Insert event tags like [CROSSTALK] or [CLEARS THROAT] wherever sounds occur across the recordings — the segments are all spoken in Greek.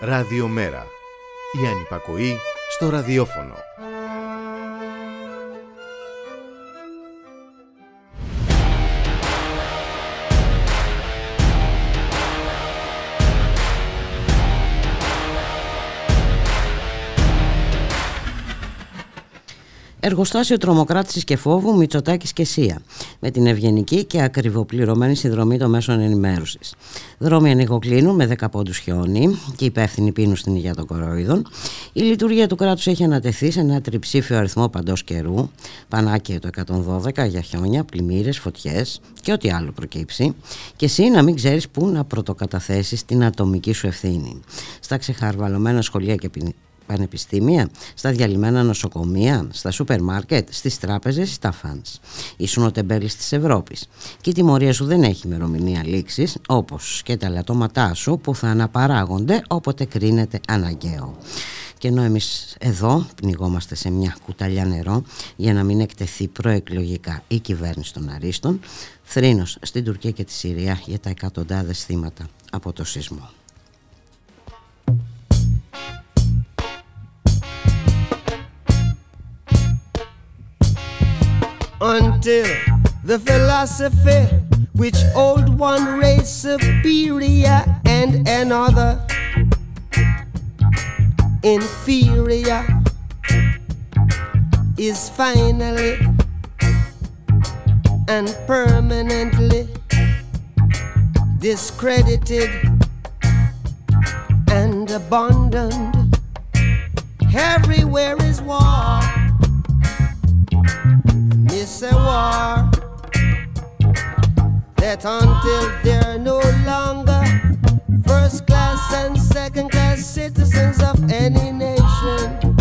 Ραδιομέρα. Η ανυπακοή στο ραδιόφωνο. Εργοστάσιο τρομοκράτησης και φόβου Μητσοτάκης και Σία. Με την ευγενική και ακριβοπληρωμένη συνδρομή των μέσων ενημέρωσης. Δρόμοι ανοιγοκλίνουν με 10 πόντους χιόνι και υπεύθυνοι πίνουν στην υγεία των κοροϊδών. Η λειτουργία του κράτους έχει ανατεθεί σε ένα τριψήφιο αριθμό παντός καιρού. Πανάκια το 112 για χιόνια, πλημμύρες, φωτιές και ό,τι άλλο προκύψει. Και εσύ να μην ξέρεις πού να πρωτοκαταθέσεις την ατομική σου ευθύνη. Στα ξεχαρβαλωμένα σχολεία και πανεπιστήμια, στα διαλυμένα νοσοκομεία, στα σούπερ μάρκετ, στις τράπεζες, στα φανς. Ήσουν ο τεμπέλης της Ευρώπης. Και η τιμωρία σου δεν έχει ημερομηνία λήξης, όπως και τα λατώματά σου που θα αναπαράγονται όποτε κρίνεται αναγκαίο. Και ενώ εμείς εδώ πνιγόμαστε σε μια κουταλιά νερό για να μην εκτεθεί προεκλογικά η κυβέρνηση των Αρίστων, θρήνος στην Τουρκία και τη Συρία για τα εκατοντάδες θύματα από το σεισμό. Until the philosophy which old one race superior and another inferior is finally and permanently discredited and abandoned. Everywhere is war it's a war. That until they're no longer first class and second class citizens of any nation,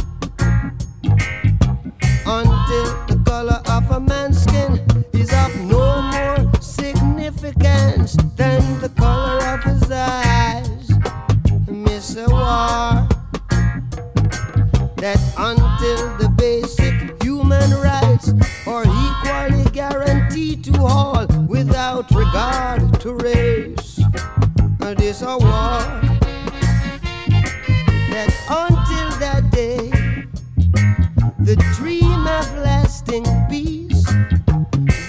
until the color of a man's skin is of no more significance than the color of his eyes, miss a war. That until the basic human rights are equally guaranteed to all without regard to race. And it's a war that until that day, the dream of lasting peace,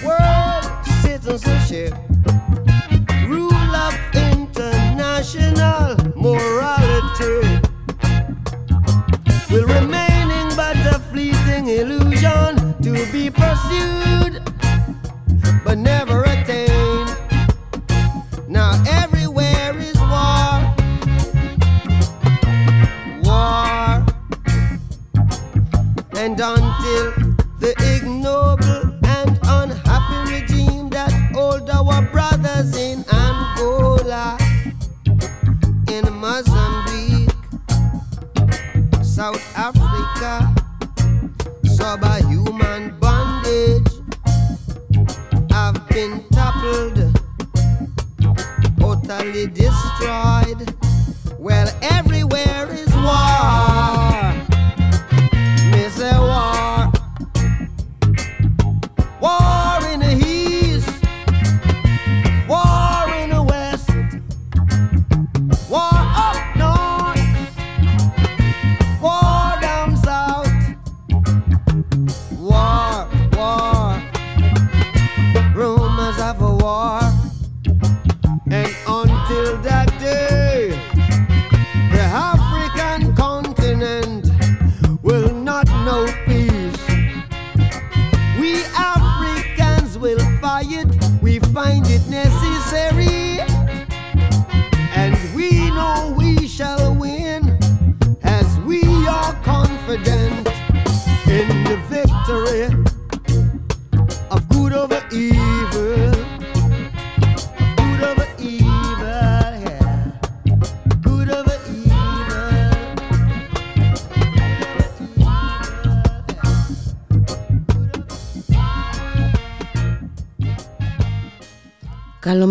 world citizenship, rule of international morality will remaining but a fleeting illusion to be pursued destroyed. Well, everywhere is war.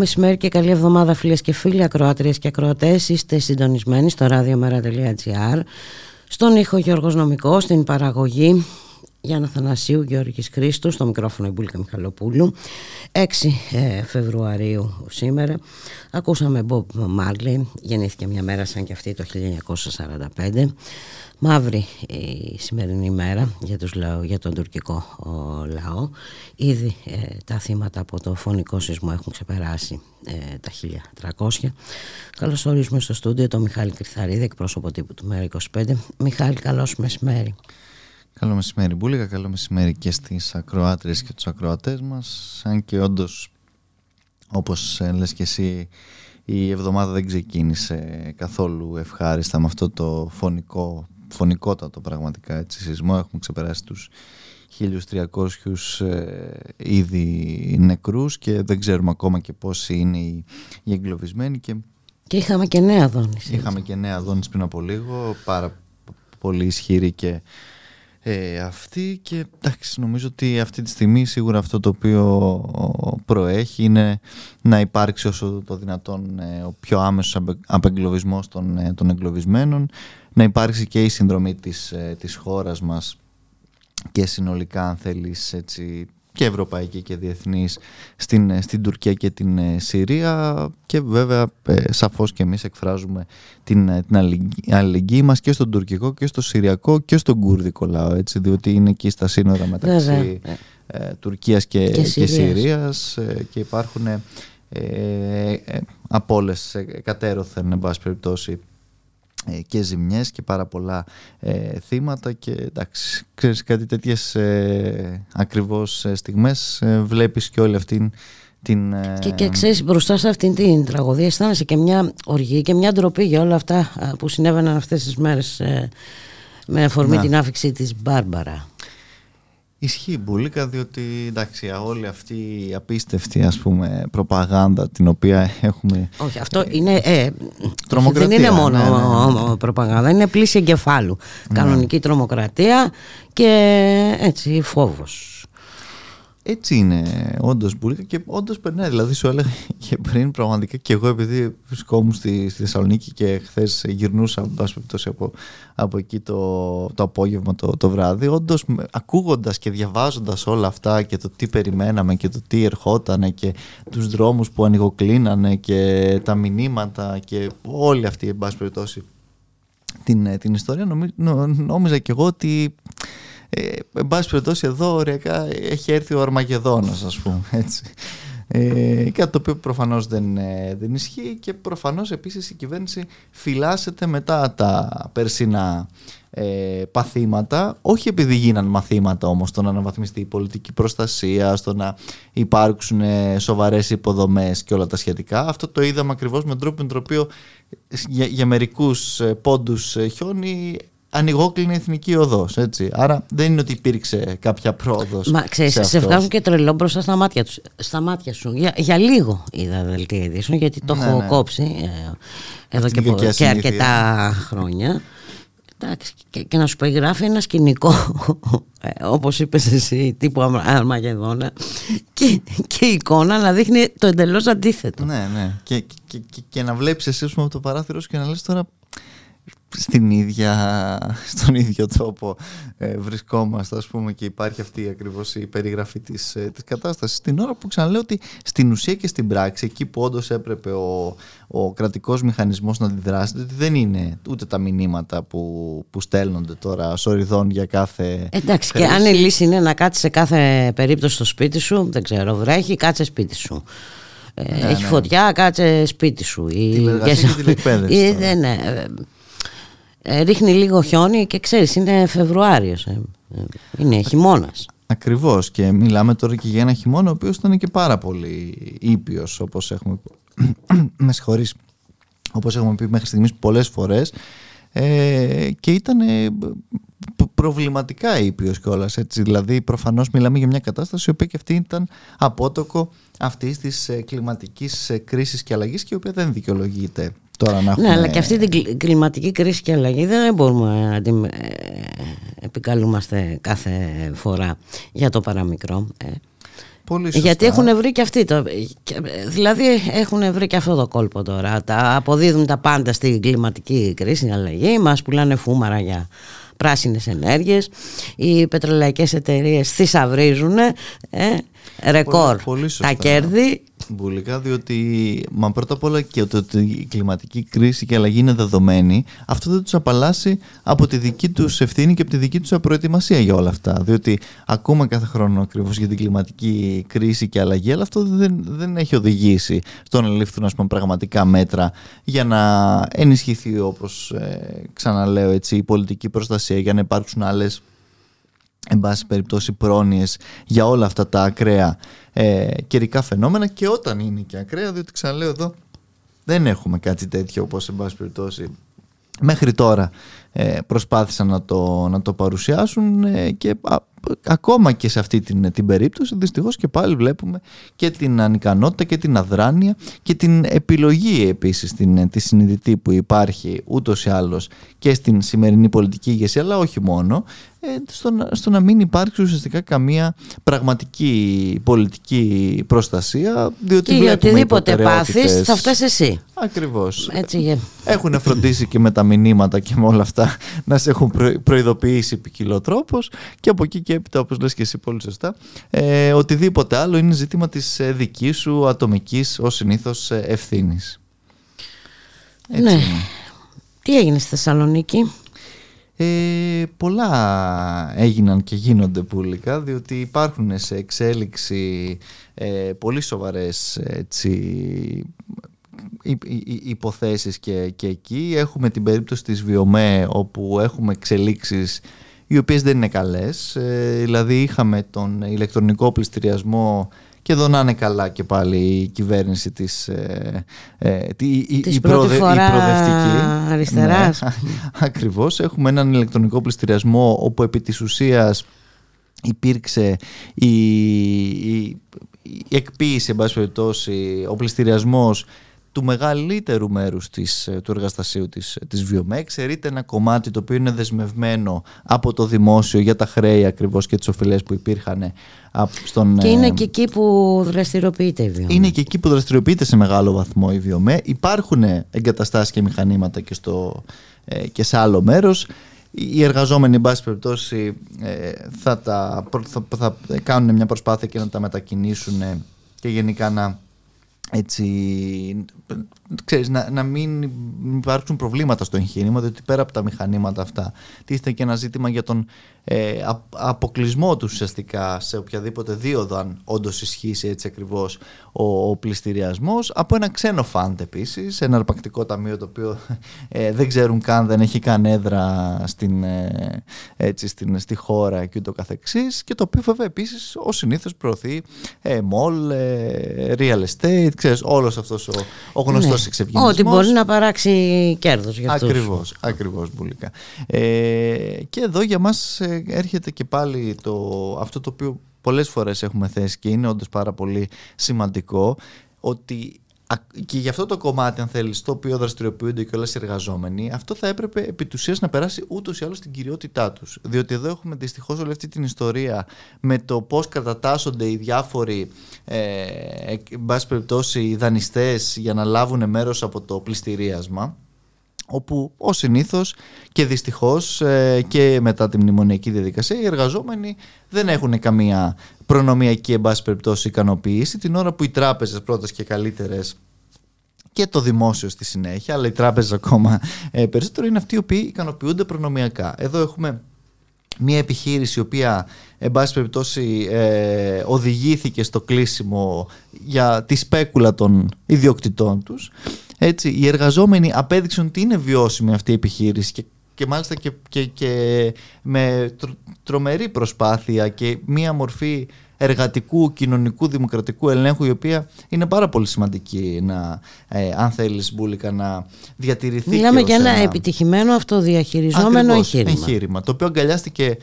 Μεσημέρι και καλή εβδομάδα φίλες και φίλοι, ακροάτριες και ακροατές. Είστε συντονισμένοι στο radiomera.gr Στον ήχο Γιώργος Νομικός, στην παραγωγή Γιάννα Θανασίου, Γιώργης Χρήστου, στο μικρόφωνο η Μπούλικα Μιχαλοπούλου. 6 ε, Φεβρουαρίου σήμερα. Ακούσαμε Bob Marley, γεννήθηκε μια μέρα σαν και αυτή το 1945. Μαύρη η σημερινή ημέρα για, τους λαό, για τον τουρκικό λαό. Ήδη ε, τα θύματα από το φωνικό σεισμό έχουν ξεπεράσει ε, τα 1300. Καλώς ορίζουμε στο στούντιο τον Μιχάλη Κρυθαρίδη, εκπρόσωπο τύπου του ΜΕΡΑ25. Μιχάλη, καλώς μεσημέρι. Καλό μεσημέρι Μπούλικα, καλό μεσημέρι και στις ακροάτριες και τους ακροατές μας. Αν και όντως, όπως ε, λες και εσύ η εβδομάδα δεν ξεκίνησε καθόλου ευχάριστα με αυτό το φωνικό, φωνικότατο πραγματικά έτσι, σεισμό. Έχουμε ξεπεράσει τους 1.300 ε, ήδη νεκρούς και δεν ξέρουμε ακόμα και πόσοι είναι οι, οι εγκλωβισμένοι και... και είχαμε και νέα δόνηση είχαμε και νέα δόνηση πριν από λίγο πάρα πολύ ισχυρή και ε, αυτή και εντάξει νομίζω ότι αυτή τη στιγμή σίγουρα αυτό το οποίο προέχει είναι να υπάρξει όσο το δυνατόν ε, ο πιο άμεσος απεγκλωβισμός των, ε, των εγκλωβισμένων να υπάρξει και η συνδρομή της, ε, της χώρας μας και συνολικά αν θέλεις έτσι και ευρωπαϊκή και διεθνής στην, ε, στην Τουρκία και την ε, Συρία. Και βέβαια ε, σαφώς και εμείς εκφράζουμε την, την αλληλεγγύη μας και στον τουρκικό και στο συριακό και στον κουρδικό λαό έτσι, διότι είναι εκεί στα σύνορα μεταξύ ε, Τουρκίας και, και, και Συρίας. Και υπάρχουν ε, από όλες κατέρωθεν εν πάση περιπτώσει ε, και ζημιές και πάρα πολλά ε, θύματα και εντάξει, ξέρεις κάτι τέτοιες ε, ακριβώς ε, στιγμές ε, βλέπεις και όλη αυτή την... Και, και ξέρεις μπροστά σε αυτήν την τραγωδία αισθάνεσαι και μια οργή και μια ντροπή για όλα αυτά που συνέβαιναν αυτές τις μέρες με αφορμή την άφηξη της Μπάρμπαρα. Ισχύει μπουλίκα διότι εντάξει όλη αυτή η απίστευτη ας πούμε προπαγάνδα την οποία έχουμε Όχι αυτό είναι ε, δεν είναι μόνο ναι, ναι, ναι. προπαγάνδα είναι πλήση εγκεφάλου. Κανονική τρομοκρατία και έτσι φόβος έτσι είναι όντως μπουλίκα και όντως περνάει. Δηλαδή, σου έλεγα [LAUGHS] και πριν πραγματικά και εγώ, επειδή βρισκόμουν στη, στη Θεσσαλονίκη και χθες γυρνούσα από, από εκεί το, το απόγευμα το, το βράδυ, όντως ακούγοντας και διαβάζοντας όλα αυτά και το τι περιμέναμε και το τι ερχόταν και τους δρόμους που ανοιγοκλίνανε και τα μηνύματα και όλη αυτή, εν πάση περιπτώσει, την, την ιστορία, νόμιζα και εγώ ότι ε, εν πάση περιπτώσει εδώ ωριακά έχει έρθει ο Αρμαγεδόνας ας πούμε έτσι. Ε, κάτι το οποίο προφανώς δεν, ε, δεν ισχύει και προφανώς επίσης η κυβέρνηση φυλάσσεται μετά τα περσινά ε, παθήματα όχι επειδή γίναν μαθήματα όμως στο να αναβαθμιστεί η πολιτική προστασία στο να υπάρξουν ε, σοβαρές υποδομές και όλα τα σχετικά αυτό το είδαμε ακριβώς με τρόπο με τον οποίο για, για μερικούς ε, πόντους χιόνι ανοιγόκλινη εθνική οδός. Άρα δεν είναι ότι υπήρξε κάποια πρόοδος. Μα ξέρεις, σε, σε βγάζουν και τρελό μπροστά στα μάτια, τους, στα μάτια σου. Για, για λίγο είδα δελτία ειδήσεων, γιατί το ναι, έχω ναι. κόψει ε, εδώ και, και, και αρκετά χρόνια. Εντάξει, και, και, να σου περιγράφει ένα σκηνικό ε, όπως είπες εσύ τύπου Αρμαγεδόνα και, και η εικόνα να δείχνει το εντελώς αντίθετο ναι ναι και, και, και, και να βλέπεις εσύ από το παράθυρο σου και να λες τώρα στην ίδια, [LAUGHS] στον ίδιο τόπο ε, βρισκόμαστε ας πούμε και υπάρχει αυτή ακριβώς η περιγραφή της, ε, της κατάστασης. Την ώρα που ξαναλέω ότι στην ουσία και στην πράξη εκεί που όντως έπρεπε ο, ο κρατικός μηχανισμός να αντιδράσει ότι δεν είναι ούτε τα μηνύματα που, που στέλνονται τώρα σοριδών για κάθε Εντάξει και αν η λύση είναι να κάτσει σε κάθε περίπτωση στο σπίτι σου δεν ξέρω βρέχει κάτσε σπίτι σου. Ε, ναι, έχει ναι. φωτιά κάτσε σπίτι σου. Τηλεργασία και τηλεκπαίδευση ναι, ναι. ε, ρίχνει λίγο χιόνι και ξέρεις είναι Φεβρουάριος ε. είναι χειμώνας. Ακριβώς. Και μιλάμε τώρα και για ένα χειμώνα ο οποίος ήταν και πάρα πολύ ήπιος όπως έχουμε [CLEARS THROAT] με συγχωρείς. Όπως έχουμε πει μέχρι στιγμής πολλές φορές ε, και ήταν προβληματικά ήπιος κιόλας έτσι. Δηλαδή προφανώς μιλάμε για μια κατάσταση η οποία και αυτή ήταν απότοκο αυτής της κλιματικής κρίσης και αλλαγής και η οποία δεν δικαιολογείται Τώρα να Ναι, αλλά και αυτή την κλιματική κρίση και αλλαγή δεν μπορούμε να την ε, επικαλούμαστε κάθε φορά για το παραμικρό. Ε. Πολύ Γιατί έχουν βρει και αυτοί το, δηλαδή έχουν βρει και αυτό το κόλπο τώρα. Τα αποδίδουν τα πάντα στην κλιματική κρίση, αλλαγή, μας πουλάνε φούμαρα για πράσινες ενέργειες, οι πετρελαϊκές εταιρείες θησαυρίζουν, ε, ρεκόρ. Τα κέρδη. Μπουλικά, διότι μα πρώτα απ' όλα και ότι η κλιματική κρίση και η αλλαγή είναι δεδομένη, αυτό δεν τους απαλλάσσει από τη δική τους ευθύνη και από τη δική τους απροετοιμασία για όλα αυτά. Διότι ακούμε κάθε χρόνο ακριβώς για την κλιματική κρίση και αλλαγή, αλλά αυτό δεν, δεν έχει οδηγήσει στο να ληφθούν ας πούμε, πραγματικά μέτρα για να ενισχυθεί, όπως ε, ξαναλέω, έτσι, η πολιτική προστασία, για να υπάρξουν άλλες εν πάση περιπτώσει πρόνοιες για όλα αυτά τα ακραία ε, καιρικά φαινόμενα. Και όταν είναι και ακραία διότι ξαναλέω εδώ δεν έχουμε κάτι τέτοιο όπως εν πάση περιπτώσει μέχρι τώρα ε, προσπάθησαν να το, να το παρουσιάσουν ε, και ακόμα και σε αυτή την, την περίπτωση δυστυχώς και πάλι βλέπουμε και την ανικανότητα και την αδράνεια και την επιλογή επίσης την, τη συνειδητή που υπάρχει ούτως ή άλλως και στην σημερινή πολιτική ηγεσία αλλά όχι μόνο ε, στο, να, στο να μην υπάρξει ουσιαστικά καμία πραγματική πολιτική προστασία διότι και οτιδήποτε πάθεις θα φτάσεις εσύ. Ακριβώς. Έτσι, έχουν φροντίσει και με τα μηνύματα και με όλα αυτά να σε έχουν προειδοποιήσει ποικιλό τρόπος και από εκεί και έπειτα όπως λες και εσύ πολύ σωστά ε, οτιδήποτε άλλο είναι ζήτημα της ε, δικής σου ατομικής ως συνήθως ε, ευθύνης. ναι. Τι έγινε στη Θεσσαλονίκη; Ε, πολλά έγιναν και γίνονται πουλικά διότι υπάρχουν σε εξέλιξη ε, πολύ σοβαρές έτσι, υποθέσεις και, και εκεί. Έχουμε την περίπτωση της Βιομέ όπου έχουμε εξελίξεις οι οποίες δεν είναι καλές. Ε, δηλαδή είχαμε τον ηλεκτρονικό πληστηριασμό και εδώ να είναι καλά και πάλι η κυβέρνηση της, ε, ε, η, της η, πρώτη φορά η προοδευτική. αριστεράς. Ναι, [LAUGHS] ακριβώς. Έχουμε έναν ηλεκτρονικό πληστηριασμό όπου επί της ουσίας υπήρξε η, η, η εκποίηση, εν ο πληστηριασμός του μεγαλύτερου μέρους της, ε, του εργαστασίου της, της Βιομέ. Ξέρετε ένα κομμάτι το οποίο είναι δεσμευμένο από το δημόσιο για τα χρέη ακριβώς και τις οφειλές που υπήρχαν στον, και είναι ε, και εκεί που δραστηριοποιείται η Βιομέ. Είναι και εκεί που δραστηριοποιείται σε μεγάλο βαθμό η Βιομέ. Υπάρχουν εγκαταστάσεις και μηχανήματα και, στο, ε, και σε άλλο μέρος. Οι εργαζόμενοι, εν πάση περιπτώσει, θα, τα, θα, θα κάνουν μια προσπάθεια και να τα μετακινήσουν και γενικά να έτσι, ξέρεις, να, να μην υπάρξουν προβλήματα στο εγχείρημα, διότι πέρα από τα μηχανήματα αυτά τίθεται και ένα ζήτημα για τον ε, αποκλεισμό τους ουσιαστικά σε οποιαδήποτε δίωδο αν όντως ισχύσει έτσι ακριβώς ο, ο πληστηριασμός από ένα ξένο φαντ επίσης, ένα αρπακτικό ταμείο το οποίο ε, δεν ξέρουν καν, δεν έχει καν έδρα στην, ε, έτσι, στην, στη χώρα και ούτω καθεξής και το οποίο βέβαια επίσης ο συνήθως προωθεί ε, mall, ε, real estate, ξέρεις όλος αυτός ο, ο γνωστός ναι. εξευγενισμός. Ό,τι μπορεί να παράξει κέρδος για αυτούς. Ακριβώς, ακριβώς μπουλικά. Ε, και εδώ για μας ε, έρχεται και πάλι το, αυτό το οποίο πολλές φορές έχουμε θέσει και είναι όντως πάρα πολύ σημαντικό ότι και για αυτό το κομμάτι, αν θέλεις, το οποίο δραστηριοποιούνται και όλες οι εργαζόμενοι, αυτό θα έπρεπε επί του να περάσει ούτως ή άλλως στην κυριότητά τους. Διότι εδώ έχουμε δυστυχώς όλη αυτή την ιστορία με το πώς κατατάσσονται οι διάφοροι, ε, εν πάση περιπτώσει, οι δανειστές για να λάβουν μέρος από το πληστηρίασμα όπου ως συνήθως και δυστυχώς ε, και μετά τη μνημονιακή διαδικασία οι εργαζόμενοι δεν έχουν καμία προνομιακή εν πάση περιπτώσει ικανοποίηση την ώρα που οι τράπεζες πρώτες και καλύτερες και το δημόσιο στη συνέχεια αλλά οι τράπεζες ακόμα ε, περισσότερο είναι αυτοί οι οποίοι ικανοποιούνται προνομιακά. Εδώ έχουμε μια επιχείρηση η οποία εν πάση περιπτώσει ε, οδηγήθηκε στο κλείσιμο για τη σπέκουλα των ιδιοκτητών τους έτσι, οι εργαζόμενοι απέδειξαν ότι είναι βιώσιμη αυτή η επιχείρηση και, και μάλιστα και, και, και με τρομερή προσπάθεια και μία μορφή εργατικού, κοινωνικού, δημοκρατικού ελέγχου η οποία είναι πάρα πολύ σημαντική να, ε, αν θέλεις Μπούλικα να διατηρηθεί Μιλάμε για ένα, επιτυχημένο αυτοδιαχειριζόμενο εγχείρημα. εγχείρημα. Το οποίο αγκαλιάστηκε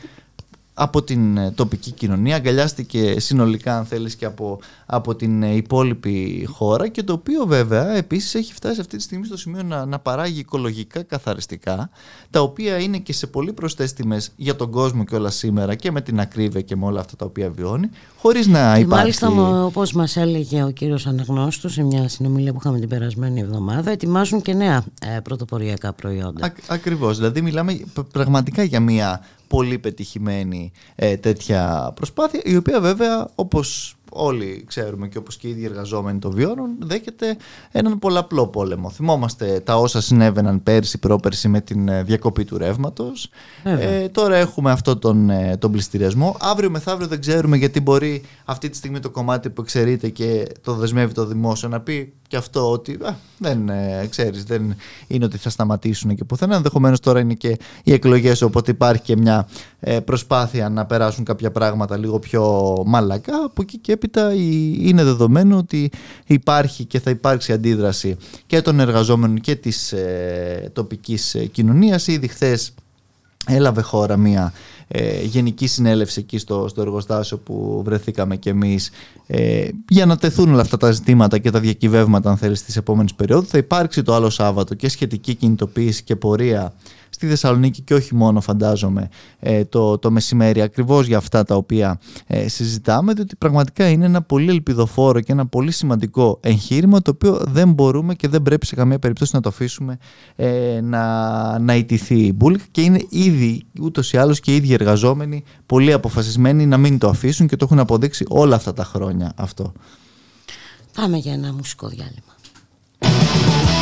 από την ε, τοπική κοινωνία, αγκαλιάστηκε συνολικά αν θέλεις και από, από την ε, υπόλοιπη χώρα και το οποίο βέβαια επίσης έχει φτάσει αυτή τη στιγμή στο σημείο να, να παράγει οικολογικά καθαριστικά τα οποία είναι και σε πολύ προσθέσεις τιμές για τον κόσμο και όλα σήμερα και με την ακρίβεια και με όλα αυτά τα οποία βιώνει χωρίς να και υπάρχει... Μάλιστα όπως μας έλεγε ο κύριος Αναγνώστος σε μια συνομιλία που είχαμε την περασμένη εβδομάδα ετοιμάζουν και νέα ε, πρωτοποριακά προϊόντα. Α, ακριβώς, δηλαδή μιλάμε πραγματικά για μια πολύ πετυχημένη ε, τέτοια προσπάθεια η οποία βέβαια όπως όλοι ξέρουμε και όπως και οι ίδιοι εργαζόμενοι το βιώνουν, δέχεται έναν πολλαπλό πόλεμο. Θυμόμαστε τα όσα συνέβαιναν πέρσι, πρόπερσι με την ε, διακοπή του ρεύματος. Ε, τώρα έχουμε αυτό τον, ε, τον πληστηριασμό. Αύριο μεθαύριο δεν ξέρουμε γιατί μπορεί αυτή τη στιγμή το κομμάτι που εξαιρείται και το δεσμεύει το δημόσιο να πει και αυτό ότι α, δεν ε, ξέρεις, δεν είναι ότι θα σταματήσουν και πουθενά. Ενδεχομένως τώρα είναι και οι εκλογές οπότε υπάρχει και μια ε, προσπάθεια να περάσουν κάποια πράγματα λίγο πιο μαλακά. Από εκεί και έπειτα είναι δεδομένο ότι υπάρχει και θα υπάρξει αντίδραση και των εργαζόμενων και της ε, τοπικής ε, κοινωνίας. Ήδη χθες έλαβε χώρα μια ε, γενική συνέλευση εκεί στο, στο εργοστάσιο που βρεθήκαμε κι εμείς ε, για να τεθούν όλα αυτά τα ζητήματα και τα διακυβεύματα αν θέλεις στις επόμενες περιόδους θα υπάρξει το άλλο Σάββατο και σχετική κινητοποίηση και πορεία στη Θεσσαλονίκη και όχι μόνο φαντάζομαι ε, το, το μεσημέρι ακριβώς για αυτά τα οποία ε, συζητάμε διότι πραγματικά είναι ένα πολύ ελπιδοφόρο και ένα πολύ σημαντικό εγχείρημα το οποίο δεν μπορούμε και δεν πρέπει σε καμία περίπτωση να το αφήσουμε ε, να, να ιτηθεί η Μπούλικα και είναι ήδη ούτως ή άλλως και οι ίδιοι εργαζόμενοι πολύ αποφασισμένοι να μην το αφήσουν και το έχουν αποδείξει όλα αυτά τα χρόνια αυτό. Πάμε για ένα μουσικό διάλειμμα.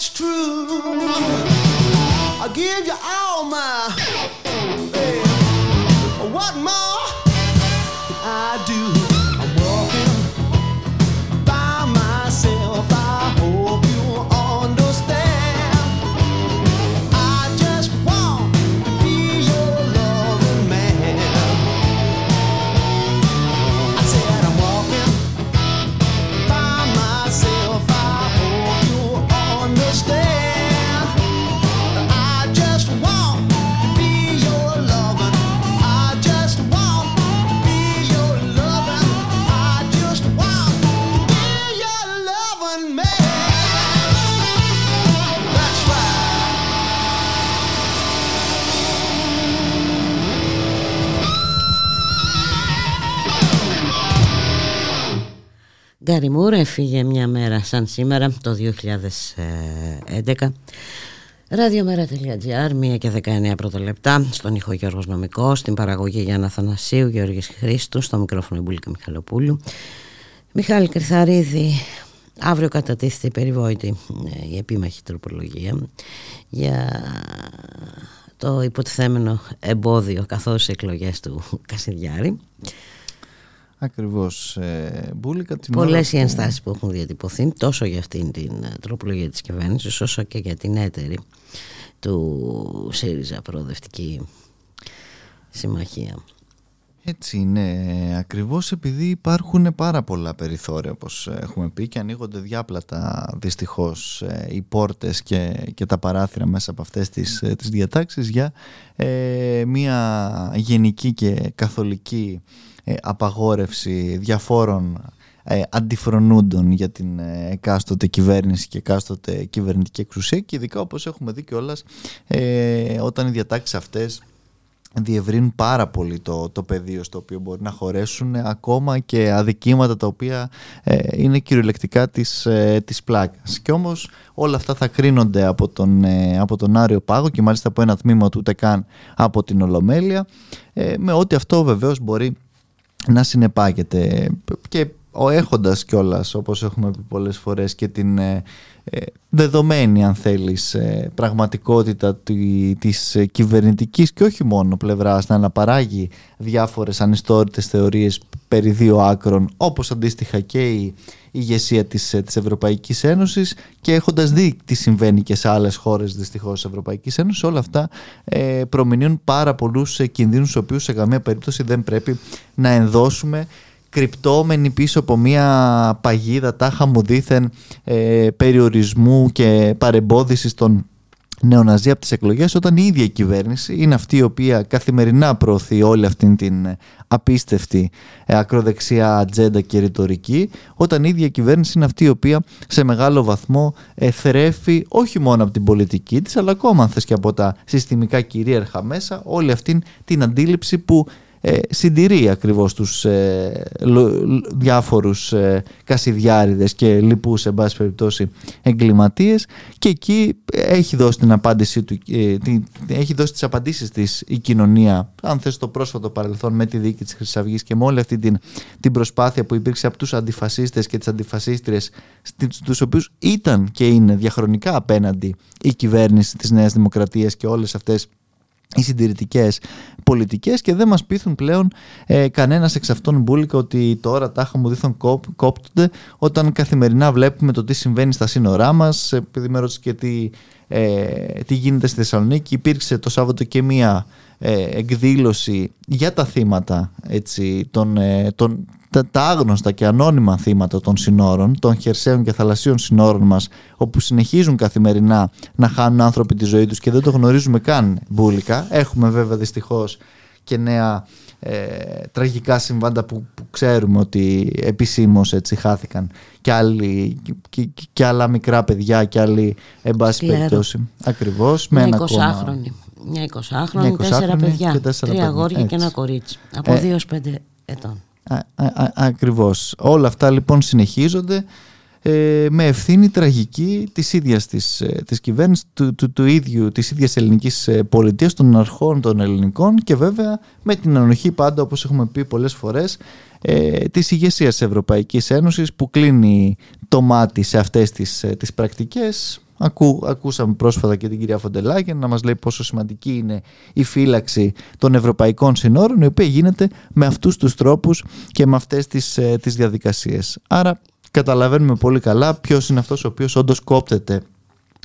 it's true. I give you all my. Hey, what more? Γκάρι Μούρ έφυγε μια μέρα σαν σήμερα το 2011 Ραδιομέρα.gr, 1 και 19 πρώτα λεπτά, στον ήχο Γιώργος Νομικός, στην παραγωγή Γιάννα Θανασίου, Γιώργης Χρήστου, στο μικρόφωνο Μπουλίκα Μιχαλοπούλου. Μιχάλη Κρυθαρίδη, αύριο κατατίθεται η περιβόητη, ε, η επίμαχη τροπολογία για το υποτιθέμενο εμπόδιο καθώς οι εκλογές του Κασιδιάρη. Ακριβώς. Ε, Μπούλικα, την Πολλές οι ενστάσεις που έχουν διατυπωθεί τόσο για αυτήν την ε, τροπολογία της κυβέρνησης όσο και για την έτερη του ΣΥΡΙΖΑ Προοδευτική Συμμαχία. Έτσι είναι ακριβώς επειδή υπάρχουν πάρα πολλά περιθώρια όπως έχουμε πει και ανοίγονται διάπλατα δυστυχώς ε, οι πόρτες και, και τα παράθυρα μέσα από αυτές τις, ε, τις διατάξεις για ε, μια γενική και καθολική απαγόρευση διαφόρων αντιφρονούντων για την εκάστοτε κυβέρνηση και εκάστοτε κυβερνητική εξουσία και ειδικά όπως έχουμε δει κιόλας όταν οι διατάξεις αυτές διευρύνουν πάρα πολύ το, το πεδίο στο οποίο μπορεί να χωρέσουν ακόμα και αδικήματα τα οποία ε, είναι κυριολεκτικά της, ε, της πλάκας. Και όμως όλα αυτά θα κρίνονται από τον, ε, από τον Άριο Πάγο και μάλιστα από ένα τμήμα του ούτε καν από την Ολομέλεια ε, με ό,τι αυτό βεβαίως μπορεί να συνεπάγεται και έχοντας κιόλας όπως έχουμε πει πολλές φορές και την ε, δεδομένη αν θέλεις ε, πραγματικότητα της ε, κυβερνητικής και όχι μόνο πλευράς να αναπαράγει διάφορες ανιστόρητες θεωρίες περί δύο άκρων όπως αντίστοιχα και η ηγεσία της, της Ευρωπαϊκής Ένωσης και έχοντας δει τι συμβαίνει και σε άλλες χώρες δυστυχώς της Ευρωπαϊκής Ένωσης όλα αυτά ε, προμηνύουν πάρα πολλούς κινδύνους στους οποίους σε καμία περίπτωση δεν πρέπει να ενδώσουμε κρυπτόμενοι πίσω από μια παγίδα τάχα μου δήθεν ε, περιορισμού και παρεμπόδισης των νεοναζί από τις εκλογές όταν η ίδια η κυβέρνηση είναι αυτή η οποία καθημερινά προωθεί όλη αυτή την απίστευτη ε, ακροδεξιά ατζέντα και ρητορική όταν η ίδια η κυβέρνηση είναι αυτή η οποία σε μεγάλο βαθμό ε, θρέφει όχι μόνο από την πολιτική της αλλά ακόμα αν θες και από τα συστημικά κυρίαρχα μέσα όλη αυτή την αντίληψη που ε, συντηρεί ακριβώς τους ε, διάφορους ε, κασιδιάριδες και λοιπούς σε πάση περιπτώσει εγκληματίες. Και εκεί έχει δώσει την απάντηση του, ε, την, έχει δώσει τις απαντήσεις της η κοινωνία αν θες το πρόσφατο παρελθόν με τη δίκη της Χρυσαυγής και με όλη αυτή την, την προσπάθεια που υπήρξε από τους αντιφασίστες και τις αντιφασίστριες στους οποίους ήταν και είναι διαχρονικά απέναντι η κυβέρνηση της Νέας Δημοκρατίας και όλες αυτές οι συντηρητικές πολιτικές και δεν μας πείθουν πλέον ε, κανένας εξ αυτών μπουλικα ότι τώρα τάχα μου δίθον κόπτονται όταν καθημερινά βλέπουμε το τι συμβαίνει στα σύνορά μας. Επειδή με ρώτησε και τι, ε, τι γίνεται στη Θεσσαλονίκη, υπήρξε το Σάββατο και μία ε, εκδήλωση για τα θύματα έτσι, των, ε, των, τα, τα άγνωστα και ανώνυμα θύματα των συνόρων, των χερσαίων και θαλασσίων συνόρων μας, όπου συνεχίζουν καθημερινά να χάνουν άνθρωποι τη ζωή τους και δεν το γνωρίζουμε καν μπουλικα. Έχουμε βέβαια δυστυχώς και νέα ε, τραγικά συμβάντα που, που ξέρουμε ότι επισήμως έτσι χάθηκαν και, άλλοι, και, και, άλλα μικρά παιδιά και άλλοι εν πάση περιπτώσει. Ακριβώς. Με ένα χρόνια. Μια 20χρονη, τέσσερα παιδιά, τρία αγόρια και ένα κορίτσι. Από 2 ε, 5 ετών. Α, ακριβώς. Όλα αυτά λοιπόν συνεχίζονται ε, με ευθύνη τραγική της ίδιας της, ε, της κυβέρνησης, του, του, του, ίδιου, της ίδιας ελληνικής ε, πολιτείας, των αρχών των ελληνικών και βέβαια με την ανοχή πάντα όπως έχουμε πει πολλές φορές ε, της ηγεσίας της Ευρωπαϊκής Ένωσης που κλείνει το μάτι σε αυτές τις, τις πρακτικές Ακού, ακούσαμε πρόσφατα και την κυρία Φοντελάκη να μας λέει πόσο σημαντική είναι η φύλαξη των ευρωπαϊκών συνόρων η οποία γίνεται με αυτούς τους τρόπους και με αυτές τις, ε, τις διαδικασίες. Άρα καταλαβαίνουμε πολύ καλά ποιος είναι αυτός ο οποίος όντως κόπτεται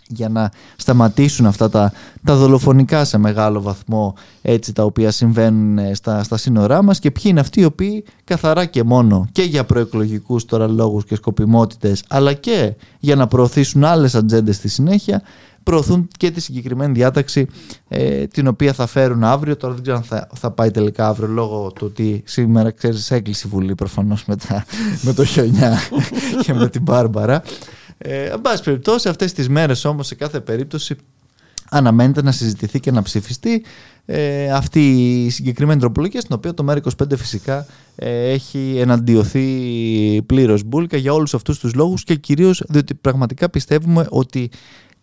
για να σταματήσουν αυτά τα, τα δολοφονικά σε μεγάλο βαθμό έτσι τα οποία συμβαίνουν ε, στα, στα σύνορά μας και ποιοι είναι αυτοί οι οποίοι καθαρά και μόνο και για προεκλογικούς τώρα λόγους και σκοπιμότητες αλλά και για να προωθήσουν άλλες ατζέντες στη συνέχεια προωθούν και τη συγκεκριμένη διάταξη ε, την οποία θα φέρουν αύριο. Τώρα δεν ξέρω αν θα, θα πάει τελικά αύριο λόγω του ότι σήμερα ξέρεις έκλεισε η Βουλή προφανώς με, με το χιονιά [LAUGHS] και με την Μπάρμπαρα. Ε, εν πάση περιπτώσει, αυτές τις μέρες όμως σε κάθε περίπτωση αναμένεται να συζητηθεί και να ψηφιστεί ε, αυτή η συγκεκριμένη τροπολογία στην οποία το ΜΕΡΑ25 φυσικά ε, έχει εναντιωθεί πλήρως μπουλκα για όλους αυτούς τους λόγους και κυρίως διότι πραγματικά πιστεύουμε ότι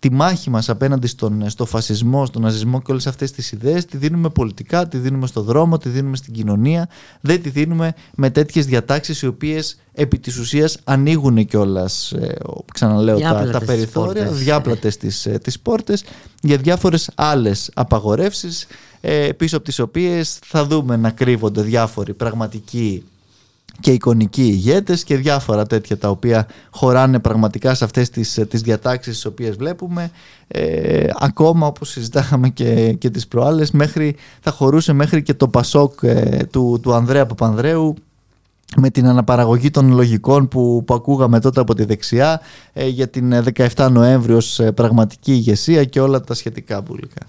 τη μάχη μας απέναντι στον, στο φασισμό, στον ναζισμό και όλες αυτές τις ιδέες τη δίνουμε πολιτικά, τη δίνουμε στο δρόμο, τη δίνουμε στην κοινωνία, δεν τη δίνουμε με τέτοιες διατάξεις οι οποίες επί της ουσίας ανοίγουν κιόλας, ε, ξαναλέω, τα, τα περιθώρια, πόρτες. διάπλατες τις, ε, τις πόρτες για διάφορες άλλες απαγορεύσεις ε, πίσω από τις οποίες θα δούμε να κρύβονται διάφοροι πραγματικοί και εικονικοί ηγέτες και διάφορα τέτοια τα οποία χωράνε πραγματικά σε αυτές τις, τις διατάξεις τις οποίες βλέπουμε ε, ακόμα όπως συζητάγαμε και, και τις προάλλες μέχρι, θα χωρούσε μέχρι και το Πασόκ ε, του, του Ανδρέα Παπανδρέου με την αναπαραγωγή των λογικών που, που ακούγαμε τότε από τη δεξιά ε, για την 17 Νοέμβρη ως πραγματική ηγεσία και όλα τα σχετικά μπουλικά.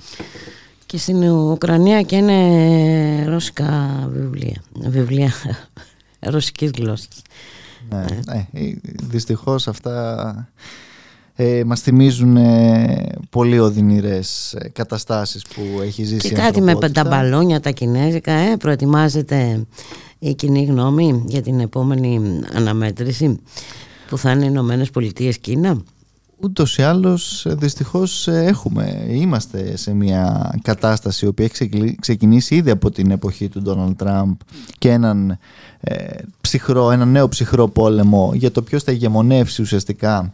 Και στην Ουκρανία και είναι ρώσικα βιβλία. Βιβλία ρωσικής γλώσσας. Ναι, ναι, ε, δυστυχώς αυτά ε, μας θυμίζουν ε, πολύ οδυνηρές ε, καταστάσεις που έχει ζήσει και κάτι με τα μπαλόνια τα κινέζικα ε, προετοιμάζεται η κοινή γνώμη για την επόμενη αναμέτρηση που θα είναι οι Ηνωμένες Πολιτείε Κίνα ούτως ή άλλως δυστυχώς έχουμε, είμαστε σε μια κατάσταση η οποία έχει ξεκινήσει ήδη από την εποχή του Ντόναλντ Τραμπ και έναν ε, ψυχρό, ένα νέο ψυχρό πόλεμο για το ποιος θα ηγεμονεύσει ουσιαστικά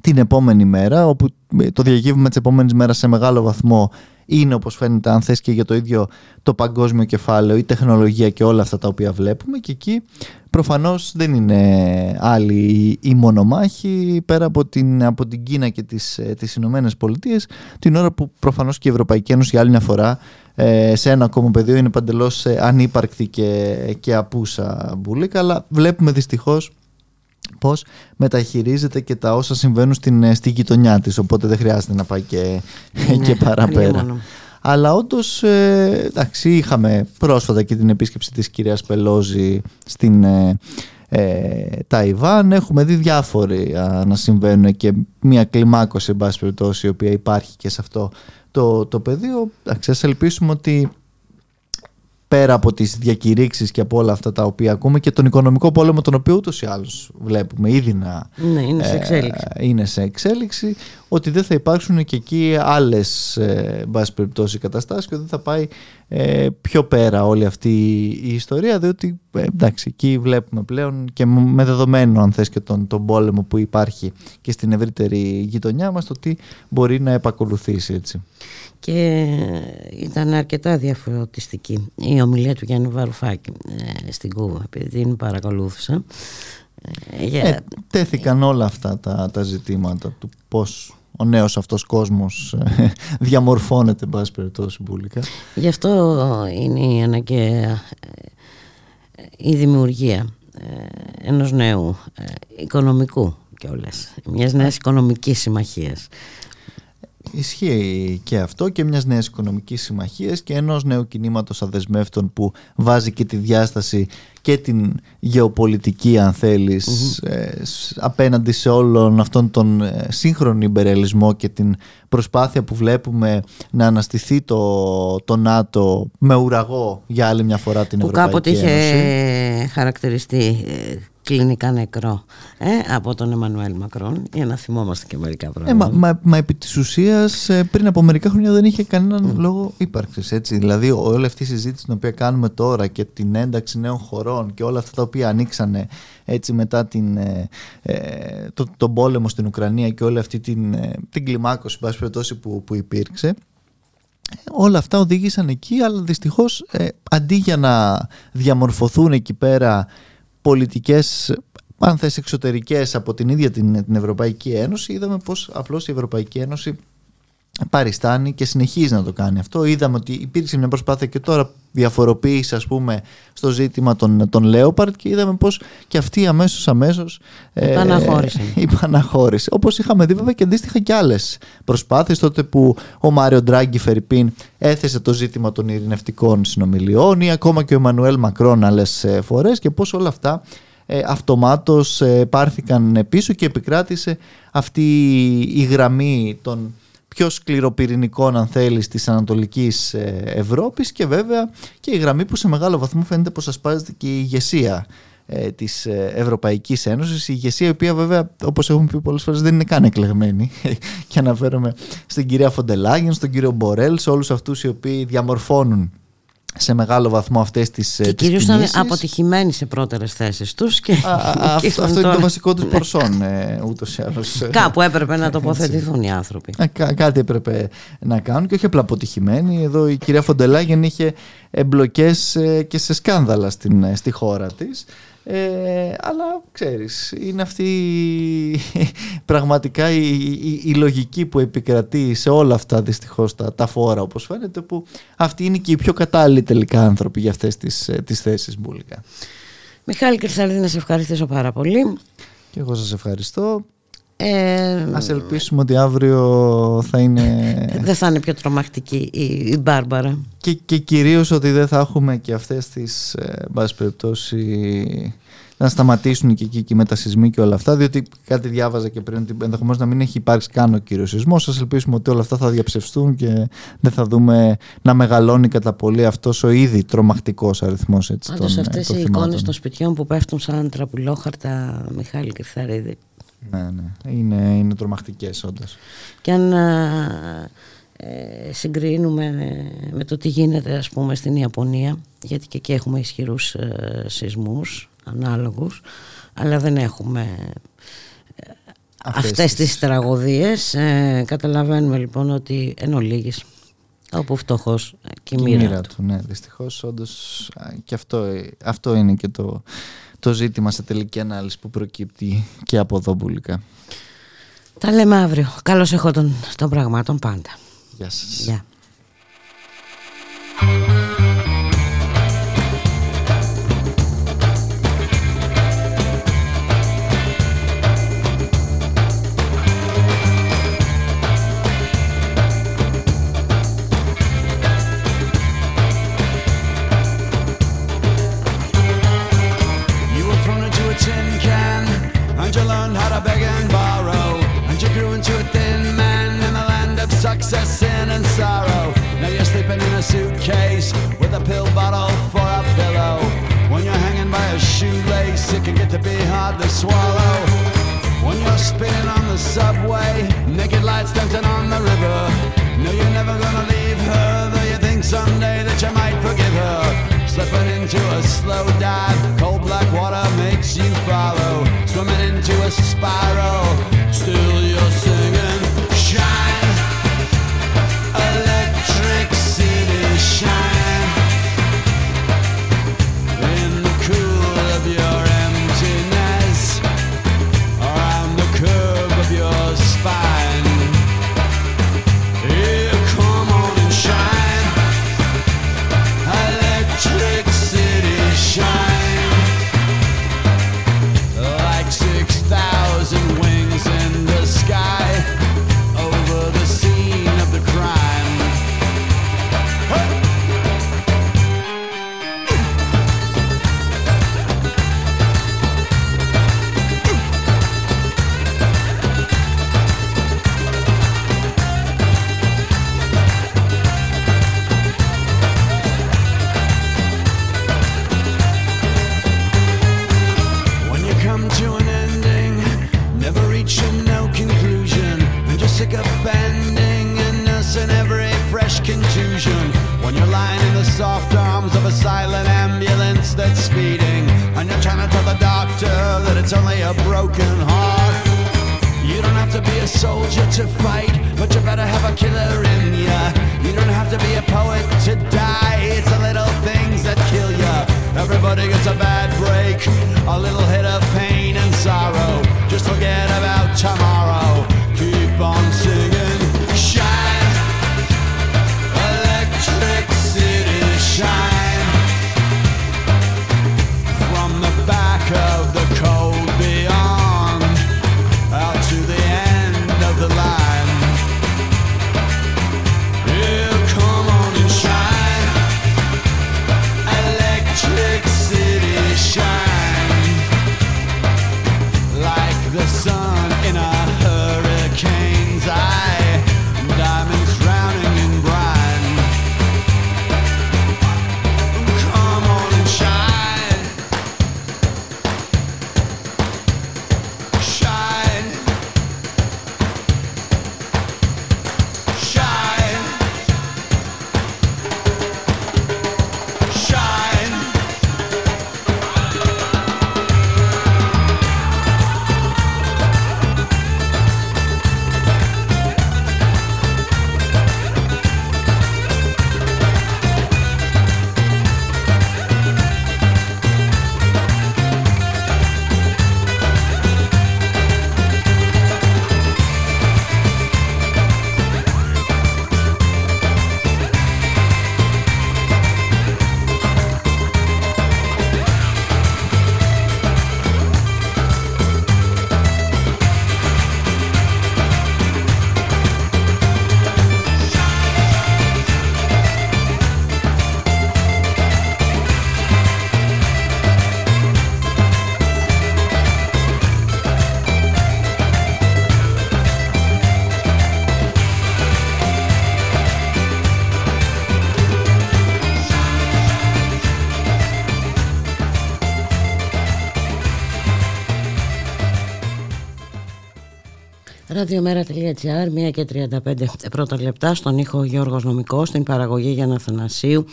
την επόμενη μέρα όπου το διακύβημα της επόμενης μέρας σε μεγάλο βαθμό είναι όπως φαίνεται αν θες και για το ίδιο το παγκόσμιο κεφάλαιο, η τεχνολογία και όλα αυτά τα οποία βλέπουμε. Και εκεί προφανώς δεν είναι άλλη η μονομάχη πέρα από την, από την Κίνα και τις, ε, τις Ηνωμένες Πολιτείες, την ώρα που προφανώς και η Ευρωπαϊκή Ένωση για άλλη μια φορά ε, σε ένα ακόμα πεδίο είναι παντελώς ε, ανύπαρκτη και, και απούσα μπουλίκα αλλά βλέπουμε δυστυχώς πώς μεταχειρίζεται και τα όσα συμβαίνουν στην, ε, στη γειτονιά της οπότε δεν χρειάζεται να πάει και, ναι, και παραπέρα. Αλλά όντως, ε, εντάξει, είχαμε πρόσφατα και την επίσκεψη της κυρίας Πελόζη στην ε, ε, Ταϊβάν. Έχουμε δει διάφοροι να συμβαίνουν και μια κλιμάκωση, εν πάση περιπτώσει, η οποία υπάρχει και σε αυτό το, το πεδίο. Εντάξει, ας ελπίσουμε ότι πέρα από τις διακηρύξεις και από όλα αυτά τα οποία ακούμε και τον οικονομικό πόλεμο τον οποίο ούτως ή άλλως βλέπουμε ήδη να ναι, είναι, σε εξέλιξη. Ε, είναι σε εξέλιξη ότι δεν θα υπάρξουν και εκεί άλλες ε, περιπτώσει καταστάσεις και ότι θα πάει ε, πιο πέρα όλη αυτή η ιστορία διότι ε, εντάξει εκεί βλέπουμε πλέον και με δεδομένο αν θες και τον, τον πόλεμο που υπάρχει και στην ευρύτερη γειτονιά μας το τι μπορεί να επακολουθήσει έτσι και ήταν αρκετά διαφορετιστική η ομιλία του Γιάννη Βαρουφάκη ε, στην Κούβα επειδή την παρακολούθησα ε, ε, τέθηκαν όλα αυτά τα, τα ζητήματα του πώς ο νέος αυτός κόσμος ε, [LAUGHS] διαμορφώνεται μπας περιπτώσει μπουλικά. Γι' αυτό είναι η αναγκαία η δημιουργία ενός νέου οικονομικού και όλες, μιας νέας οικονομικής συμμαχίας Ισχύει και αυτό και μιας νέας οικονομικής συμμαχίας και ενός νέου κινήματος αδεσμεύτων που βάζει και τη διάσταση και την γεωπολιτική αν θελεις ε, απέναντι σε όλον αυτόν τον ε, σύγχρονο υπερελισμό και την προσπάθεια που βλέπουμε να αναστηθεί το, το ΝΑΤΟ με ουραγό για άλλη μια φορά την που Ευρωπαϊκή Ένωση. Που κάποτε είχε χαρακτηριστεί ε, κλινικά νεκρό ε, από τον Εμμανουέλ Μακρόν για να θυμόμαστε και μερικά πράγματα. Ε, μα, μα, μα, επί της ουσίας ε, πριν από μερικά χρόνια δεν είχε κανέναν λόγο ύπαρξης έτσι. Δηλαδή όλη αυτή η συζήτηση την οποία κάνουμε τώρα και την ένταξη νέων χωρών και όλα αυτά τα οποία ανοίξανε έτσι μετά την, ε, ε το, τον πόλεμο στην Ουκρανία και όλη αυτή την, την κλιμάκωση που, που υπήρξε όλα αυτά οδήγησαν εκεί αλλά δυστυχώς αντί για να διαμορφωθούν εκεί πέρα πολιτικές αν θες εξωτερικές από την ίδια την, την Ευρωπαϊκή Ένωση είδαμε πως απλώς η Ευρωπαϊκή Ένωση παριστάνει και συνεχίζει να το κάνει αυτό. Είδαμε ότι υπήρξε μια προσπάθεια και τώρα διαφοροποίηση ας πούμε στο ζήτημα των, των Λέοπαρτ και είδαμε πως και αυτή αμέσως αμέσως υπαναχώρησε. Ε, [LAUGHS] υπαναχώρησε. Όπως είχαμε δει βέβαια και αντίστοιχα και άλλες προσπάθειες τότε που ο Μάριο Ντράγκη Φερρυπίν έθεσε το ζήτημα των ειρηνευτικών συνομιλιών ή ακόμα και ο Εμμανουέλ Μακρόν άλλες ε, φορές και πως όλα αυτά ε, αυτομάτως ε, πάρθηκαν πίσω και επικράτησε αυτή η γραμμή των πιο σκληροπυρηνικών αν θέλεις της Ανατολικής ε, Ευρώπης και βέβαια και η γραμμή που σε μεγάλο βαθμό φαίνεται πως ασπάζεται και η ηγεσία ε, της ε, Ευρωπαϊκής Ένωσης. Η ηγεσία η οποία βέβαια όπως έχουμε πει πολλές φορές δεν είναι καν εκλεγμένη. [LAUGHS] Και αναφέρομαι στην κυρία Φοντελάγεν, στον κύριο Μπορέλ σε όλους αυτούς οι οποίοι διαμορφώνουν σε μεγάλο βαθμό αυτές τις Και κυρίως ήταν αποτυχημένοι σε πρώτερες θέσεις τους και, α, [LAUGHS] και αυτό, αυτό είναι το βασικό τους πορσόν ε, ούτως ή άλλως. [LAUGHS] Κάπου έπρεπε να τοποθετηθούν οι άνθρωποι. Κά, κάτι έπρεπε να κάνουν και όχι απλά αποτυχημένοι. Εδώ η κυρία Φοντελάγεν είχε εμπλοκές και σε σκάνδαλα στην, στη χώρα της. Ε, αλλά ξέρεις, είναι αυτή [LAUGHS] πραγματικά η, η, λογική που επικρατεί σε όλα αυτά δυστυχώς τα, τα φόρα όπως φαίνεται που αυτοί είναι και οι πιο κατάλληλοι τελικά άνθρωποι για αυτές τις, ε, τις θέσεις μπουλικά. Μιχάλη Κρυσαλίδη να σε ευχαριστήσω πάρα πολύ. Και εγώ σας ευχαριστώ. Ε, Ας ελπίσουμε ότι αύριο θα είναι... Δεν θα είναι πιο τρομακτική η, η Μπάρμπαρα. Και, και κυρίως ότι δεν θα έχουμε και αυτές τις, ε, περιπτώσει, να σταματήσουν και εκεί και οι μετασυσμοί και όλα αυτά, διότι κάτι διάβαζα και πριν ότι ενδεχομένως να μην έχει υπάρξει καν ο κύριος σεισμός. Α ελπίσουμε ότι όλα αυτά θα διαψευστούν και δεν θα δούμε να μεγαλώνει κατά πολύ αυτός ο ήδη τρομακτικός αριθμός. Πάντως αυτές οι εικόνες των σπιτιών που πέφτουν σαν τραπουλόχαρτα, Μιχάλη Κρυθαρίδη, ναι, ναι. Είναι, είναι τρομακτικές όντως. Και αν ε, συγκρίνουμε με το τι γίνεται ας πούμε στην Ιαπωνία, γιατί και εκεί έχουμε ισχυρούς ε, σεισμούς ανάλογους, αλλά δεν έχουμε ε, αυτές, αυτές τις τραγωδίες. Ε, καταλαβαίνουμε λοιπόν ότι εν ολίγης, όπου φτωχός και η μοίρα, του. Ναι, δυστυχώς όντως και αυτό, αυτό είναι και το το ζήτημα σε τελική ανάλυση που προκύπτει και από εδώ μπουλικά. Τα λέμε αύριο. Καλώς έχω των, των πραγμάτων πάντα. Γεια σας. Γεια. Someday that you might forgive her. Slipping into a slow dive, cold black water makes you follow. Swimming into a spiral, vision when you're lying in the soft arms of a silent ambulance that's speeding, and you're trying to tell the doctor that it's only a broken heart. You don't have to be a soldier to fight, but you better have a killer in ya. You don't have to be a poet to die, it's the little things that kill ya. Everybody gets a bad break, a little hit of pain and sorrow. Just forget about tomorrow. Ραδιομέρα.gr, 1 και 35 πρώτα λεπτά στον ήχο Γιώργος Νομικός, στην παραγωγή Γιάννα Θανασίου,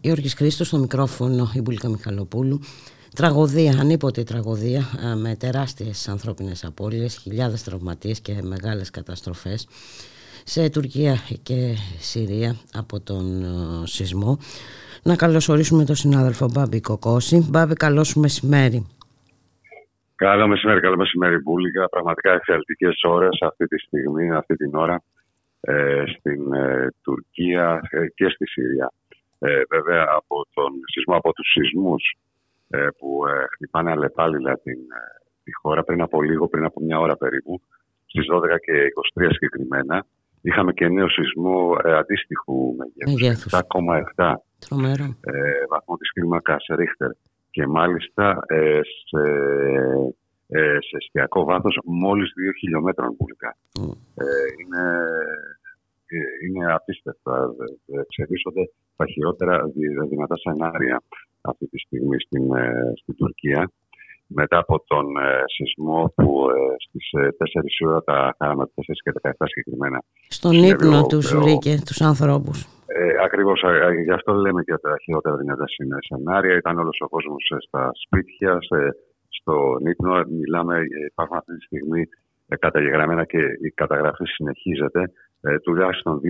Γιώργης Χρήστος, στο μικρόφωνο η Μπουλίκα Μιχαλοπούλου. Τραγωδία, ανίποτη τραγωδία με τεράστιες ανθρώπινες απώλειες, χιλιάδες τραυματίες και μεγάλες καταστροφές σε Τουρκία και Συρία από τον σεισμό. Να καλωσορίσουμε τον συνάδελφο Μπάμπη Κοκόση. Μπάμπη, καλώς σου μεσημέρι. Καλό μεσημέρι, καλό μεσημέρι Μπούλικα. Πραγματικά εξαιρετικές ώρες αυτή τη στιγμή, αυτή την ώρα ε, στην ε, Τουρκία ε, και στη Συρία. Ε, βέβαια από τον σεισμό, από τους σεισμούς ε, που χτυπάνε αλλεπάλληλα την, τη χώρα πριν από λίγο, πριν από μια ώρα περίπου, στις 12 και 23 συγκεκριμένα, είχαμε και νέο σεισμό αντίστοιχου μεγέθους, 7,7 βαθμό της κλίμακας Ρίχτερ και μάλιστα ε, σε, ε, σε εστιακό βάθος μόλις 2 χιλιόμετρων πουλικά. Ε, είναι, ε, είναι απίστευτα. Εξελίσσονται τα χειρότερα δυνατά σενάρια αυτή τη στιγμή στην, ε, στην Τουρκία. Μετά από τον σεισμό που στις 4 ώρα τα χάραμε, 4 και 17 συγκεκριμένα. Στον ύπνο τους βρήκε τους ανθρώπους. Ε, Ακριβώς γι' αυτό λέμε και τα χειρότερα δυνατά σενάρια. Ήταν όλος ο κόσμος στα σπίτια, στο ύπνο. Μιλάμε, υπάρχουν αυτή τη στιγμή ε, καταγεγραμμένα και η καταγραφή συνεχίζεται. Ε, τουλάχιστον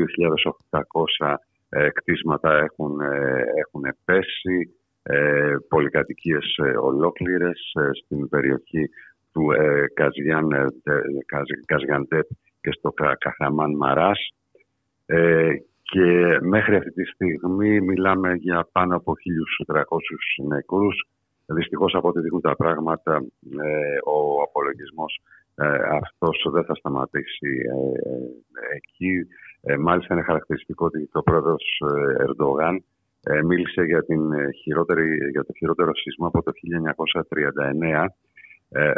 2.800 ε, κτίσματα έχουν, ε, έχουν πέσει, ε, πολυκατοικίες ε, ολόκληρες στην περιοχή του ε, Καζιαντέπ και στο Καχαμάν Μαράς. Και μέχρι αυτή τη στιγμή μιλάμε για πάνω από 1.300 νεκρούς. Δυστυχώς από ό,τι δείχνουν τα πράγματα, ε, ο απολογισμός ε, αυτός δεν θα σταματήσει ε, εκεί. Μάλιστα είναι χαρακτηριστικό ότι το πρόεδρος Ερντογάν μίλησε για, την χειρότερη, για το χειρότερο σεισμό από το 1939,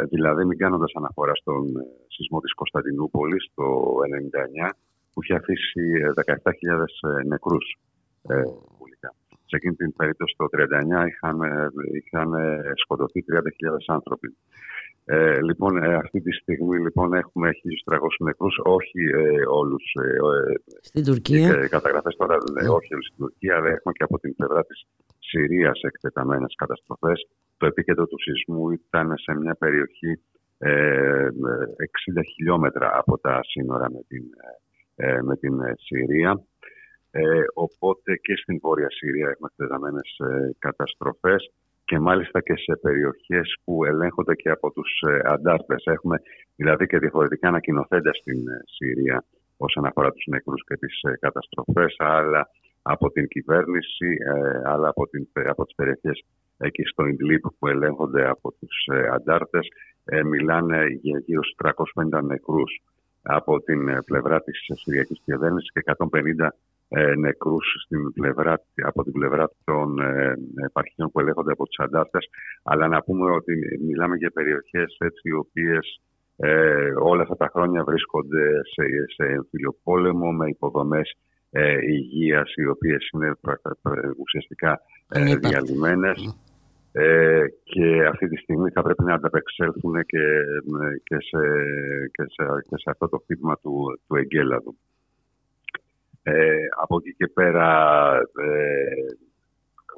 δηλαδή μην κάνοντας αναφορά στον σεισμό της Κωνσταντινούπολης το 1999, που είχε αφήσει 17.000 ε, ε, νεκρούς ε, Σε εκείνη την περίπτωση το 1939 είχαν, είχαν σκοτωθεί 30.000 άνθρωποι. Ε, λοιπόν, αυτή τη στιγμή λοιπόν έχουμε 1.300 νεκρούς, όχι ε, όλους. Ε, στην Τουρκία. Ε, καταγραφές τώρα, ναι. όχι όλους στην Τουρκία, αλλά έχουμε και από την πλευρά της Συρίας εκτεταμένες καταστροφές. Το επίκεντρο του σεισμού ήταν σε μια περιοχή 60 χιλιόμετρα από τα σύνορα με την ε, με την ε, Συρία. Ε, οπότε και στην Βόρεια Συρία έχουμε εκτεταμένες ε, καταστροφές και μάλιστα και σε περιοχές που ελέγχονται και από τους ε, αντάρτες. Έχουμε δηλαδή και διαφορετικά ανακοινοθέντα στην Συρία όσον αφορά τους νεκρούς και τις καταστροφές, αλλά από την κυβέρνηση, αλλά από, την, από τις περιοχές εκεί στο Ιντλίπ που ελέγχονται από τους αντάρτες, μιλάνε για γύρω στους 350 νεκρούς από την ε, πλευρά της Συριακής κυβέρνησης και 150 ε, νεκρούς στην πλευρά, από την πλευρά των ε, επαρχιών που ελέγχονται από τους αντάρτες. Αλλά να πούμε ότι μιλάμε για περιοχές έτσι, οι οποίες ε, όλα αυτά τα χρόνια βρίσκονται σε, σε εμφύλιο πόλεμο με υποδομές ε, υγείας οι οποίες είναι ουσιαστικά ε, διαλυμένες. Ε, και αυτή τη στιγμή θα πρέπει να ανταπεξέλθουν και, και, σε, και, σε, και σε αυτό το φύγμα του, του εγκέλαδου. Ε, από εκεί και πέρα, ε,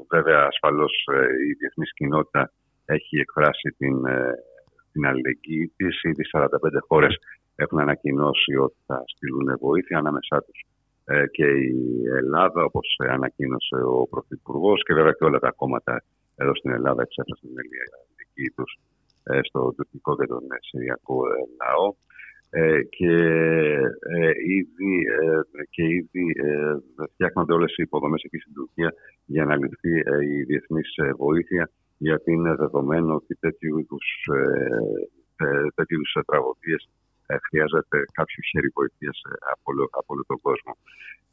βέβαια ασφαλώς ε, η διεθνής κοινότητα έχει εκφράσει την, ε, την αλληλεγγύη της. Ήδη 45 χώρες έχουν ανακοινώσει ότι θα στείλουν βοήθεια ανάμεσά τους και η Ελλάδα, όπως ανακοίνωσε ο Πρωθυπουργός και βέβαια και όλα τα κόμματα εδώ στην Ελλάδα εξέφρασαν την ελληνική τους ε, στο τουρκικό και τον ε, συριακό ε, λαό. και, ήδη, και ήδη φτιάχνονται όλες οι υποδομές εκεί στην Τουρκία για να ληφθεί η διεθνής βοήθεια γιατί είναι δεδομένο ότι τέτοιου είδους, τέτοιου τραγωδίες χρειάζεται κάποιο χέρι βοήθειας από, από όλο τον κόσμο.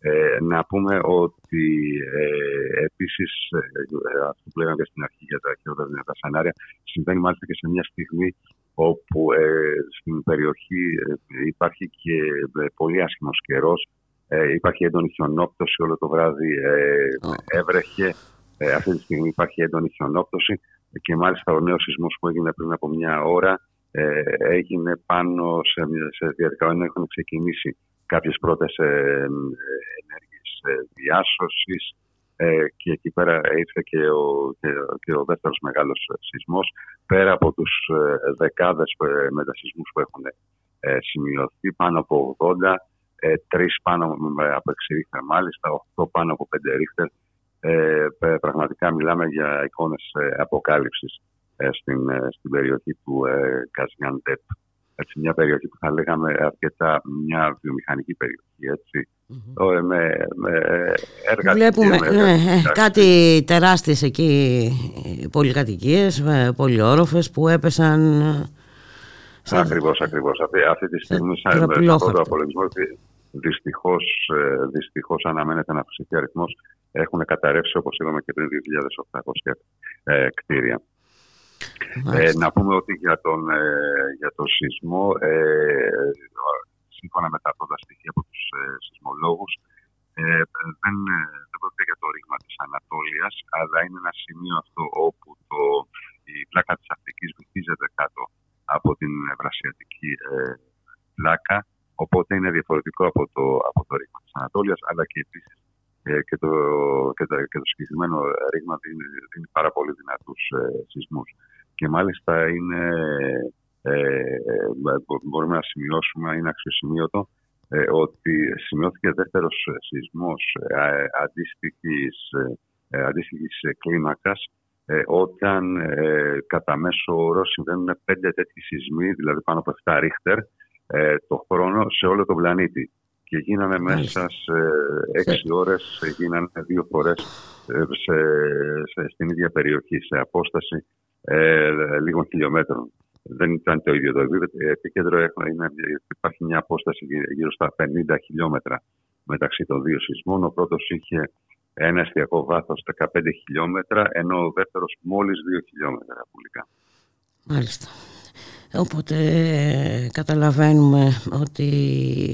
Ε, να πούμε ότι ε, επίσης, ε, αυτό που λέγαμε στην αρχή για τα χειρότερα δυνατά σενάρια, συμβαίνει μάλιστα και σε μια στιγμή όπου ε, στην περιοχή ε, υπάρχει και πολύ άσχημος καιρός. υπάρχει έντονη χιονόπτωση όλο το βράδυ, έβρεχε. αυτή τη στιγμή υπάρχει έντονη χιονόπτωση και μάλιστα ο νέος σεισμός που έγινε πριν από μια ώρα ε, έγινε πάνω σε, σε διαδικασία, έχουν ξεκινήσει κάποιες πρώτες ε, ενέργειες ε, διάσωσης ε, και εκεί πέρα ήρθε και ο, και, και ο δεύτερος μεγάλος σεισμός πέρα από τους ε, δεκάδες ε, μετασυσμούς που έχουν ε, σημειωθεί πάνω από 80 ε, τρεις πάνω από 6 ρίχτερ μάλιστα, 8 πάνω από 5 ρίχτερ. Ε, πραγματικά μιλάμε για εικόνες ε, αποκάλυψης ε, στην, ε, στην περιοχή του ε, Καζιαντέπ. Έτσι, μια περιοχή που θα λέγαμε αρκετά μια βιομηχανική περιοχή. Έτσι. Mm-hmm. Με, με έργα Βλέπουμε ναι, κάτι τεράστιες εκεί πολυκατοικίες, πολυόροφες που έπεσαν Ακριβώς, ακριβώς. Αυτή, αυτή τη στιγμή σαν αυτό το απολογισμό δυστυχώς, δυστυχώς αναμένεται να αυξηθεί αριθμός. Έχουν καταρρεύσει όπως είπαμε και πριν 2.800 ε, κτίρια. Ε, να πούμε ότι για τον, ε, για τον σεισμό, ε, σύμφωνα με τα πρώτα στοιχεία από τους ε, σεισμολόγους, ε, δεν, δεν πρόκειται για το ρήγμα της Ανατόλειας, αλλά είναι ένα σημείο αυτό όπου το, η πλάκα της Αφρικής βυθίζεται κάτω από την ευρασιατική ε, πλάκα, οπότε είναι διαφορετικό από το, από το ρήγμα της Ανατόλειας, αλλά και επίσης ε, και, το, και, το, και το συγκεκριμένο ρήγμα δίνει, δίνει πάρα πολύ δυνατούς ε, σεισμούς και μάλιστα είναι, ε, μπορούμε να σημειώσουμε, είναι αξιοσημείωτο, ε, ότι σημειώθηκε δεύτερος σεισμός ε, αντίστοιχης, ε, αντίστοιχης κλίμακας ε, όταν ε, κατά μέσο όρο συμβαίνουν πέντε τέτοιοι σεισμοί, δηλαδή πάνω από 7 ρίχτερ, ε, το χρόνο σε όλο τον πλανήτη. Και γίνανε μέσα σε έξι ώρες, γίνανε δύο φορές σε, σε, στην ίδια περιοχή, σε απόσταση ε, λίγων χιλιόμετρων. Δεν ήταν το ίδιο το επίκεντρο. Είναι, υπάρχει μια απόσταση γύρω στα 50 χιλιόμετρα μεταξύ των δύο σεισμών. Ο πρώτος είχε ένα εστιακό βάθος 15 χιλιόμετρα, ενώ ο δεύτερος μόλις 2 χιλιόμετρα πουλικά. Μάλιστα. Οπότε καταλαβαίνουμε ότι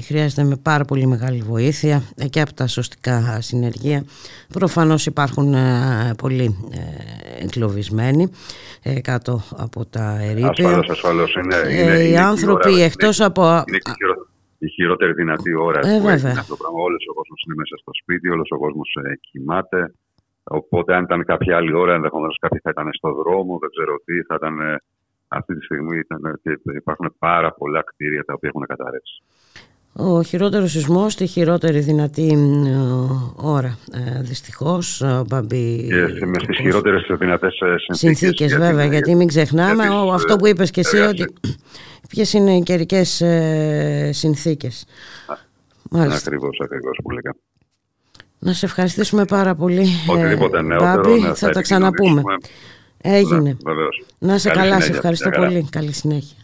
χρειάζεται με πάρα πολύ μεγάλη βοήθεια και από τα σωστικά συνεργεία. Προφανώς υπάρχουν ε, πολλοί ε, εγκλωβισμένοι ε, κάτω από τα ερήπια. Ασφαλώς, ασφαλώς. Είναι, είναι, οι είναι άνθρωποι ώρα, εκτός από... Είναι η χειρότερη δυνατή ώρα ε, που έχει αυτό το πράγμα. Όλος ο κόσμος είναι μέσα στο σπίτι, όλος ο κόσμος κοιμάται. Οπότε αν ήταν κάποια άλλη ώρα, ενδεχομένως κάποιοι θα ήταν στο δρόμο, δεν ξέρω τι, θα ήταν αυτή τη στιγμή ήταν, και υπάρχουν πάρα πολλά κτίρια τα οποία έχουν καταρρεύσει. Ο χειρότερο σεισμός στη χειρότερη δυνατή ώρα. Ε, Δυστυχώς, Μπαμπή. Και με στις χειρότερες δυνατές συνθήκες. Συνθήκες, βέβαια, γιατί μην ξεχνάμε αυτό που είπες και εσύ, ότι ποιες είναι οι καιρικές ε, συνθήκες. Ακριβώς, ακριβώς που λέγα. Να σε ευχαριστήσουμε πάρα πολύ. Οτιδήποτε νεότερο. Μπάμπη, θα, θα τα ξαναπούμε. Έγινε. Ναι, Να σε καλά, σε ευχαριστώ πολύ. Καλή συνέχεια.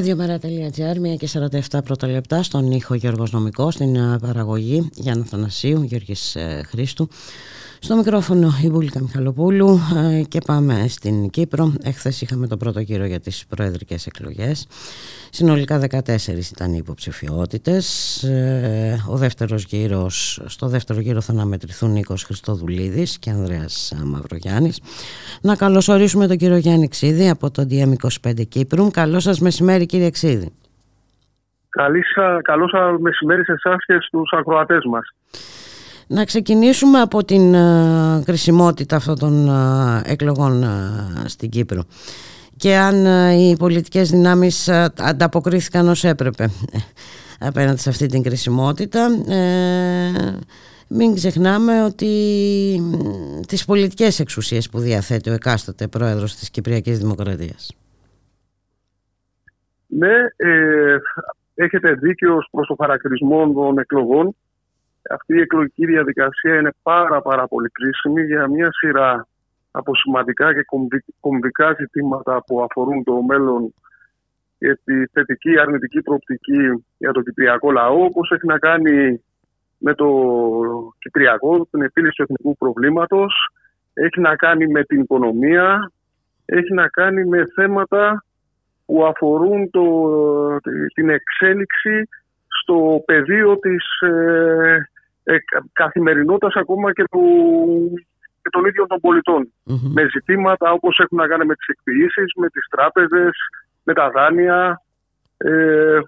Ραδιομέρα.gr, 1 και 47 πρώτα λεπτά, στον ήχο Γιώργος Νομικός, στην ε, παραγωγή Γιάννα Θανασίου, Γιώργης ε, Χρήστου. Στο μικρόφωνο η Μπούλικα Μιχαλοπούλου ε, και πάμε στην Κύπρο. Εχθές είχαμε τον πρώτο γύρο για τις προεδρικές εκλογές. Συνολικά 14 ήταν οι υποψηφιότητες. Ε, Ο δεύτερος γύρος, στο δεύτερο γύρο θα αναμετρηθούν Νίκος Χριστοδουλίδης και Ανδρέας Μαυρογιάννης. Να καλωσορίσουμε τον κύριο Γιάννη Ξίδη από το DM25 Κύπρου. Καλό σας μεσημέρι κύριε Ξίδη. Καλή σα, καλό σας μεσημέρι σε εσάς και στους ακροατές μας. Να ξεκινήσουμε από την ε, κρισιμότητα αυτών των ε, εκλογών ε, στην Κύπρο και αν ε, οι πολιτικές δυνάμεις ε, ανταποκρίθηκαν ως έπρεπε ε, απέναντι σε αυτή την κρισιμότητα. Ε, μην ξεχνάμε ότι μ, τις πολιτικές εξουσίες που διαθέτει ο εκάστοτε πρόεδρος της Κυπριακής Δημοκρατίας. Ναι, ε, έχετε δίκιο ως προς το χαρακτηρισμό των εκλογών. Αυτή η εκλογική διαδικασία είναι πάρα πάρα πολύ κρίσιμη για μια σειρά από σημαντικά και κομβι- κομβικά ζητήματα που αφορούν το μέλλον και τη θετική αρνητική προοπτική για το κυπριακό λαό, όπως έχει να κάνει με το κυπριακό, την επίλυση του εθνικού προβλήματος, έχει να κάνει με την οικονομία, έχει να κάνει με θέματα που αφορούν το, την εξέλιξη στο πεδίο της ε, ε, καθημερινότητας ακόμα και, του, και των ίδιων των πολιτών. Μμμ. Με ζητήματα όπως έχουν να κάνουν με τις εκποιήσεις, με τις τράπεζες, με τα δάνεια. Ε,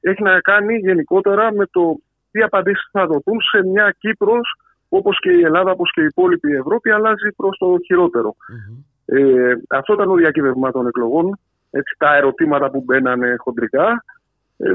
έχει να κάνει γενικότερα με το τι απαντήσεις θα δοθούν σε μια Κύπρος όπως και η Ελλάδα, όπως και η υπόλοιπη Ευρώπη αλλάζει προς το χειρότερο. Μμμ. Ε, αυτό ήταν το διακύβευμα των εκλογών. Έτσι, τα ερωτήματα που μπαίνανε χοντρικά. Ε,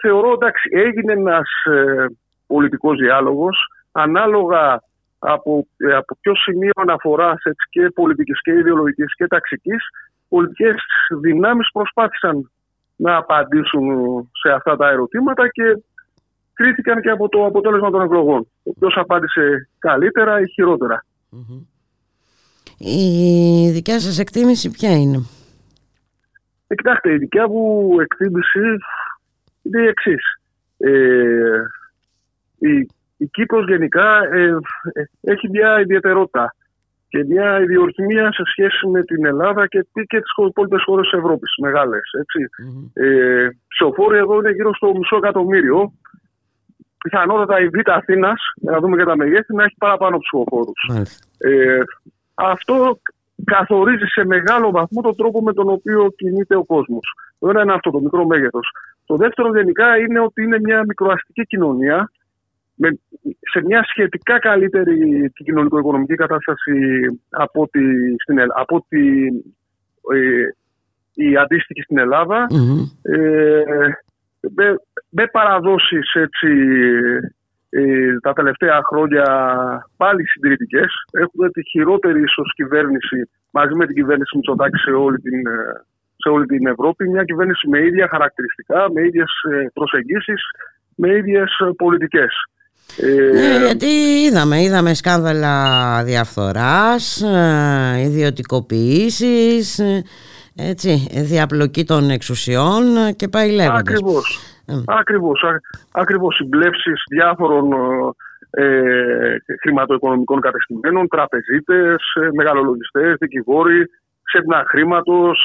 θεωρώ εντάξει, έγινε ένας ε, πολιτικός διάλογος ανάλογα από, ε, από ποιο σημείο αναφοράς έτσι, και πολιτικής και ιδεολογικής και ταξικής πολιτικές δυνάμεις προσπάθησαν να απαντήσουν σε αυτά τα ερωτήματα και κρίθηκαν και από το αποτέλεσμα των εκλογών. Ποιος απάντησε καλύτερα ή χειρότερα. Μμμ. Η δικιά σας εκτίμηση ποια είναι; Ε, κοιτάξτε, η δικιά μου εκτίμηση είναι η εξής. Ε, η, η Κύπρος γενικά ε, ε, έχει μια ιδιαιτερότητα και μια ιδιορχημία σε σχέση με την Ελλάδα και, και τις υπόλοιπες χώρες της Ευρώπης, μεγάλες. Έτσι. Μμμ. Ε, ψηφοφόροι εδώ είναι γύρω στο μισό εκατομμύριο. Πιθανότατα η Β' Αθήνας, για να δούμε και τα μεγέθη, να έχει παραπάνω ψηφοφόρους. Μάλιστα. Ε, αυτό καθορίζει σε μεγάλο βαθμό τον τρόπο με τον οποίο κινείται ο κόσμος. Το ένα είναι αυτό, το μικρό μέγεθος. Το δεύτερο γενικά είναι ότι είναι μια μικροαστική κοινωνία με, σε μια σχετικά καλύτερη κοινωνικο-οικονομική κατάσταση από ότι, στην, ελλ- από ότι ε, η αντίστοιχη στην Ελλάδα. Μμμ. Ε, με- με παραδόσεις έτσι, ε, τα τελευταία χρόνια πάλι συντηρητικές. Έχουμε τη χειρότερη ίσω κυβέρνηση μαζί με την κυβέρνηση Μητσοτάκη σε όλη την, ε, σε όλη την Ευρώπη. Μια κυβέρνηση με ίδια χαρακτηριστικά, με ίδιες προσεγγίσεις, με ίδιες πολιτικές. Ναι, γιατί είδαμε, είδαμε σκάνδαλα διαφθοράς, ε, ιδιωτικοποιήσεις, ε, έτσι, διαπλοκή των εξουσιών και πάει λέγοντας. Ακριβώς. Ακριβώς, α, ακριβώς συμπλέψεις διάφορων ε, χρηματοοικονομικών κατεστημένων, τραπεζίτες, ε, μεγαλολογιστές, δικηγόροι, ξέπνα χρήματος,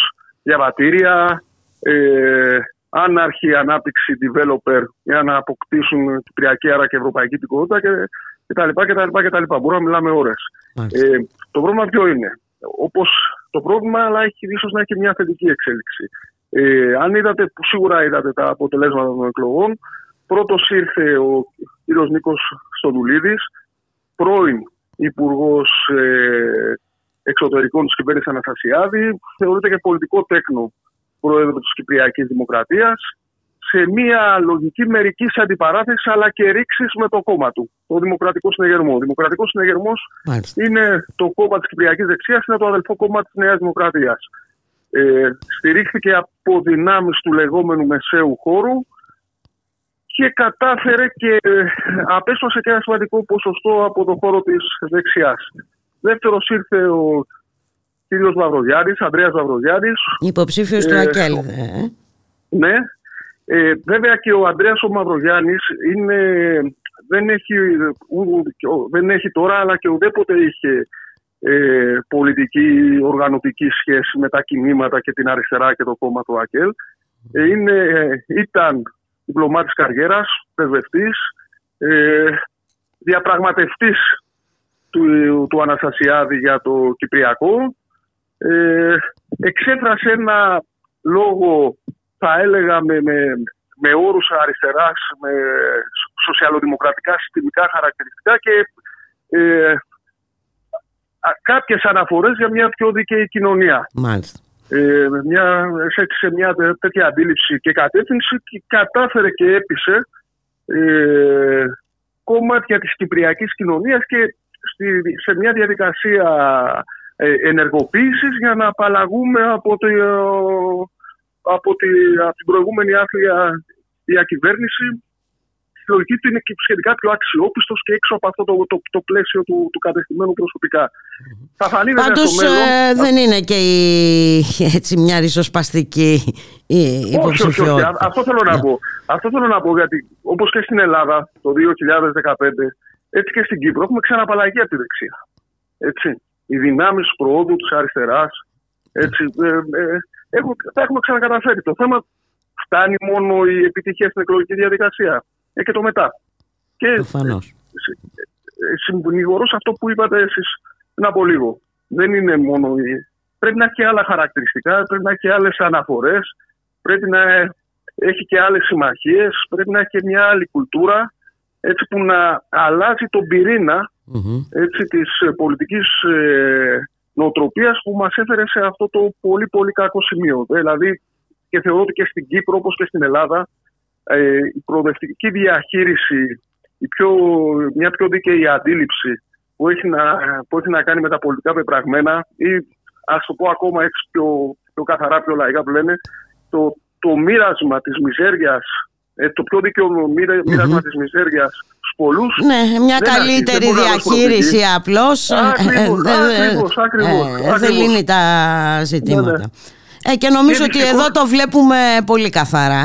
διαβατήρια, ε, άναρχη ανάπτυξη developer για να αποκτήσουν κυπριακή άρα και ευρωπαϊκή τυπικότητα και, και τα λοιπά και τα λοιπά και τα λοιπά. Μπορούμε να μιλάμε ώρες. Ε, το πρόβλημα ποιο είναι; Όπως το πρόβλημα, αλλά έχει ίσως να έχει μια θετική εξέλιξη. Ε, αν είδατε, που σίγουρα είδατε τα αποτελέσματα των εκλογών, πρώτος ήρθε ο κ. Νίκος Στοδουλίδη, πρώην Υπουργός ε, Εξωτερικών της κυβέρνησης Αναστασιάδη, θεωρείται και πολιτικό τέκνο πρόεδρο της Κυπριακής Δημοκρατίας, σε μια λογική μερικής αντιπαράθεσης αλλά και ρήξης με το κόμμα του, το Δημοκρατικό Συνεγερμό. Ο Δημοκρατικός Συνεγερμός είναι το κόμμα της Κυπριακής Δεξιάς, είναι το αδελφό κόμμα της Νέας Δημοκρατίας ε, στηρίχθηκε από δυνάμεις του λεγόμενου μεσαίου χώρου και κατάφερε και ε, απέσπασε και ένα σημαντικό ποσοστό από το χώρο της δεξιάς. Δεύτερος ήρθε ο κύριος Βαυροδιάρης, Ανδρέας Βαυροδιάρης. Υποψήφιος του Ε, Ακέλ. ο- ε. Ναι. Ε, βέβαια και ο Ανδρέας ο Μαυρογιάννης είναι, δεν, έχει, ου- ου- δεν έχει τώρα αλλά και ουδέποτε είχε ε, πολιτική οργανωτική σχέση με τα κινήματα και την αριστερά και το κόμμα του ΑΚΕΛ. Ε, είναι, ε, ήταν διπλωμάτης καριέρας, πρεσβευτής, ε, διαπραγματευτής του, του Αναστασιάδη για το Κυπριακό. Ε, εξέφρασε ένα λόγο, θα έλεγα, με, με, με όρους αριστεράς, με σοσιαλοδημοκρατικά συστημικά χαρακτηριστικά και ε, α- κάποιες αναφορές για μια πιο δίκαιη κοινωνία. Μάλιστα. Ε, με μια, σε, σε μια τέ- τέτοια αντίληψη και κατεύθυνση και κατάφερε και έπεισε ε, κομμάτια της κυπριακής κοινωνίας και στη, σε μια διαδικασία ε, ενεργοποίησης για να απαλλαγούμε από, το, ε, από, τη, από την προηγούμενη άθλια διακυβέρνηση στη λογική του είναι και σχετικά πιο αξιόπιστος και έξω από αυτό το, το, το πλαίσιο του, του κατεστημένου προσωπικά. Θα φανεί βέβαια Πάντως στο μέλλον... ε, δεν είναι και η, έτσι μια ριζοσπαστική η Όχι, όχι, όχι. υποψηφιότητα. Α- Αυτό θέλω να πω. Αυτό θέλω να πω γιατί όπως και στην Ελλάδα το 2015 έτσι και στην Κύπρο έχουμε ξαναπαλλαγή από τη δεξιά. Έτσι. Οι δυνάμεις προόδου της αριστεράς έτσι, ε, ε, έχουν, τα έχουμε ξανακαταφέρει. Το θέμα φτάνει μόνο η επιτυχία στην εκλογική διαδικασία ε, και το μετά. Και Προφανώς. ε, συμπνιγωρώ σε αυτό που είπατε εσείς πριν από λίγο. Δεν είναι μόνο η... Πρέπει να έχει και άλλα χαρακτηριστικά, πρέπει να έχει και άλλες αναφορές, πρέπει να έχει και άλλες συμμαχίες, πρέπει να έχει και μια άλλη κουλτούρα, έτσι που να αλλάζει τον πυρήνα Μμμ. έτσι, της ε, πολιτικής ε, νοοτροπίας που μας έφερε σε αυτό το πολύ πολύ κακό σημείο. Δηλαδή, και θεωρώ ότι και στην Κύπρο όπως και στην Ελλάδα ε, η προοδευτική διαχείριση, η πιο, μια πιο δίκαιη αντίληψη που έχει, να, που έχει να κάνει με τα πολιτικά πεπραγμένα ή ας το πω ακόμα έτσι πιο, πιο καθαρά, πιο λαϊκά που λένε, το, το μοίρασμα της μιζέριας, ε, το πιο δίκαιο μοίρα- μοίρασμα της μιζέριας στους πολλούς Ναι, μια Δεν καλύτερη αρχίζει, δεν μπορεί να μας διαχείριση προηγεί. απλώς ε, Ακριβώς, ε, ε, ακριβώς, ακριβώς, ε, δεν ακριβώς. λύνει τα ζητήματα. Ε, και νομίζω Και ότι δυστυχώς- εδώ το βλέπουμε πολύ καθαρά.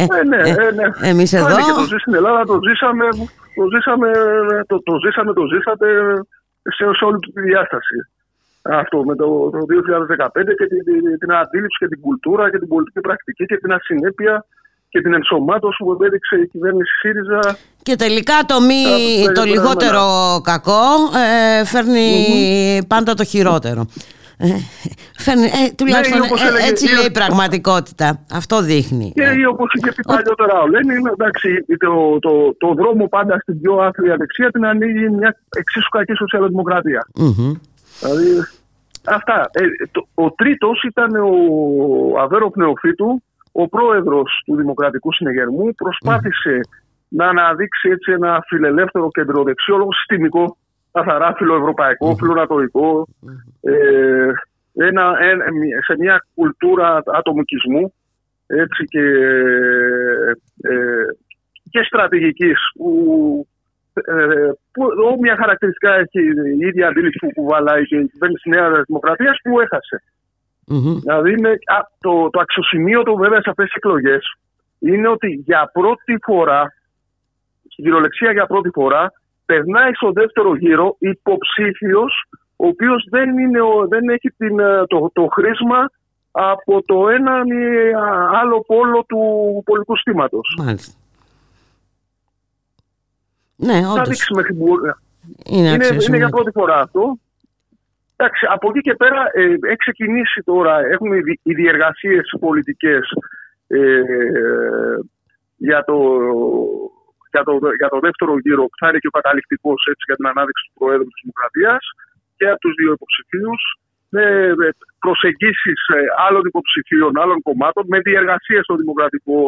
Ε, Ε, ναι, ε, ε, ναι. Εμείς εδώ... Φάνηκε, το ζει στην Ελλάδα, το ζήσαμε, το ζήσαμε, το, το ζήσαμε, το ζήσατε σε, σε όλη του τη διάσταση. Αυτό με το, το 2015 και την, την, την αντίληψη και την κουλτούρα και την πολιτική πρακτική και την ασυνέπεια και την ενσωμάτωση που επέδειξε η κυβέρνηση ΣΥΡΙΖΑ. Και τελικά το, μη, Κάπου το πέρα λιγότερο κακό ε, φέρνει πάντα το χειρότερο. Ε, φέρνει, ε, τουλάχιστον ή όπως ε, έλεγε- έτσι ή- λέει η πραγματικότητα. Αυτό δείχνει. Και Ε, όπως είχε πει παλιότερα ο Λένιν, εντάξει, το, το, το δρόμο πάντα στην πιο άθλια δεξιά την ανοίγει μια εξίσου κακή σοσιαλδημοκρατία. μμμ. Δηλαδή, αυτά. Ε, το, ο τρίτος ήταν ο Αβέρο Πνεοφύτου, ο πρόεδρος του Δημοκρατικού Συνεγερμού προσπάθησε να αναδείξει έτσι ένα φιλελεύθερο κεντροδεξιό λόγο συστημικό, καθαρά φιλοευρωπαϊκό, φιλονατοϊκό, ε, ένα, ένα- σε μια κουλτούρα ατομικισμού έτσι και, ε, και στρατηγικής που, ε, που όμοια χαρακτηριστικά έχει η ίδια αντίληψη που κουβαλάει και η κυβέρνηση της Νέας Δημοκρατίας που έχασε. Μμμ. Δηλαδή είναι, α, το, το αξιοσημείωτο βέβαια σε αυτές τις εκλογές είναι ότι για πρώτη φορά, στην κυριολεξία για πρώτη φορά, περνάει στο δεύτερο γύρο υποψήφιος ο οποίος δεν, είναι, ο- δεν έχει την, ε, το, το χρήσμα από το έναν ή α, άλλο πόλο του πολιτικού στήματος. Μάλιστα. Ναι, Θα όντως. δείξει μέχρι που μπορεί- Είναι είναι, είναι για αξιοσημείωτο. πρώτη φορά αυτό. Εντάξει, από εκεί και πέρα ε, έχει ξεκινήσει τώρα, έχουν οι, δι- οι διεργασίες πολιτικές ε, για, το, για, το, για το δεύτερο γύρο, που θα είναι και ο καταληκτικός έτσι, για την ανάδειξη του Προέδρου της Δημοκρατίας και από τους δύο υποψηφίους με με προσεγγίσεις ε, άλλων υποψηφίων, άλλων κομμάτων, με διεργασίες στο Δημοκρατικό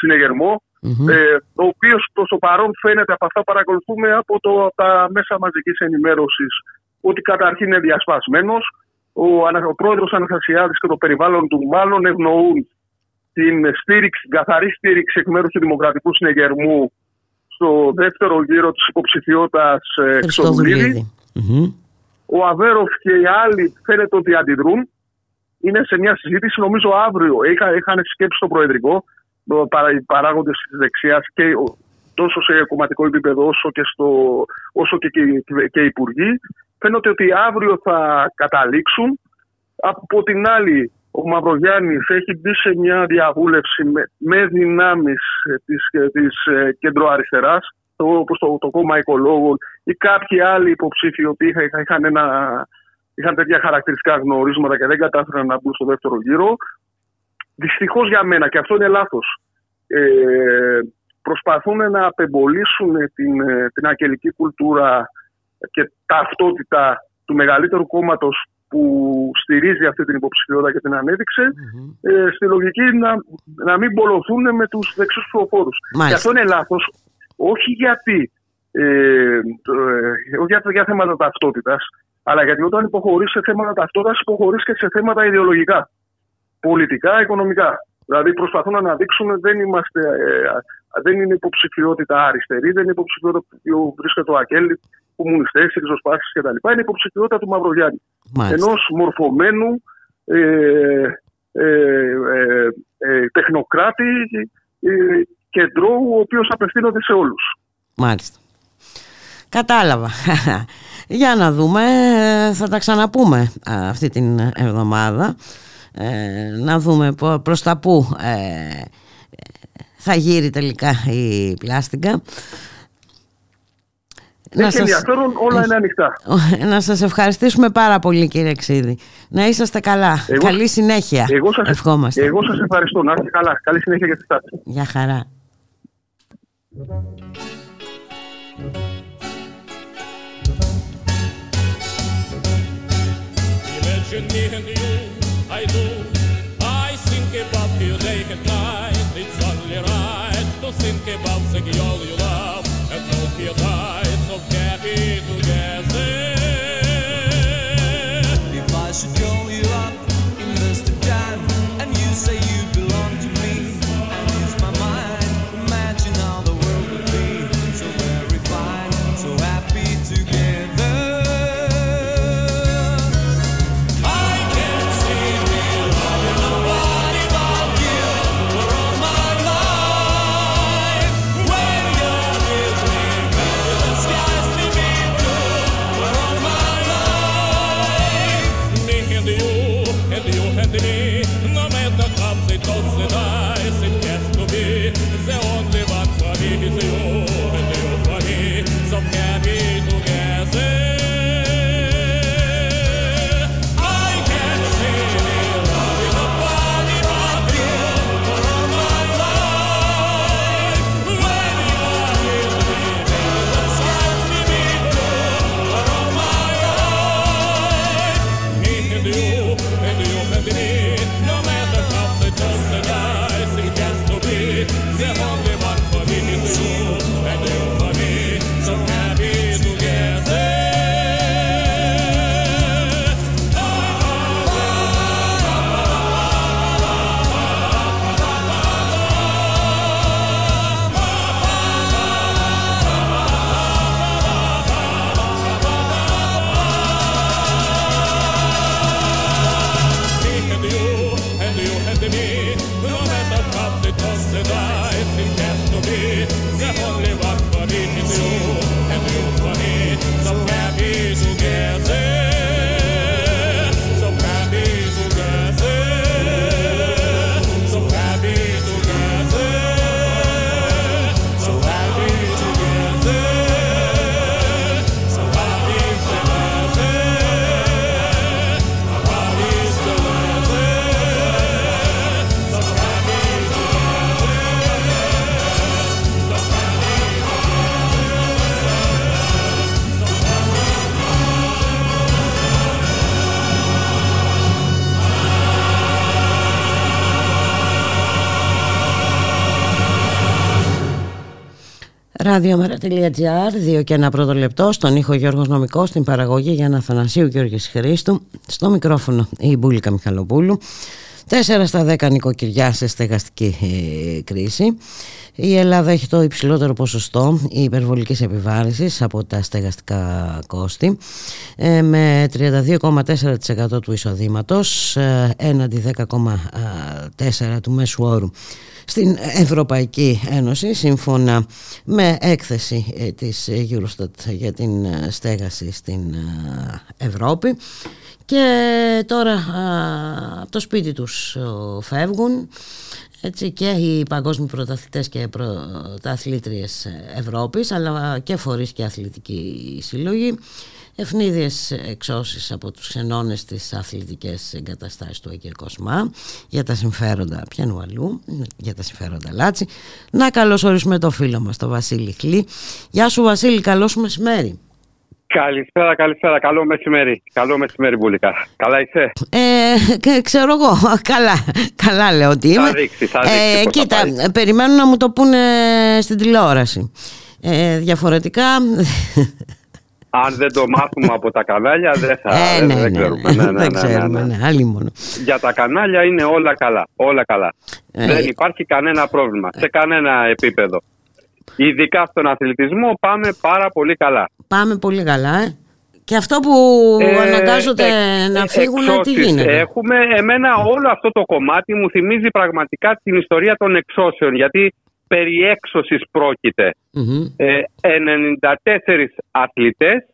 Συνεγερμό, Μμμ. ε, ο οποίος προς το παρόν φαίνεται από αυτά που παρακολουθούμε από, το, από τα μέσα μαζικής ενημέρωσης ότι καταρχήν είναι διασπασμένος. Ο, ανα- ο πρόεδρος Αναστασιάδης και το περιβάλλον του μάλλον ευνοούν την στήριξη, την καθαρή στήριξη εκ μέρους του Δημοκρατικού Συνεγερμού στο δεύτερο γύρο της υποψηφιότητας ε, Χρυστοδουλίδη. Χριστοδουλίδη. Μμμ. Ο Αβέροφ και οι άλλοι φαίνεται ότι αντιδρούν. Είναι σε μια συζήτηση, νομίζω αύριο. Είχα, είχαν σκέψει στο Προεδρικό ο παρα- οι παράγοντες της δεξιάς και ο- τόσο σε κομματικό επίπεδο όσο και, στο, όσο και, και, και οι υπουργοί. Φαίνεται ότι αύριο θα καταλήξουν. Από την άλλη, ο Μαυρογιάννης έχει μπει σε μια διαβούλευση με, με δυνάμεις ε, της, ε, της ε, κεντροαριστεράς, το, όπως το, το κόμμα οικολόγων ή κάποιοι άλλοι υποψήφοι οι οποίοι είχαν, είχαν, ένα, είχαν τέτοια χαρακτηριστικά γνωρίσματα και δεν κατάφεραν να μπουν στο δεύτερο γύρο. Δυστυχώς για μένα, και αυτό είναι λάθος. Ε, προσπαθούν να απεμπολίσουν την, ε, την αγγελική κουλτούρα και ταυτότητα του μεγαλύτερου κόμματος που στηρίζει αυτή την υποψηφιότητα και την ανέδειξε, ε, στη λογική να, να μην πολλωθούν με τους δεξιούς ψηφοφόρους. Μάλιστα. Και αυτό είναι λάθος, όχι γιατί. Ε, το, ε, όχι για, για θέματα ταυτότητας, αλλά γιατί όταν υποχωρείς σε θέματα ταυτότητας, υποχωρείς και σε θέματα ιδεολογικά. Πολιτικά, οικονομικά. Δηλαδή προσπαθούν να αναδείξουν δεν είμαστε. Ε, δεν είναι υποψηφιότητα αριστερή, δεν είναι υποψηφιότητα που βρίσκεται ο Ακέλη, κομμουνιστέ, ριζοσπάσεις κτλ. Είναι υποψηφιότητα του Μαυρογιάννη Μάλιστα. ενός μορφωμένου ε, ε, ε, ε, τεχνοκράτη ε, κεντρώου ο οποίος απευθύνονται σε όλους. Μάλιστα. Κατάλαβα. [LAUGHS] Για να δούμε, ε, θα τα ξαναπούμε α, αυτή την εβδομάδα. Ε, να δούμε πο- προς τα πού ε, θα γύρει τελικά η πλάστικα. Έχει ενδιαφέρον, όλα είναι ανοιχτά. να σας ευχαριστήσουμε πάρα πολύ κύριε Ξίδη. Να είσαστε καλά. Εγώ- Καλή συνέχεια. Εγώ σας, Ευχόμαστε. εγώ σας ευχαριστώ. Να είστε καλά. Καλή συνέχεια για τη στάση. Γεια χαρά. Imagine me and you, I do. I think about you day and night. to think about the girl you love and don't be a so Ραδιομέρα.gr, 2 και ένα πρώτο λεπτό, στον ήχο Γιώργος Νομικός, στην παραγωγή για Αθανασίου Γιώργης Χρήστου, στο μικρόφωνο η Μπούλικα Μιχαλοπούλου. 4 στα 10 νοικοκυριά σε στεγαστική ε, κρίση. Η Ελλάδα έχει το υψηλότερο ποσοστό υπερβολικής επιβάρησης από τα στεγαστικά κόστη ε, με 32,4% του εισοδήματος ε, έναντι 10,4% του μέσου όρου στην Ευρωπαϊκή Ένωση σύμφωνα με έκθεση ε, της Eurostat για την ε, στέγαση στην ε, Ευρώπη και τώρα α, από το σπίτι τους ο, φεύγουν έτσι και οι παγκόσμιοι πρωταθλητές και πρωταθλήτριες Ευρώπης αλλά και φορείς και αθλητικοί σύλλογοι ευνίδιες εξώσεις από τους ξενώνες της αθλητικές εγκαταστάσεις του Αγίου Κοσμά για τα συμφέροντα πιανού αλλού, για τα συμφέροντα Λάτσι. Να καλωσορίσουμε το φίλο μας, τον Βασίλη Χλή. Γεια σου Βασίλη, καλό σου μεσημέρι. Καλησπέρα, καλησπέρα. Καλό μεσημέρι. Καλό μεσημέρι, Μπουλικά. Καλά είσαι; Ε, και ξέρω εγώ, καλά, καλά λέω ότι είμαι. Θα δείξει, θα δείξει πώς θα κοίτα, πάει. περιμένω να μου το πούνε στην τηλεόραση. Ε, διαφορετικά, Αν δεν το μάθουμε από τα κανάλια, δεν θα ε, δεν, ναι, δεν ναι, ξέρουμε. ναι, Ναι, ναι, δεν ναι, ξέρουμε, ναι, ναι. ναι, άλλη μόνο. Για τα κανάλια είναι όλα καλά. Όλα καλά. Ε. Δεν υπάρχει κανένα πρόβλημα σε κανένα επίπεδο. Ειδικά στον αθλητισμό πάμε πάρα πολύ καλά. Πάμε πολύ καλά, ε. Και αυτό που Ε, αναγκάζονται ε, να ε, φύγουν, τι εξώσεις γίνεται; Έχουμε, εμένα όλο αυτό το κομμάτι μου θυμίζει πραγματικά την ιστορία των εξώσεων, γιατί περί έξωσης πρόκειται. Μμμ. Ε, 94 αθλητές,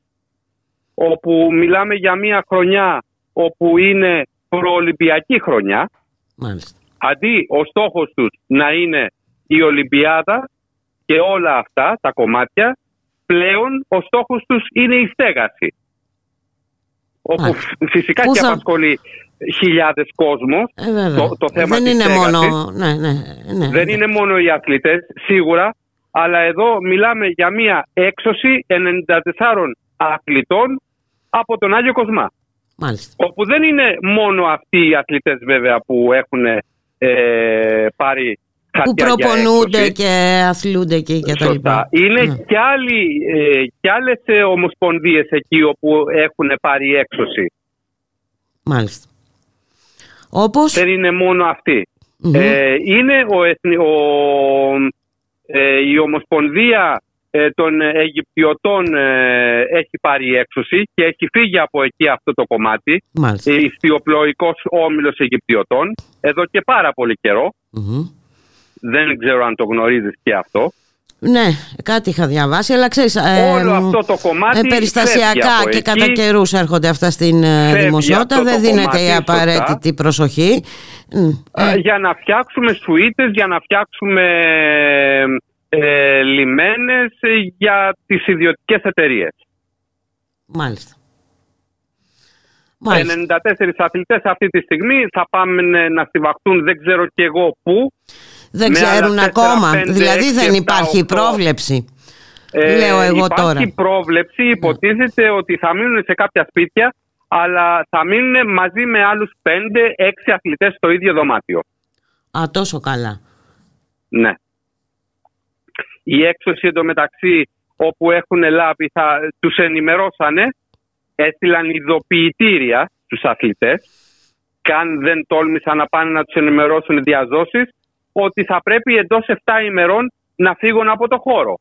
όπου μιλάμε για μια χρονιά όπου είναι προολυμπιακή χρονιά, Μάλιστα. αντί ο στόχος τους να είναι η Ολυμπιάδα και όλα αυτά τα κομμάτια, πλέον ο στόχος τους είναι η στέγαση. Όπου Μάλιστα. φ- φυσικά Πού και θα- απασχολεί χιλιάδες κόσμος Ε, βέβαια. το, το θέμα δεν της είναι στέγασης. μόνο. Ναι, ναι, ναι. Δεν είναι μόνο οι αθλητές, σίγουρα, αλλά εδώ μιλάμε για μια έξωση 94 αθλητών από τον Άγιο Κοσμά. Μάλιστα. Όπου δεν είναι μόνο αυτοί οι αθλητές βέβαια που έχουν ε, πάρει Που χαρτιά για προπονούνται έκδοση. και αθλούνται και, και τα Σωστά. λοιπά. Είναι Ναι. και, άλλοι, ε, και άλλες ε, ομοσπονδίες εκεί όπου έχουν πάρει έξωση. Μάλιστα. Όπως. Δεν είναι μόνο αυτοί. Μμμ. Ε, είναι ο, εθνι- ο- ε, η Ομοσπονδία ε, των Αιγυπτιωτών ε, έχει πάρει έξωση και έχει φύγει από εκεί αυτό το κομμάτι. Μάλιστα. Ε, Ιστιοπλοϊκός όμιλος Αιγυπτιωτών εδώ και πάρα πολύ καιρό. Μμμ. Δεν ξέρω αν το γνωρίζεις και αυτό. Ναι, κάτι είχα διαβάσει, αλλά ξέρεις, ε, Όλο αυτό το κομμάτι ε, φεύγει περιστασιακά από και εκεί. κατά καιρούς έρχονται αυτά στην ε, Φεύγει δημοσιότητα, αυτό δεν το δίνεται η κομμάτι, απαραίτητη προσοχή. Μ, Α, ε, για να φτιάξουμε σουίτες, για να φτιάξουμε ε, λιμένες ε, για τις ιδιωτικές εταιρείες. μάλιστα. Μάλιστα. 94 αθλητές αυτή τη στιγμή θα πάμε να στιβαχτούν δεν ξέρω και εγώ πού. Δεν με ξέρουν άλλα ακόμα, 4, 5, δηλαδή 6, δεν 7, υπάρχει 8. πρόβλεψη. Ε, Λέω εγώ υπάρχει τώρα. Ναι. πρόβλεψη, υποτίθεται ότι θα μείνουν σε κάποια σπίτια αλλά θα μείνουν μαζί με άλλους 5-6 αθλητές στο ίδιο δωμάτιο. Α, τόσο καλά. Ναι. Η έξωση εντωμεταξύ όπου έχουν λάβει θα τους ενημερώσανε, έστειλαν ειδοποιητήρια στους αθλητές καν δεν τόλμησαν να πάνε να τους ενημερώσουν διαζώσεις ότι θα πρέπει εντός 7 ημερών να φύγουν από το χώρο.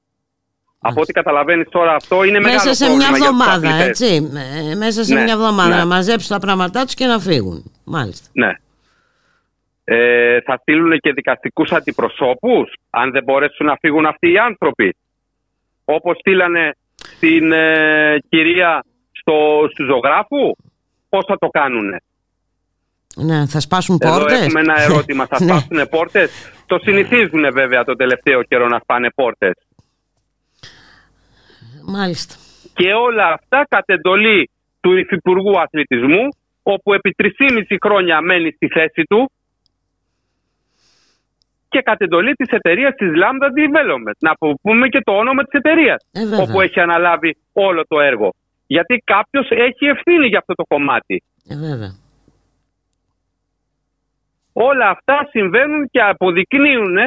Από ό,τι καταλαβαίνεις τώρα αυτό είναι μεγάλο Μέσα σε μια πρόβλημα για τους εβδομάδα, αθλητές. έτσι. Ε, Μέσα σε Ναι, μια εβδομάδα ναι. να μαζέψουν τα πράγματά τους και να φύγουν. Μάλιστα. Ναι. Ε, θα στείλουν και δικαστικούς αντιπροσώπους αν δεν μπορέσουν να φύγουν αυτοί οι άνθρωποι. Όπως στείλανε την ε, κυρία στο, στους ζωγράφους. Πώς θα το κάνουνε; Ναι, θα σπάσουν Εδώ πόρτες; έχουμε ένα ερώτημα. Θα Ναι. σπάσουν πόρτες; Το συνηθίζουν βέβαια το τελευταίο καιρό να σπάνε πόρτες. Μάλιστα. Και όλα αυτά κατ' εντολή του Υφυπουργού Αθλητισμού, όπου επί 3,5 χρόνια μένει στη θέση του και κατ' εντολή της εταιρείας της Lambda Development. Να πούμε και το όνομα της εταιρείας, Ε, βέβαια. όπου έχει αναλάβει όλο το έργο. Γιατί κάποιος έχει ευθύνη για αυτό το κομμάτι. Ε, βέβαια. Όλα αυτά συμβαίνουν και αποδεικνύουν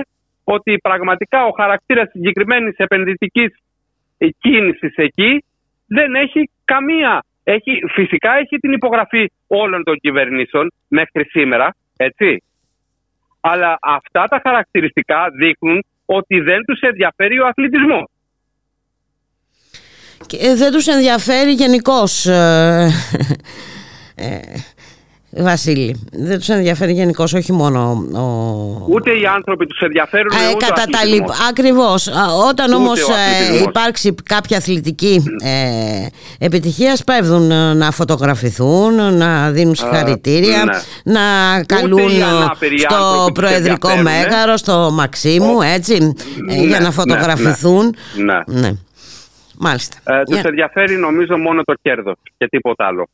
ότι πραγματικά ο χαρακτήρας συγκεκριμένης επενδυτικής κίνησης εκεί δεν έχει καμία. Έχει, φυσικά έχει την υπογραφή όλων των κυβερνήσεων μέχρι σήμερα, έτσι. Αλλά αυτά τα χαρακτηριστικά δείχνουν ότι δεν τους ενδιαφέρει ο αθλητισμός. Και ε, δεν τους ενδιαφέρει γενικώς. Ε, ε, Βασίλη, δεν τους ενδιαφέρει γενικώς όχι μόνο ο... Ούτε οι άνθρωποι τους ενδιαφέρουν, Ε, ούτε ο κατά τα αθλητισμός. λοιπά. Ακριβώς. Α, Όταν Ούτε όμως ο ε, αθλητισμός. υπάρξει κάποια αθλητική ε, επιτυχία σπέβδουν ε, να φωτογραφηθούν, να δίνουν συγχαρητήρια, ναι. να καλούν οι ε, ανάπηροι στο άνθρωποι τους προεδρικό ενδιαφέρουν, ε. μέγαρο, στο Μαξίμου, έτσι, ε, Ναι, για να ναι, φωτογραφηθούν. Ναι. Ναι. Μάλιστα. Ε, τους Για- ενδιαφέρει νομίζω μόνο το κέρδος και τίποτα άλλο.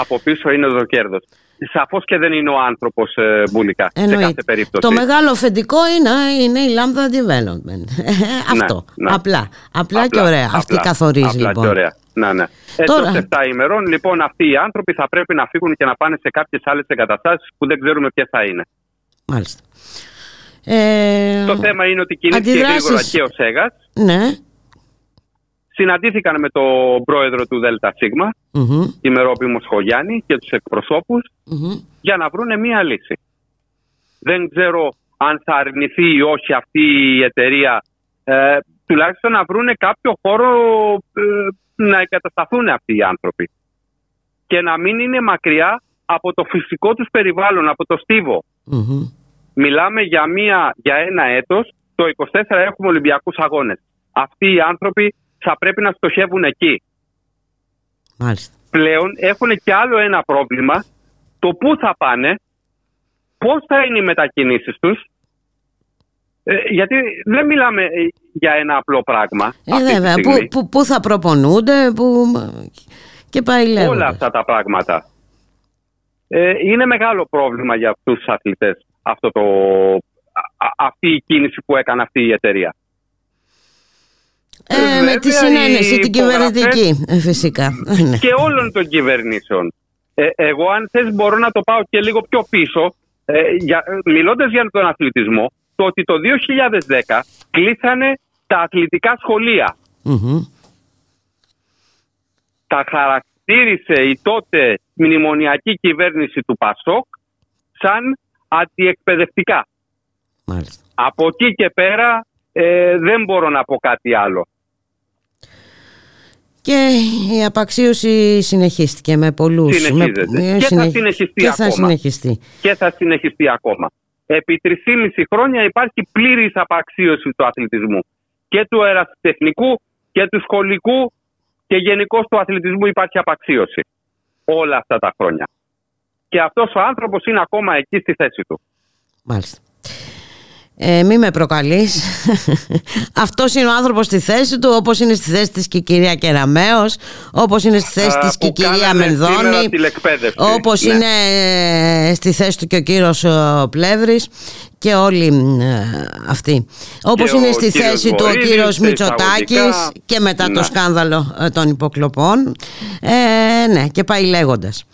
Από πίσω είναι το κέρδος. Σαφώς και δεν είναι ο άνθρωπος ε, μπουλικά σε Εννοείται. κάθε περίπτωση. Το μεγάλο αφεντικό είναι, είναι η Lambda Development. Ε, Αυτό. ναι. Απλά. Απλά. και ωραία. Αυτή απλά, καθορίζει απλά λοιπόν. και ωραία. Ναι, ναι. Τώρα- Εντός 7 ημερών, λοιπόν, αυτοί οι άνθρωποι θα πρέπει να φύγουν και να πάνε σε κάποιες άλλες εγκαταστάσεις που δεν ξέρουμε ποιες θα είναι. Μάλιστα. Ε, Το θέμα είναι ότι κινήθηκε αντιδράσεις- γρήγορα και ο Σέγας. Ναι. Συναντήθηκαν με τον πρόεδρο του ΔΣ, Μμμ, τη Μερόπη Μοσχογιάννη και τους εκπροσώπους μμμ. για να βρούνε μία λύση. Δεν ξέρω αν θα αρνηθεί ή όχι αυτή η εταιρεία ε, τουλάχιστον να βρούνε κάποιο χώρο ε, να εγκατασταθούν αυτοί οι άνθρωποι και να μην είναι μακριά από το φυσικό τους περιβάλλον, από το στίβο. Μμμ. Μιλάμε για, μία, για ένα έτος, το 24 έχουμε Ολυμπιακούς Αγώνες. Αυτοί οι άνθρωποι θα πρέπει να στοχεύουν εκεί. Μάλιστα. Πλέον έχουν και άλλο ένα πρόβλημα, το πού θα πάνε, πώς θα είναι οι μετακινήσεις τους, ε, γιατί δεν μιλάμε ε, για ένα απλό πράγμα. Ε, αυτή τη βέβαια. στιγμή. Πού, πού, πού θα προπονούνται, πού... και πάει λέγοντας. Όλα αυτά τα πράγματα. Ε, είναι μεγάλο πρόβλημα για αυτούς τους αθλητές αυτό το, α- α- αυτή η κίνηση που έκανε αυτή η εταιρεία. Ε, Ε, με τη βέβαια, συνένεση οι την υπογραφές- κυβερνητική, ε, φυσικά. Ε, ναι. και όλων των κυβερνήσεων. Ε, εγώ αν θες μπορώ να το πάω και λίγο πιο πίσω, ε, για, ε, μιλώντας για τον αθλητισμό, το ότι το 2010 κλείσανε τα αθλητικά σχολεία. Μμμ. Τα χαρακτήρισε η τότε μνημονιακή κυβέρνηση του ΠΑΣΟΚ σαν αντιεκπαιδευτικά. Μάλιστα. Από εκεί και πέρα ε, δεν μπορώ να πω κάτι άλλο. Και η απαξίωση συνεχίστηκε με πολλούς. Συνεχίζεται. με- Και θα συνεχ- συνεχιστεί και θα ακόμα. συνεχιστεί. και θα συνεχιστεί ακόμα. Επί 3,5 χρόνια υπάρχει πλήρης απαξίωση του αθλητισμού. Και του ερασιτεχνικού και του σχολικού και γενικώ του αθλητισμού υπάρχει απαξίωση. Όλα αυτά τα χρόνια. Και αυτός ο άνθρωπος είναι ακόμα εκεί στη θέση του. Μάλιστα. Ε, μη με προκαλείς [LAUGHS] Αυτός είναι ο άνθρωπος στη θέση του Όπως είναι στη θέση της και η κυρία Κεραμέως Όπως είναι στη θέση Α, της και η που κυρία κάνανε σήμερα Μενδώνη τηλεκπαίδευση. Όπως Ναι. είναι ε, στη θέση του και ο κύριος ε, Πλεύρης Και όλοι ε, αυτοί Όπως Και είναι ο στη κύριος θέση του ο Βορύδης, κύριος σε Μητσοτάκης εισαγωγικά. Και μετά το Ναι. σκάνδαλο ε, των υποκλοπών ε, Ναι και πάει λέγοντας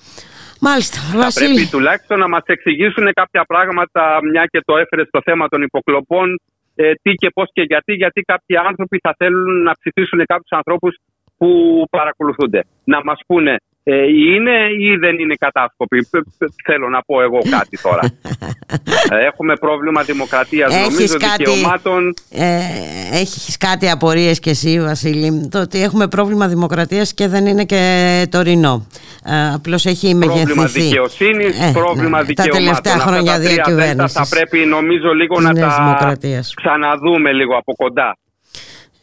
Μάλιστα Θα Βασίλη πρέπει τουλάχιστον να μας εξηγήσουν κάποια πράγματα, μια και το έφερες στο θέμα των υποκλοπών, ε, τι και πώς και γιατί, γιατί κάποιοι άνθρωποι θα θέλουν να ψηφίσουν κάποιους ανθρώπους που παρακολουθούνται. Να μας πούνε ε, είναι ή δεν είναι κατάσκοποι. Π- π- Θέλω να πω εγώ κάτι τώρα. Ε, [LAUGHS] Έχουμε πρόβλημα δημοκρατίας, Έχεις νομίζω, κάτι- δικαιωμάτων. Ε, έχεις κάτι απορίες και εσύ Βασίλη το ότι έχουμε πρόβλημα δημοκρατίας και δεν είναι και τωρινό Απλώς έχει μεγεθυνθεί. Πρόβλημα δικαιοσύνης, ε, πρόβλημα ναι, ναι. δικαιωμάτων. Τα τελευταία χρόνια διακυβέρνηση. Θα πρέπει νομίζω λίγο να ναι, τα δημοκρατίας. ξαναδούμε λίγο από κοντά.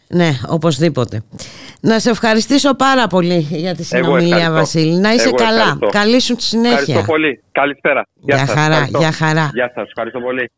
Ναι, οπωσδήποτε. Να σε ευχαριστήσω πάρα πολύ για τη συνομιλία, Βασίλη. Να είσαι καλά. Καλήσουν Καλή σου συνέχεια. Ευχαριστώ πολύ. Καλησπέρα. Γεια, για χαρά. Ευχαριστώ. Για χαρά. Γεια σας. Ευχαριστώ πολύ.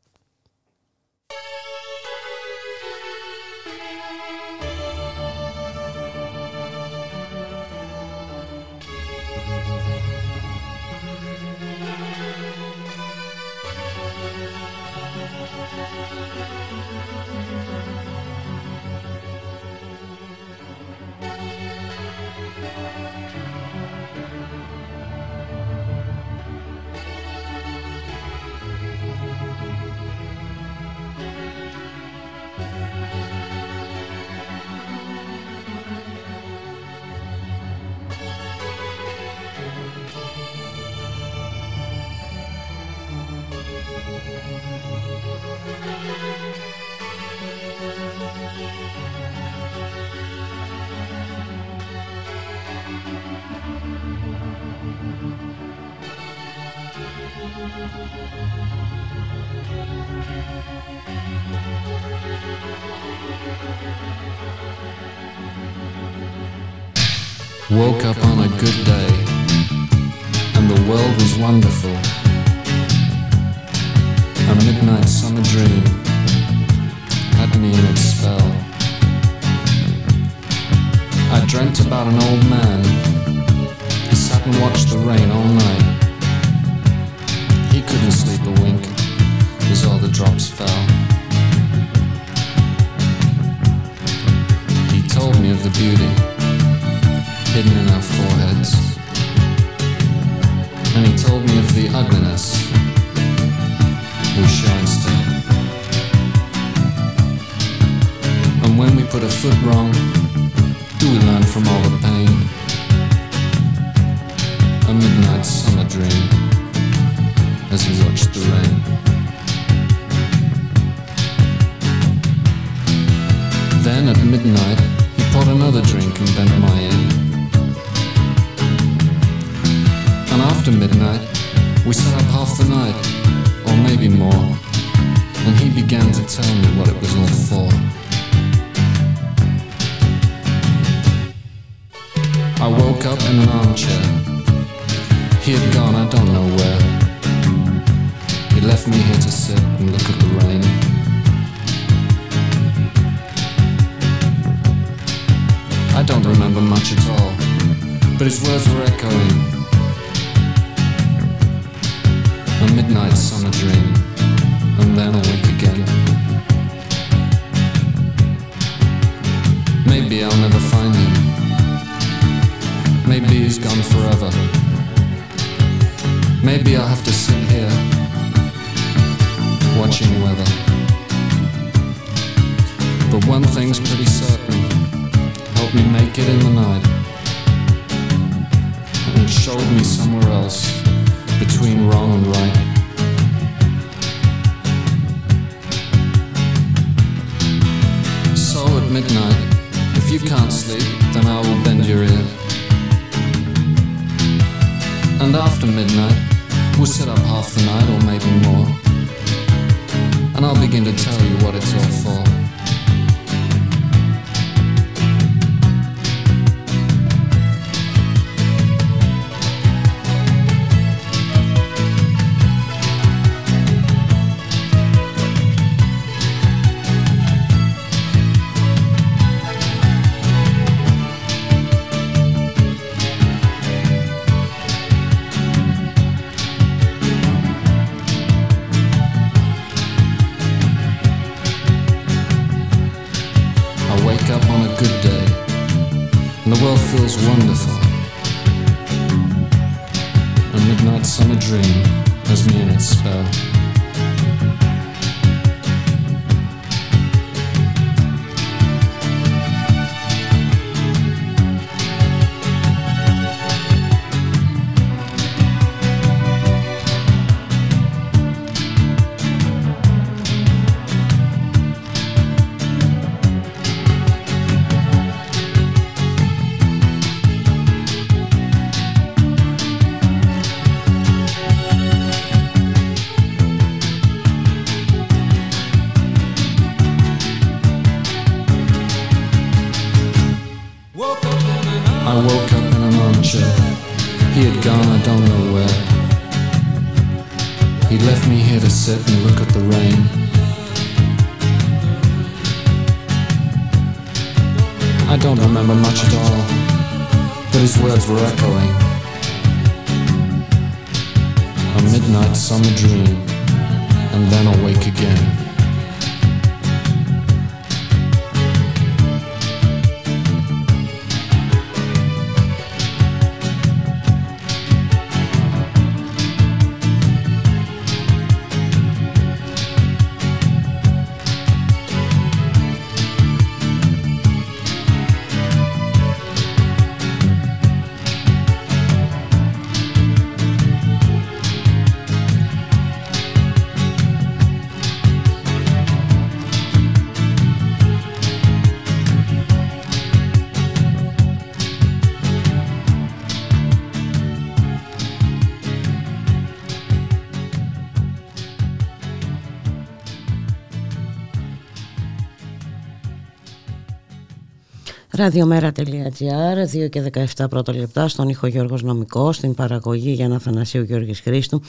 Ραδιομέρα.gr, 2 και 17 πρώτα λεπτά, στον ήχο Γιώργος Νομικός, στην παραγωγή Γιάννα Θανασίου Γιώργης Χρήστου,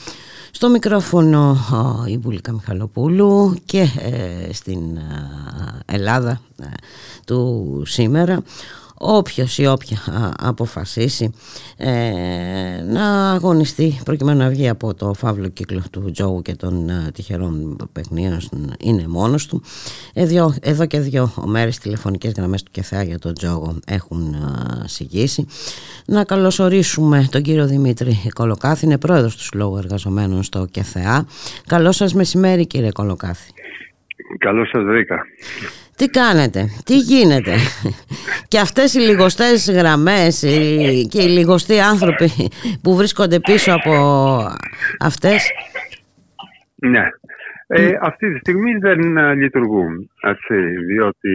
στο μικρόφωνο ο, η Μπουλίκα Μιχαλοπούλου και ε, στην ε, Ελλάδα ε, του σήμερα όποιος ή όποια α, αποφασίσει ε, να αγωνιστεί προκειμένου να βγει από το φαύλο κύκλο του Τζόγου και των α, τυχερών παιχνίων είναι μόνος του εδώ, εδώ και δύο μέρες τηλεφωνικές γραμμές του ΚΕΘΑ για τον Τζόγο έχουν α, συγγύσει. Να καλωσορίσουμε τον κύριο Δημήτρη Κολοκάθη είναι πρόεδρος του Συλλόγου Εργαζομένων στο ΚΕΘΑ Καλό σας μεσημέρι κύριε Κολοκάθη. Καλώς σας βρήκα. Τι κάνετε, τι γίνεται; Και αυτές οι λιγοστές γραμμές οι- και οι λιγοστοί άνθρωποι που βρίσκονται πίσω από αυτές; Ναι. Ε, αυτή τη στιγμή δεν ε, λειτουργούν, έτσι, διότι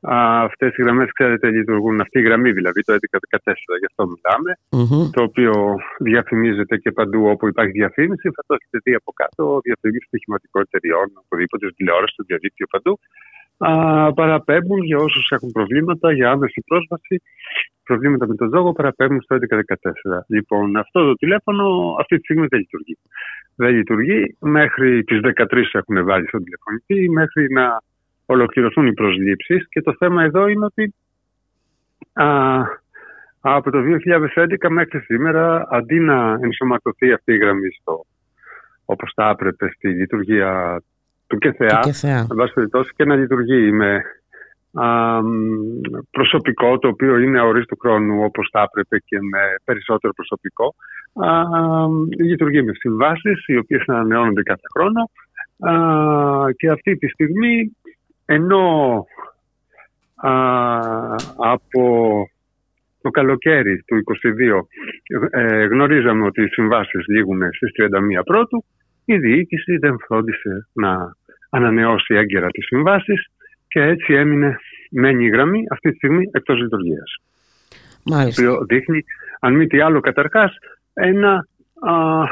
α, αυτές οι γραμμές, ξέρετε, λειτουργούν, αυτή η γραμμή δηλαδή, το 1114, γι' αυτό μιλάμε, Μμμ. το οποίο διαφημίζεται και παντού όπου υπάρχει διαφήμιση, θα το έχετε δει από κάτω, διαφημίσεις στοιχηματικών εταιριών, οπουδήποτε, στην τηλεόραση, στο διαδίκτυο παντού, α, παραπέμπουν για όσους έχουν προβλήματα, για άμεση πρόσβαση, προβλήματα με τον ζώο, παραπέμπουν στο 1114. Λοιπόν, αυτό το τηλέφωνο αυτή τη στιγμή δεν λειτουργεί. Δεν λειτουργεί. Μέχρι τις 13 έχουν βάλει στον τηλεφωνητή, μέχρι να ολοκληρωθούν οι προσλήψεις και το θέμα εδώ είναι ότι α, από το 2011 μέχρι σήμερα αντί να ενσωματωθεί αυτή η γραμμή στο, όπως θα έπρεπε στη λειτουργία του ΚΕΘΕΑ, Του ΚΕΘΕΑ. εν πάση περιπτώσει, και να λειτουργεί με α, μ, προσωπικό το οποίο είναι αορίστου χρόνου όπως θα έπρεπε και με περισσότερο προσωπικό α, μ, λειτουργεί με συμβάσεις οι οποίες ανανεώνονται κάθε χρόνο α, και αυτή τη στιγμή ενώ α, από το καλοκαίρι του 2022 ε, γνωρίζαμε ότι οι συμβάσεις λήγουν στις 31 πρώτου η διοίκηση δεν φρόντισε να ανανεώσει έγκαιρα τις συμβάσεις και έτσι έμεινε, μένει η γραμμή αυτή τη στιγμή εκτός λειτουργίας. Το Μάλιστα. οποίο δείχνει, αν μη τι άλλο καταρχάς, ένα, α,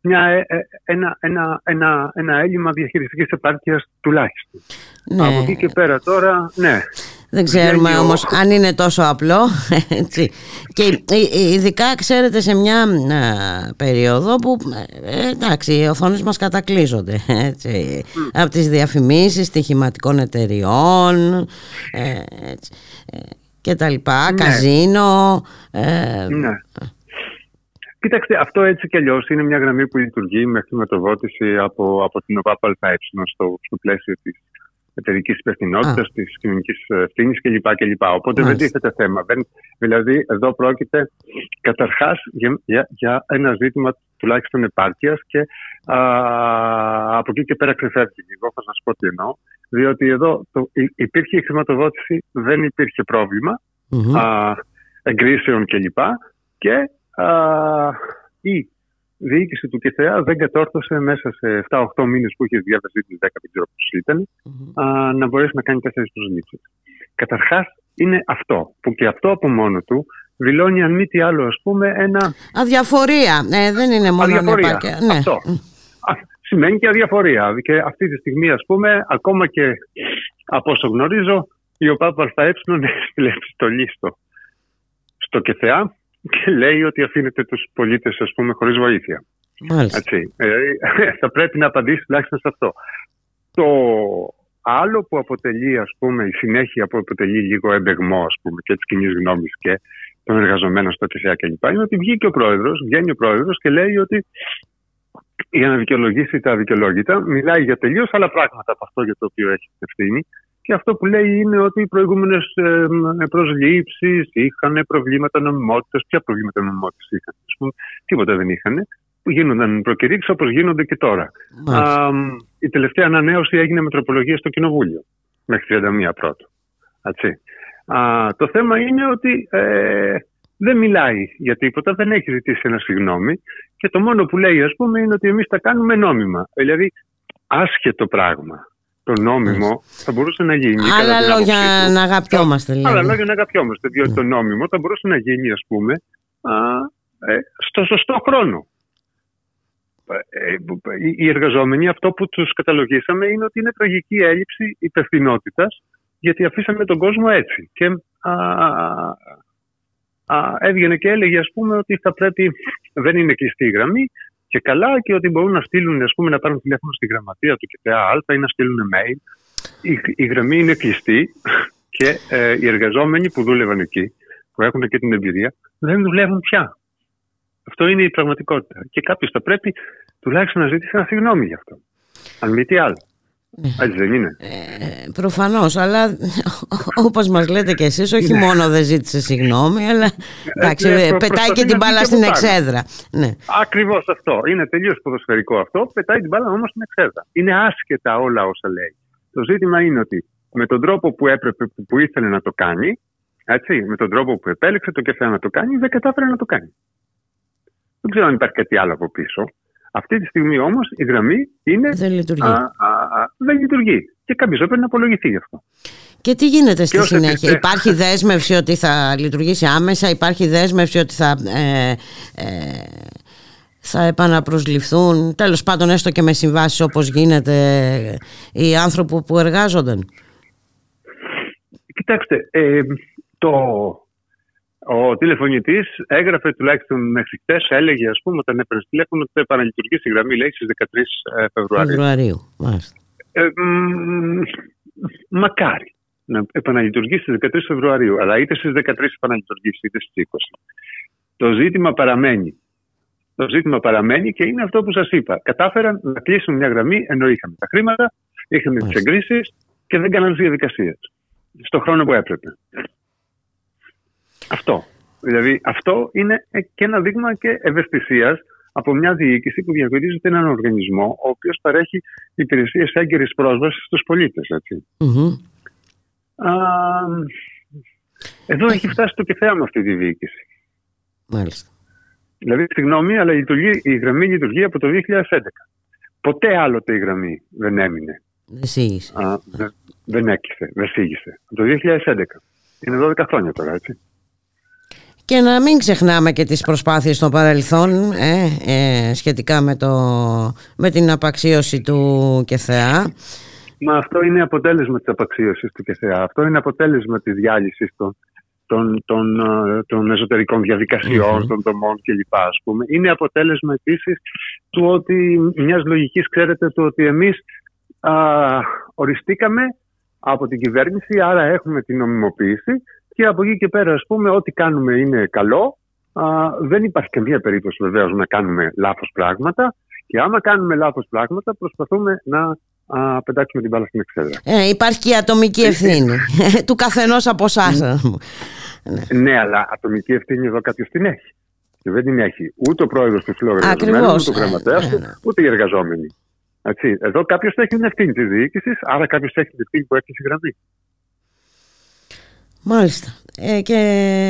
μια, ε, ε, ένα, ένα, ένα, ένα έλλειμμα διαχειριστικής επάρκειας τουλάχιστον. Ναι. Από εκεί και πέρα τώρα, ναι. Δεν ξέρουμε Βγαίνει ο- όμως αν είναι τόσο απλό [LAUGHS] έτσι. και ε, ε, ειδικά ξέρετε σε μια α, περίοδο που ε, εντάξει οι οθόνες μας κατακλείζονται [LAUGHS] έτσι, από τις διαφημίσεις στοιχηματικών εταιριών ε, έτσι, ε, και τα λοιπά, Ναι. καζίνο ε, Ναι. Κοίταξτε, αυτό έτσι κι αλλιώς είναι μια γραμμή που λειτουργεί με χρηματοδότηση από, από την ΟΠΑΠ ΑΕ στο, στο πλαίσιο της εταιρικής υπευθυνότητας, Α. της κοινωνικής ευθύνης κλπ. κλπ. Οπότε δεν Μάλιστα. τίθεται θέμα. Δεν, δηλαδή, εδώ πρόκειται καταρχάς για, για, για ένα ζήτημα τουλάχιστον επάρκειας και α, από εκεί και πέρα ξεφεύγει. Εγώ θα σας πω τι εννοώ. Διότι εδώ το, υ- υπήρχε η χρηματοδότηση, δεν υπήρχε πρόβλημα μμμ. α, εγκρίσεων κλπ. Και α, η διοίκηση του ΚΕΘΕΑ δεν κατόρθωσε μέσα σε 7-8 μήνες που είχε διάθεσή της 10, δεν ξέρω πώς ήταν, Μμμ. α, να μπορέσει να κάνει τέσσερις προσλήψεις. Καταρχάς είναι αυτό, που και αυτό από μόνο του δηλώνει αν μη τι άλλο ας πούμε ένα Αδιαφορία, ε, δεν είναι μόνο αδιαφορία. ανεπάρκεια. Ναι. Αυτό. Α, σημαίνει και αδιαφορία. Και αυτή τη στιγμή, ας πούμε, ακόμα και από όσο γνωρίζω, η ΟΠΑΠ ΑΕ έστειλε επιστολή στο στο ΚΕΘΕΑ και λέει ότι αφήνεται τους πολίτες ας πούμε χωρίς βοήθεια. Μάλιστα. Έτσι. Ε, θα πρέπει να απαντήσει τουλάχιστον σε αυτό. Το άλλο που αποτελεί, ας πούμε, η συνέχεια που αποτελεί λίγο εμπεγμό, ας πούμε, και της κοινή γνώμης και των εργαζομένων στο ΚΕΘΕΑ κλπ. Είναι ότι βγήκε ο πρόεδρος, βγαίνει ο πρόεδρος και λέει ότι για να δικαιολογήσει τα δικαιολόγητα, μιλάει για τελείως άλλα πράγματα από αυτό για το οποίο έχει ευθύνη. Και αυτό που λέει είναι ότι οι προηγούμενες προσλήψεις είχαν προβλήματα νομιμότητας. Ποια προβλήματα νομιμότητας είχαν, ας πούμε, τίποτα δεν είχαν. Που γίνονταν προκηρύξεις όπως γίνονται και τώρα. Μάλιστα. Α, η τελευταία ανανέωση έγινε με τροπολογία στο Κοινοβούλιο μέχρι 31 πρώτου. Έτσι. Α, το θέμα είναι ότι ε, δεν μιλάει για τίποτα, δεν έχει ζητήσει ένα συγγνώμη και το μόνο που λέει ας πούμε είναι ότι εμείς τα κάνουμε νόμιμα. Δηλαδή άσχετο πράγμα. Το νόμιμο θα μπορούσε να γίνει. κατά Άλλα την λόγια άποψή του. να αγαπιόμαστε. Άλλα δηλαδή. λόγια να αγαπιόμαστε, διότι το νόμιμο θα μπορούσε να γίνει ας πούμε α, ε, στο σωστό χρόνο. Ε, οι- οι εργαζόμενοι αυτό που τους καταλογίσαμε είναι ότι είναι τραγική έλλειψη υπευθυνότητας γιατί αφήσαμε τον κόσμο έτσι. Και α, α, έβγαινε και έλεγε ας πούμε ότι θα πρέπει, δεν είναι κλειστή η γραμμή και καλά και ότι μπορούν να στείλουν ας πούμε να πάρουν τηλέφωνο στη γραμματεία του ΚΕΤΑ Α ή να στείλουν mail. Η, η γραμμή είναι κλειστή [LAUGHS] και ε, οι εργαζόμενοι που δούλευαν εκεί, που έχουν και την εμπειρία, δεν δουλεύουν πια. Αυτό είναι η πραγματικότητα. Και κάποιος θα πρέπει τουλάχιστον να ζητήσει ένα συγγνώμη γι' αυτό. Αν μη τι άλλο. Έτσι δεν είναι. Ε, προφανώς, αλλά [LAUGHS] όπως μας λέτε και εσείς, όχι μόνο δεν ζήτησε συγγνώμη, αλλά εντάξει, ναι, ε, προ- πετάει προσπαθεί και την να βγει μπάλα και στην από πάνω. εξέδρα. Ναι. Ακριβώς αυτό. Είναι τελείως ποδοσφαιρικό αυτό. Πετάει την μπάλα όμως στην εξέδρα. Είναι άσχετα όλα όσα λέει. Το ζήτημα είναι ότι με τον τρόπο που έπρεπε, που, που ήθελε να το κάνει, έτσι, με τον τρόπο που επέλεξε το κεφέ να το κάνει, δεν κατάφερε να το κάνει. Δεν ξέρω αν υπάρχει κάτι άλλο από πίσω. Αυτή τη στιγμή όμως η γραμμή είναι. Δεν λειτουργεί. Α, α, α, δεν λειτουργεί. Και κάποιος έπρεπε να απολογηθεί γι' αυτό. Και τι γίνεται στη ως συνέχεια; επιστέ- Υπάρχει δέσμευση ότι θα λειτουργήσει άμεσα, υπάρχει δέσμευση ότι θα, ε, ε, θα επαναπροσληφθούν, τέλος πάντων έστω και με συμβάσεις όπως γίνεται οι άνθρωποι που εργάζονταν. Κοιτάξτε, ε, το, ο τηλεφωνητής έγραφε τουλάχιστον μέχρι χτε, έλεγε ας πούμε, όταν έπαιρνε τηλέφωνο ότι θα επαναλειτουργήσει η γραμμή, λέει, στις 13 Φεβρουαρίου. Φεβρουαρίου. Μάλιστα. Ε, μ, μακάρι να επαναλειτουργήσει στις 13 Φεβρουαρίου, αλλά είτε στις 13 επαναλειτουργήσει είτε στις 20. Το ζήτημα παραμένει. Το ζήτημα παραμένει και είναι αυτό που σας είπα. Κατάφεραν να κλείσουν μια γραμμή ενώ είχαμε τα χρήματα, είχαμε τις Μάλιστα. εγκρίσεις και δεν κάναν τις διαδικασίες. Στο χρόνο που έπρεπε. Αυτό. Δηλαδή αυτό είναι και ένα δείγμα και ευαισθησίας από μια διοίκηση που διαχειρίζεται έναν οργανισμό ο οποίος παρέχει υπηρεσίες έγκαιρης πρόσβασης στους πολίτες. Έτσι. Μμμ. Α, εδώ έχει φτάσει το κεφέα με αυτή τη διοίκηση. Μάλιστα. Δηλαδή, συγγνώμη, αλλά λειτουργεί, η γραμμή λειτουργεί από το 2011. Ποτέ άλλοτε η γραμμή δεν έμεινε. Δεν σήγησε. Α, δεν, δεν έκυθε, δεν σήγησε. Από το 2011. Είναι 12 χρόνια τώρα, έτσι. Και να μην ξεχνάμε και τις προσπάθειες των παρελθόν ε, ε, σχετικά με, το, με την απαξίωση του ΚΕΘΕΑ. Μα αυτό είναι αποτέλεσμα της απαξίωσης του ΚΕΘΕΑ. Αυτό είναι αποτέλεσμα της διάλυσης των, των, των, ε, των εσωτερικών διαδικασιών, των δομών κλπ. Ας πούμε. Είναι αποτέλεσμα επίσης του ότι μιας λογικής, ξέρετε, του ότι εμείς α, οριστήκαμε από την κυβέρνηση, άρα έχουμε την νομιμοποίηση και από εκεί και πέρα, ας πούμε, ό,τι κάνουμε είναι καλό. Α, δεν υπάρχει καμία περίπτωση βεβαίως να κάνουμε λάθος πράγματα και άμα κάνουμε λάθος πράγματα προσπαθούμε να α, πετάξουμε την μπάλα στην εξέδρα. Ε, υπάρχει και η ατομική ευθύνη [LAUGHS] του καθενός από εσάς. Ναι, αλλά ατομική ευθύνη εδώ κάποιος την έχει. Και δεν την έχει ούτε ο πρόεδρος του φιλοεργαζομένου, Ακριβώς. ούτε ο γραμματέας Ε, του, ναι. ούτε οι εργαζόμενοι. Έτσι. Εδώ κάποιος έχει την ευθύνη της διοίκησης, άρα κάποιος έχει την ευθύνη που έχει η γραμμή. Μάλιστα. Ε, και...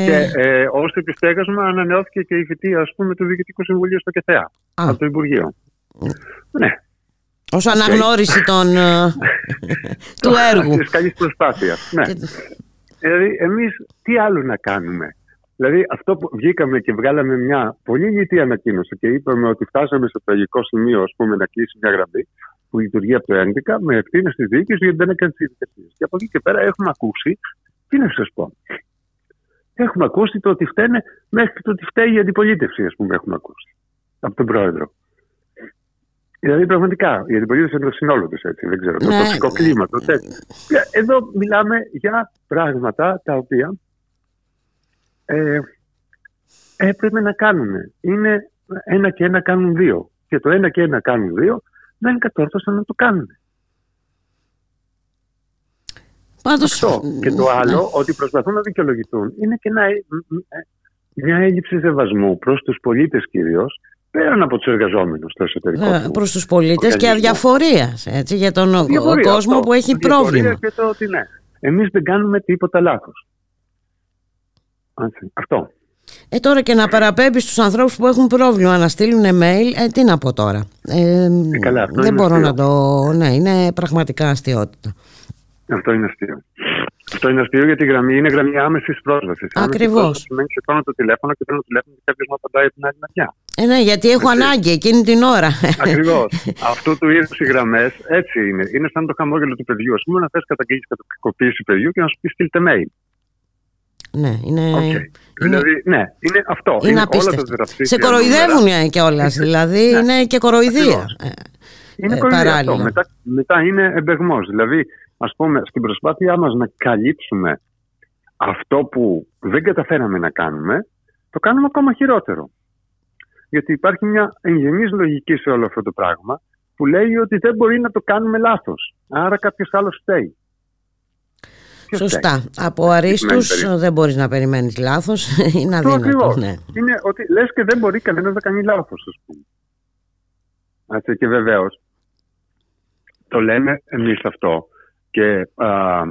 Και ε, ω επιστέγασμα ανανεώθηκε και η θητεία ας πούμε, του Διοικητικού Συμβουλίου στο ΚΕΘΕΑ Α. από το Υπουργείο. Ναι, Ως αναγνώριση των, ε, [LAUGHS] του έργου. Της καλής προσπάθειας. Ναι. Και- Δηλαδή, εμείς τι άλλο να κάνουμε; Δηλαδή, αυτό που βγήκαμε και βγάλαμε μια πολύ λιτή ανακοίνωση και είπαμε ότι φτάσαμε στο τραγικό σημείο ας πούμε, να κλείσει μια γραμμή που λειτουργεί από το 2011 με ευθύνες της διοίκησης γιατί δεν έκανε τις διαδικασίε. Και από εκεί και πέρα έχουμε ακούσει, τι να σας πω. Έχουμε ακούσει το ότι φταίνε μέχρι και το ότι φταίει η αντιπολίτευση, ας πούμε, έχουμε ακούσει από τον πρόεδρο. Δηλαδή, πραγματικά, η αντιπολίτευση είναι το σύνολο της, έτσι. Δεν ξέρω, το Ναι. τοπικό κλίμα, το τέτοιο. Ε, Εδώ μιλάμε για πράγματα τα οποία ε, έπρεπε να κάνουμε. Είναι ένα και ένα κάνουν δύο. Και το ένα και ένα κάνουν δύο δεν κατόρθωσαν να το κάνουν. Πάντως, Αυτό. Και το άλλο, ότι προσπαθούν να δικαιολογηθούν, είναι και ένα, ε, μ, ε, μια έλλειψη σεβασμού προς τους πολίτες κυρίως, πέραν από τους εργαζόμενους στο εσωτερικό. ε, τους προς τους πολίτες και οργανισμού. αδιαφορίας έτσι, για τον ο- Διαφορία κόσμο αυτό. που έχει Διαφορία πρόβλημα. Και το ότι ναι. Εμείς δεν κάνουμε τίποτα λάθος. Αυτό. Ε, τώρα και να παραπέμπεις στους ανθρώπους που έχουν πρόβλημα να στείλουν email, ε, τι να πω τώρα. Ε, καλά, αυτό δεν είναι μπορώ αστείο. να το... Ναι, είναι πραγματικά αστείωτητα. Αυτό είναι αστείο. Αυτό είναι αστείο γιατί η γραμμή είναι γραμμή άμεσης πρόσβασης. Ακριβώς. Σημαίνει ότι παίρνω το τηλέφωνο και παίρνω το τηλέφωνο και κάποιος μου απαντάει από την άλλη μεριά. Ε, ναι, γιατί έχω ανάγκη εκείνη την ώρα. Ακριβώς. [LAUGHS] Αυτού του είδους οι γραμμές έτσι είναι. Είναι σαν το χαμόγελο του παιδιού. Α πούμε, να θες καταγγείλεις κακοποίηση παιδιού και να σου πεις στείλτε mail. ναι, είναι... Okay. Δηλαδή, ναι, είναι αυτό. Είναι όλα απίστευτο. τα δραψίσια Σε κοροϊδεύουν νούμερα. κιόλας, δηλαδή είναι και κοροϊδία. Ε, Είναι ε, κοροϊδία αυτό. παράλληλα. Μετά, μετά είναι εμπεγμός. Δηλαδή, ας πούμε, στην προσπάθειά μας να καλύψουμε αυτό που δεν καταφέραμε να κάνουμε, το κάνουμε ακόμα χειρότερο. Γιατί υπάρχει μια εγγενής λογική σε όλο αυτό το πράγμα που λέει ότι δεν μπορεί να το κάνουμε λάθος. Άρα κάποιος άλλος φταίει. Ποιος Σωστά. φταίει; Από αρίστους περίπτωση. δεν μπορείς να περιμένεις λάθος. [LAUGHS] Είναι Αυτό αδύνατο. ακριβώς. Ναι. Είναι ότι λες και δεν μπορεί κανένα να κάνει λάθος, ας πούμε. Έτσι, και βεβαίως το λέμε εμείς αυτό. Και α,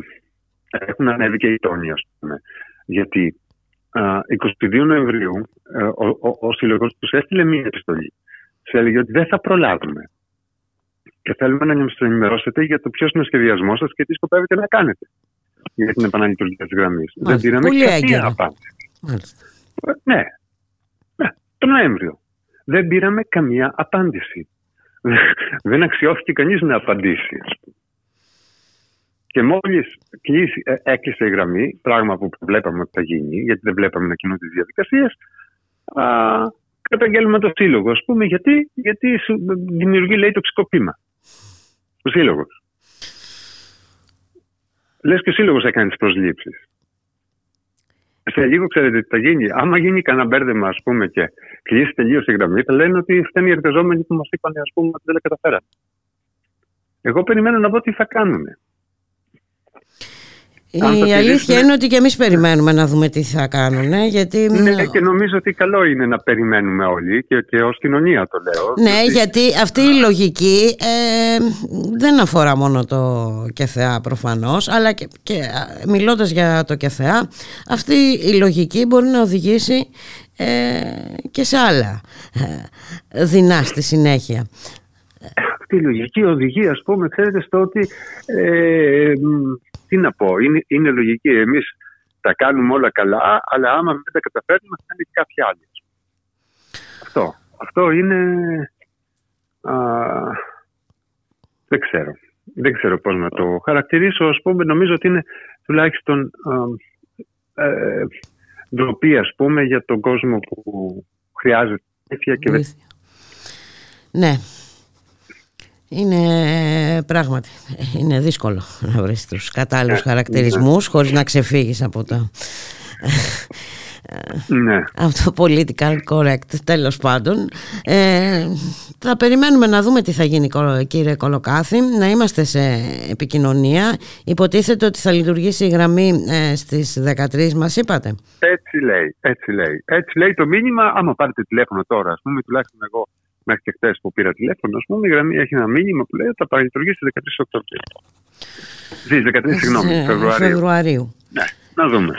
έχουν ανέβει και οι τόνοι, ας πούμε. Γιατί α, 22 Νοεμβρίου ε, ο, ο, ο σύλλογος τους έστειλε μία επιστολή. Τους έλεγε ότι δεν θα προλάβουμε. Και θέλουμε να μας ενημερώσετε για το ποιος είναι ο σχεδιασμός σας και τι σκοπεύετε να κάνετε για την επαναλειτουργία της γραμμής. Δεν Μάλιστα. πήραμε Πολύ καμία έγκαιρα. απάντηση. Μάλιστα. Ε, Ναι. ναι. Το Νοέμβριο. Δεν πήραμε καμία απάντηση. [LAUGHS] Δεν αξιώθηκε κανείς να απαντήσει. ας πούμε. Και μόλις κλείσει, ε, έκλεισε η γραμμή, πράγμα που βλέπαμε ότι θα γίνει, γιατί δεν βλέπαμε να κινούνται οι διαδικασίες, α, καταγγέλνουμε το σύλλογο. Ας πούμε, γιατί, γιατί σου δημιουργεί, λέει, τοξικοπήμα. Ο σύλλογος. Λες και ο σύλλογος έκανε τις προσλήψεις. Σε λίγο ξέρετε τι θα γίνει. Άμα γίνει κανένα μπέρδεμα, ας πούμε, και κλείσει τελείως η γραμμή, θα λένε ότι φταίνει οι εργαζόμενοι που μας είπαν, ας πούμε, ότι δεν τα καταφέραμε. Εγώ περιμένω να δω τι θα κάνουν. Αν το Η τηρήσουμε- αλήθεια είναι ότι και εμείς περιμένουμε να δούμε τι θα κάνουν. ε, Γιατί... Ναι, και νομίζω ότι καλό είναι να περιμένουμε όλοι και, και ως κοινωνία το λέω. Ναι, γιατί αυτή η λογική ε, δεν αφορά μόνο το ΚΕΘΕΑ προφανώς, αλλά και, και α, μιλώντας για το ΚΕΘΕΑ, αυτή η λογική μπορεί να οδηγήσει ε, και σε άλλα ε, δεινά στη συνέχεια. Αυτή η λογική οδηγεί, ας πούμε, ξέρετε, στο ότι. Ε, μ, τι να πω, είναι, είναι λογική. Εμείς τα κάνουμε όλα καλά, αλλά άμα δεν τα καταφέρνουμε, θα είναι κάποιοι άλλοι. ας πούμε. Αυτό. Αυτό είναι. Α, δεν ξέρω. Δεν ξέρω πώς να το χαρακτηρίσω. Ας πούμε, νομίζω ότι είναι τουλάχιστον α, ε, ντροπή, ας πούμε, για τον κόσμο που χρειάζεται βοήθεια και δεν Βοήθεια. Ναι. Είναι πράγματι, είναι δύσκολο να βρεις τους κατάλληλους Ναι, χαρακτηρισμούς χωρίς να ξεφύγεις από το, Ναι. από το political correct τέλος πάντων. Ε, θα περιμένουμε να δούμε τι θα γίνει κο- κύριε Κολοκάθη, να είμαστε σε επικοινωνία. Υποτίθεται ότι θα λειτουργήσει η γραμμή ε, στις 13 μας είπατε; Έτσι λέει, έτσι λέει. Έτσι λέει το μήνυμα. Άμα πάρετε τηλέφωνο τώρα, ας πούμε, τουλάχιστον εγώ μέχρι και χθες που πήρα τηλέφωνο, ας πούμε, η γραμμή έχει ένα μήνυμα που λέει ότι θα παραλειτουργήσει στις 13 Οκτωβρίου. Στι 13, συγγνώμη, Ε, Φεβρουαρίου. Φεβρουαρίου. Ναι, να δούμε.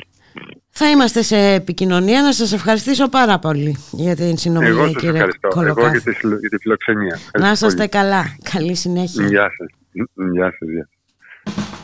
Θα είμαστε σε επικοινωνία. Να σας ευχαριστήσω πάρα πολύ για την συνομιλία Εγώ σας κύριε ευχαριστώ. Εγώ Κολοκάθη. για τη, συλλο- για τη φιλοξενία. Ευχαριστώ Να είσαστε πολύ. καλά. Καλή συνέχεια. Γεια σας. Γεια σας. Γεια. Friends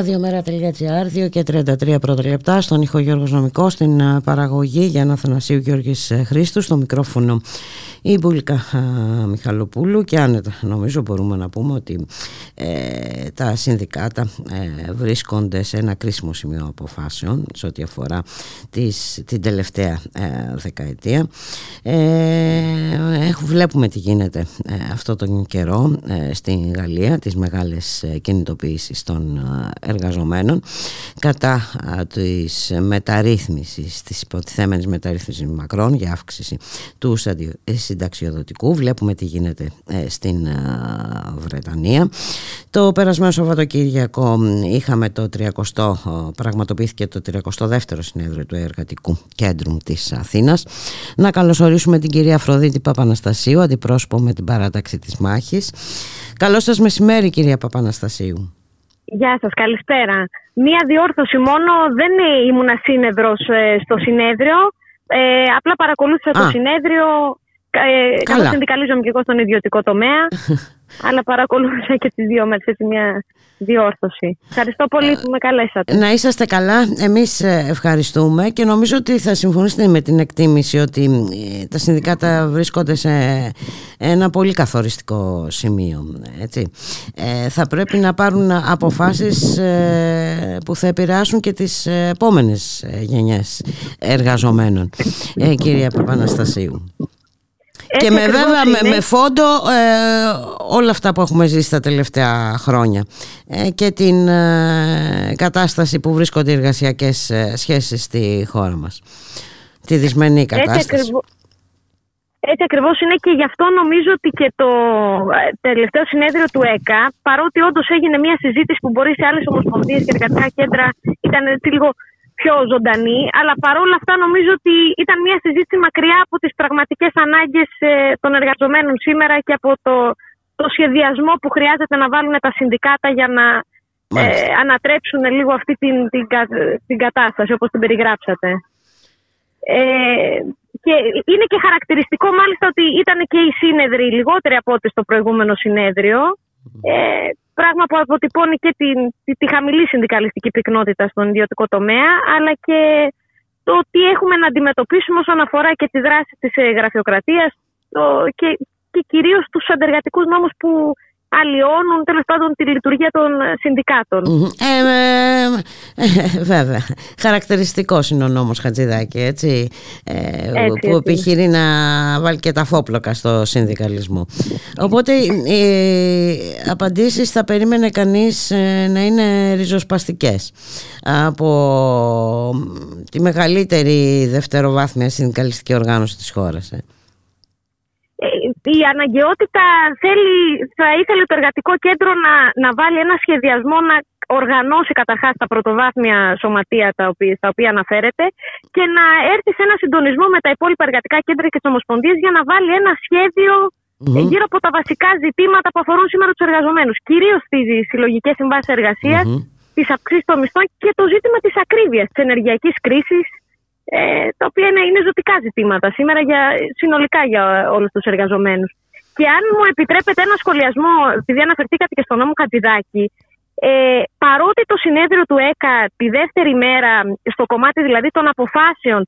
Ραδιομέρα.gr, 2 και 33 πρώτα λεπτά, στον ήχο Γιώργος Νομικός, στην α, παραγωγή Γιάννα Θανασίου Γιώργης ε, Χρήστου, στο μικρόφωνο η Μπουλίκα α, Μιχαλοπούλου. Και άνετα νομίζω μπορούμε να πούμε ότι ε, τα συνδικάτα ε, βρίσκονται σε ένα κρίσιμο σημείο αποφάσεων σε ό,τι αφορά τις, την τελευταία ε, δεκαετία. Ε, έχ- βλέπουμε τι γίνεται ε, αυτό τον καιρό ε, στην Γαλλία, τις μεγάλες ε, κινητοποιήσεις των ε, εργαζομένων κατά α, της μεταρρύθμισης, της υποτιθέμενης μεταρρύθμισης Μακρόν για αύξηση του σαντι- ε, συνταξιοδοτικού. Βλέπουμε τι γίνεται ε, στην ε, Βρετανία. Το περασμένο Σαββατοκύριακο μ, είχαμε το 30 ε, πραγματοποιήθηκε το 32ο συνέδριο του Εργατικού Κέντρου της Αθήνας. Να καλωσορίσουμε την κυρία Αφροδίτη Παπαναστασίου, αντιπρόσωπο με την παράταξη της μάχης. Καλό σας μεσημέρι κυρία Παπαναστασίου. Γεια σας, καλησπέρα. Μία διόρθωση μόνο, δεν ήμουνα σύνεδρος ε, στο συνέδριο, ε, απλά παρακολούθησα το Α. συνέδριο, ε, Καλά. καθώς συνδικαλίζομαι και εγώ στον ιδιωτικό τομέα, [LAUGHS] αλλά παρακολούθησα και τις δύο μέρες, έτσι μια διόρθωση. Ευχαριστώ πολύ που με καλέσατε. Να είσαστε καλά, εμείς ε, ευχαριστούμε και νομίζω ότι θα συμφωνήσετε με την εκτίμηση ότι ε, τα συνδικάτα βρίσκονται σε ένα πολύ καθοριστικό σημείο. Έτσι. Ε, θα πρέπει να πάρουν αποφάσεις ε, που θα επηρεάσουν και τις ε, επόμενες ε, γενιές εργαζομένων, ε, κυρία Παπαναστασίου. Έτσι Και με ακριβώς βέβαια με, είναι. με φόντο ε, όλα αυτά που έχουμε ζήσει τα τελευταία χρόνια ε, και την ε, κατάσταση που βρίσκονται οι εργασιακές ε, σχέσεις στη χώρα μας. Τη δυσμενή Έτσι, κατάσταση. ακριβώ- έτσι ακριβώς είναι και γι' αυτό νομίζω ότι και το ε, τελευταίο συνέδριο του ΕΚΑ, παρότι όντως έγινε μια συζήτηση που μπορεί σε άλλες ομοσπονδίες και εργατικά κέντρα ήταν έτσι λίγο πιο ζωντανή, αλλά παρόλα αυτά νομίζω ότι ήταν μια συζήτηση μακριά από τις πραγματικές ανάγκες ε, των εργαζομένων σήμερα και από το, το σχεδιασμό που χρειάζεται να βάλουν τα συνδικάτα για να ε, Μάλιστα. ανατρέψουν λίγο αυτή την, την, κα- την κατάσταση όπως την περιγράψατε. Ε, και είναι και χαρακτηριστικό μάλιστα ότι ήταν και οι σύνεδροι λιγότεροι από ό,τι στο προηγούμενο συνέδριο. Ε, πράγμα που αποτυπώνει και την, τη, τη χαμηλή συνδικαλιστική πυκνότητα στον ιδιωτικό τομέα, αλλά και το τι έχουμε να αντιμετωπίσουμε όσον αφορά και τη δράση της ε, γραφειοκρατίας το, και, και κυρίως τους αντεργατικούς νόμους που αλλοιώνουν τέλος πάντων τη λειτουργία των ε, συνδικάτων. Μμμ. Ε, ε, ε, βέβαια. Χαρακτηριστικός είναι ο νόμος Χατζηδάκη, έτσι, ε, Έτσι, που έτσι. επιχειρεί να βάλει και τα φόπλοκα στο συνδικαλισμό. Οπότε οι απαντήσεις θα περίμενε κανείς ε, να είναι ριζοσπαστικές από τη μεγαλύτερη δευτεροβάθμια συνδικαλιστική οργάνωση της χώρας. ε. Ε, η αναγκαιότητα θέλει, θα ήθελε το εργατικό κέντρο να, να βάλει ένα σχεδιασμό να οργανώσει καταρχάς τα πρωτοβάθμια σωματεία τα οποία, στα οποία αναφέρεται και να έρθει σε ένα συντονισμό με τα υπόλοιπα εργατικά κέντρα και τις ομοσπονδίες για να βάλει ένα σχέδιο Μμμ. ε, γύρω από τα βασικά ζητήματα που αφορούν σήμερα τους εργαζομένους. Κυρίως στις συλλογικές συμβάσεις εργασίας, Μμμ. τις αυξήσεις των μισθών και το ζήτημα της ακρίβειας, της ενεργειακής κρίσης, ε, τα οποία είναι, είναι ζωτικά ζητήματα σήμερα για, συνολικά για όλους τους εργαζομένους. Και αν μου επιτρέπετε ένα σχολιασμό, επειδή αναφερθήκατε και στον νόμο Χατζηδάκη, ε, παρότι το συνέδριο του ΕΚΑ τη δεύτερη μέρα, στο κομμάτι δηλαδή των αποφάσεων,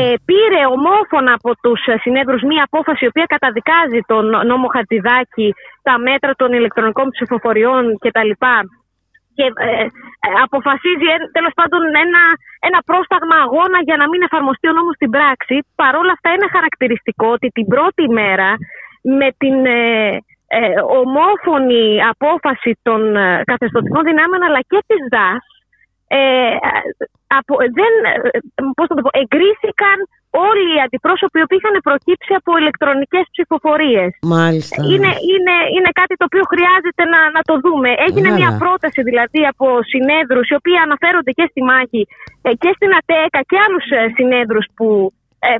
ε, πήρε ομόφωνα από τους ε, συνέδρους μία απόφαση η οποία καταδικάζει τον νόμο Χατζηδάκη, τα μέτρα των ηλεκτρονικών ψηφοφοριών κτλ και ε, ε, αποφασίζει ε, τέλος πάντων ένα, ένα πρόσταγμα αγώνα για να μην εφαρμοστεί ο νόμος στην πράξη. Παρόλα αυτά είναι χαρακτηριστικό ότι την πρώτη μέρα με την ε, ε, ομόφωνη απόφαση των ε, καθεστωτικών δυνάμεων αλλά και της ΔΑΣ ε, από, δεν, ε, πώς να το πω, εγκρίθηκαν όλοι οι αντιπρόσωποι οι οποίοι είχαν προκύψει από ηλεκτρονικές ψηφοφορίες. Μάλιστα. Είναι, είναι, είναι κάτι το οποίο χρειάζεται να, να το δούμε. Έγινε Βέβαια. μια πρόταση δηλαδή από συνέδρους οι οποίοι αναφέρονται και στη μάχη ε, και στην ΑΤΕΚΑ και άλλους ε, συνέδρους που ε,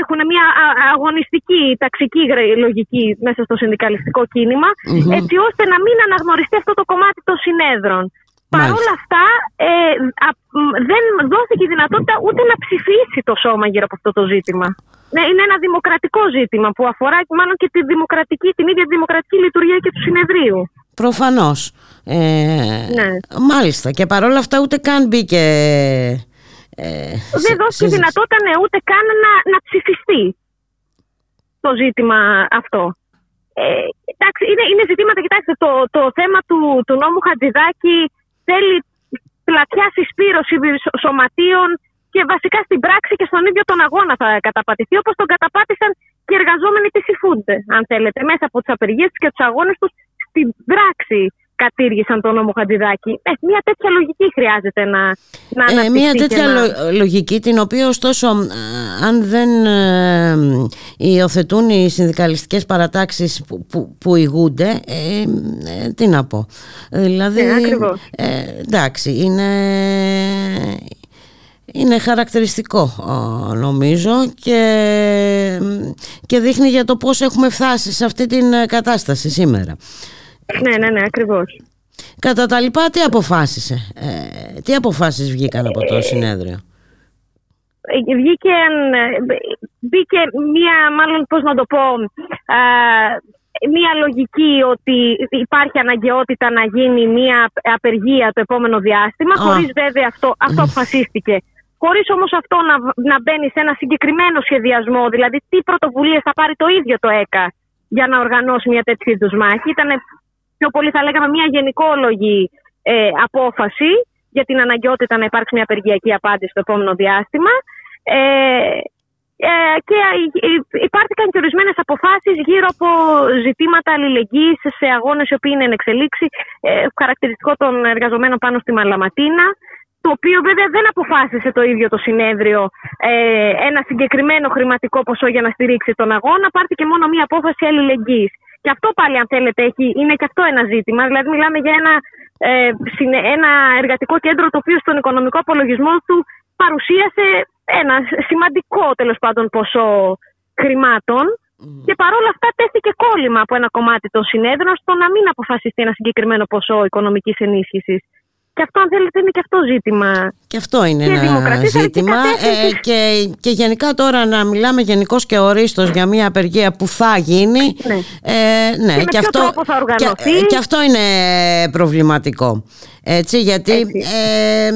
έχουν μια α- αγωνιστική, ταξική γρα- λογική μέσα στο συνδικαλιστικό κίνημα Μμμ. έτσι ώστε να μην αναγνωριστεί αυτό το κομμάτι των συνέδρων. Παρ' όλα αυτά ε, α, μ, δεν δόθηκε η δυνατότητα ούτε να ψηφίσει το σώμα γύρω από αυτό το ζήτημα. Ναι, είναι ένα δημοκρατικό ζήτημα που αφορά μάλλον και τη δημοκρατική, την ίδια τη δημοκρατική λειτουργία και του συνεδρίου. Προφανώς. Ε, Ναι. Μάλιστα. Και παρόλα αυτά ούτε καν μπήκε. Ε, δεν σε- δόθηκε σε- δυνατότητα ναι, ούτε καν να, να ψηφιστεί το ζήτημα αυτό. Ε, εντάξει, είναι, είναι ζητήματα, κοιτάξτε, το, το θέμα του, του νόμου Χατζηδάκη θέλει πλατιά συσπήρωση σω- σωματείων και βασικά στην πράξη και στον ίδιο τον αγώνα θα καταπατηθεί, όπως τον καταπάτησαν και οι εργαζόμενοι της eFood, αν θέλετε, μέσα από τις απεργίες τους και τους αγώνες τους στην πράξη κατήργησαν τον νόμο Χατζηδάκη. Ε, μια τέτοια λογική χρειάζεται να, να Ε, αναπτυχθεί μια και τέτοια να- λο- λογική την οποία ωστόσο α, αν δεν ε, υιοθετούν οι συνδικαλιστικές παρατάξεις που, που, που ηγούνται ε, ε, τι να πω δηλαδή Ναι, ακριβώς. ε, εντάξει είναι είναι χαρακτηριστικό α, νομίζω και, και δείχνει για το πώς έχουμε φτάσει σε αυτή την ε, κατάσταση σήμερα. Ναι, ναι, ναι, ακριβώς. Κατά τα λοιπά τι αποφάσισε, ε, τι αποφάσεις βγήκαν από το συνέδριο; Ε, βγήκε, ε, μπήκε μία, μάλλον πώς να το πω, α, μία λογική ότι υπάρχει αναγκαιότητα να γίνει μία απεργία το επόμενο διάστημα, Α. χωρίς βέβαια αυτό, αυτό αποφασίστηκε. Χωρίς όμως αυτό να, να μπαίνει σε ένα συγκεκριμένο σχεδιασμό, δηλαδή τι πρωτοβουλίες θα πάρει το ίδιο το ΕΚΑ για να οργανώσει μια τέτοιου είδους μάχη. Ήταν πιο πολύ θα λέγαμε μια γενικόλογη ε, απόφαση για την αναγκαιότητα να υπάρξει μια απεργιακή απάντηση στο επόμενο διάστημα. Ε, ε, και υ- υπάρθηκαν και ορισμένες αποφάσεις γύρω από ζητήματα αλληλεγγύης σε αγώνες οι οποίοι είναι εν εξελίξη. Ε, χαρακτηριστικό των εργαζομένων πάνω στη Μαλαματίνα. Το οποίο βέβαια δεν αποφάσισε το ίδιο το συνέδριο ε, ένα συγκεκριμένο χρηματικό ποσό για να στηρίξει τον αγώνα. Πάρθηκε μόνο μία απόφαση αλληλεγγύης. Και αυτό πάλι, αν θέλετε, έχει, είναι και αυτό ένα ζήτημα. Δηλαδή, μιλάμε για ένα, ε, συνε- ένα εργατικό κέντρο το οποίο στον οικονομικό απολογισμό του παρουσίασε ένα σημαντικό τέλος πάντων ποσό χρημάτων. Και παρόλα αυτά τέθηκε κόλλημα από ένα κομμάτι των συνέδρων στο να μην αποφασιστεί ένα συγκεκριμένο ποσό οικονομικής ενίσχυσης. Και αυτό, αν θέλετε, είναι και αυτό ζήτημα. Και αυτό είναι Και ένα δημοκρατία, αλλά και ζήτημα. κατεύθυνση. Ε, και, και γενικά τώρα να μιλάμε γενικώς και ορίστος για μια απεργία που θα γίνει. Ναι. Ε, ναι, Και με ποιο τρόπο θα οργανωθεί. Και, και αυτό είναι προβληματικό. Έτσι, γιατί ε,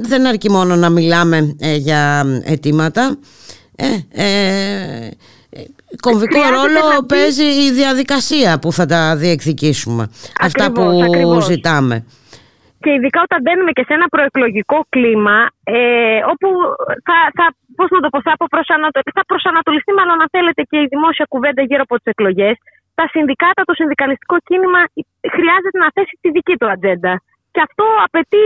δεν αρκεί μόνο να μιλάμε ε, για αιτήματα. Ε, ε, κομβικό Χρειάζεται ρόλο να μπει- παίζει η διαδικασία που θα τα διεκδικήσουμε. Αυτά που Ακριβώς, ακριβώς. ζητάμε. Και ειδικά όταν μπαίνουμε και σε ένα προεκλογικό κλίμα, ε, όπου θα, θα, πώς να το πω, θα, αποπροσανατο- θα προσανατολιστεί μάλλον αν θέλετε και η δημόσια κουβέντα γύρω από τις εκλογές, τα συνδικάτα, το συνδικαλιστικό κίνημα χρειάζεται να θέσει τη δική του ατζέντα. Και αυτό απαιτεί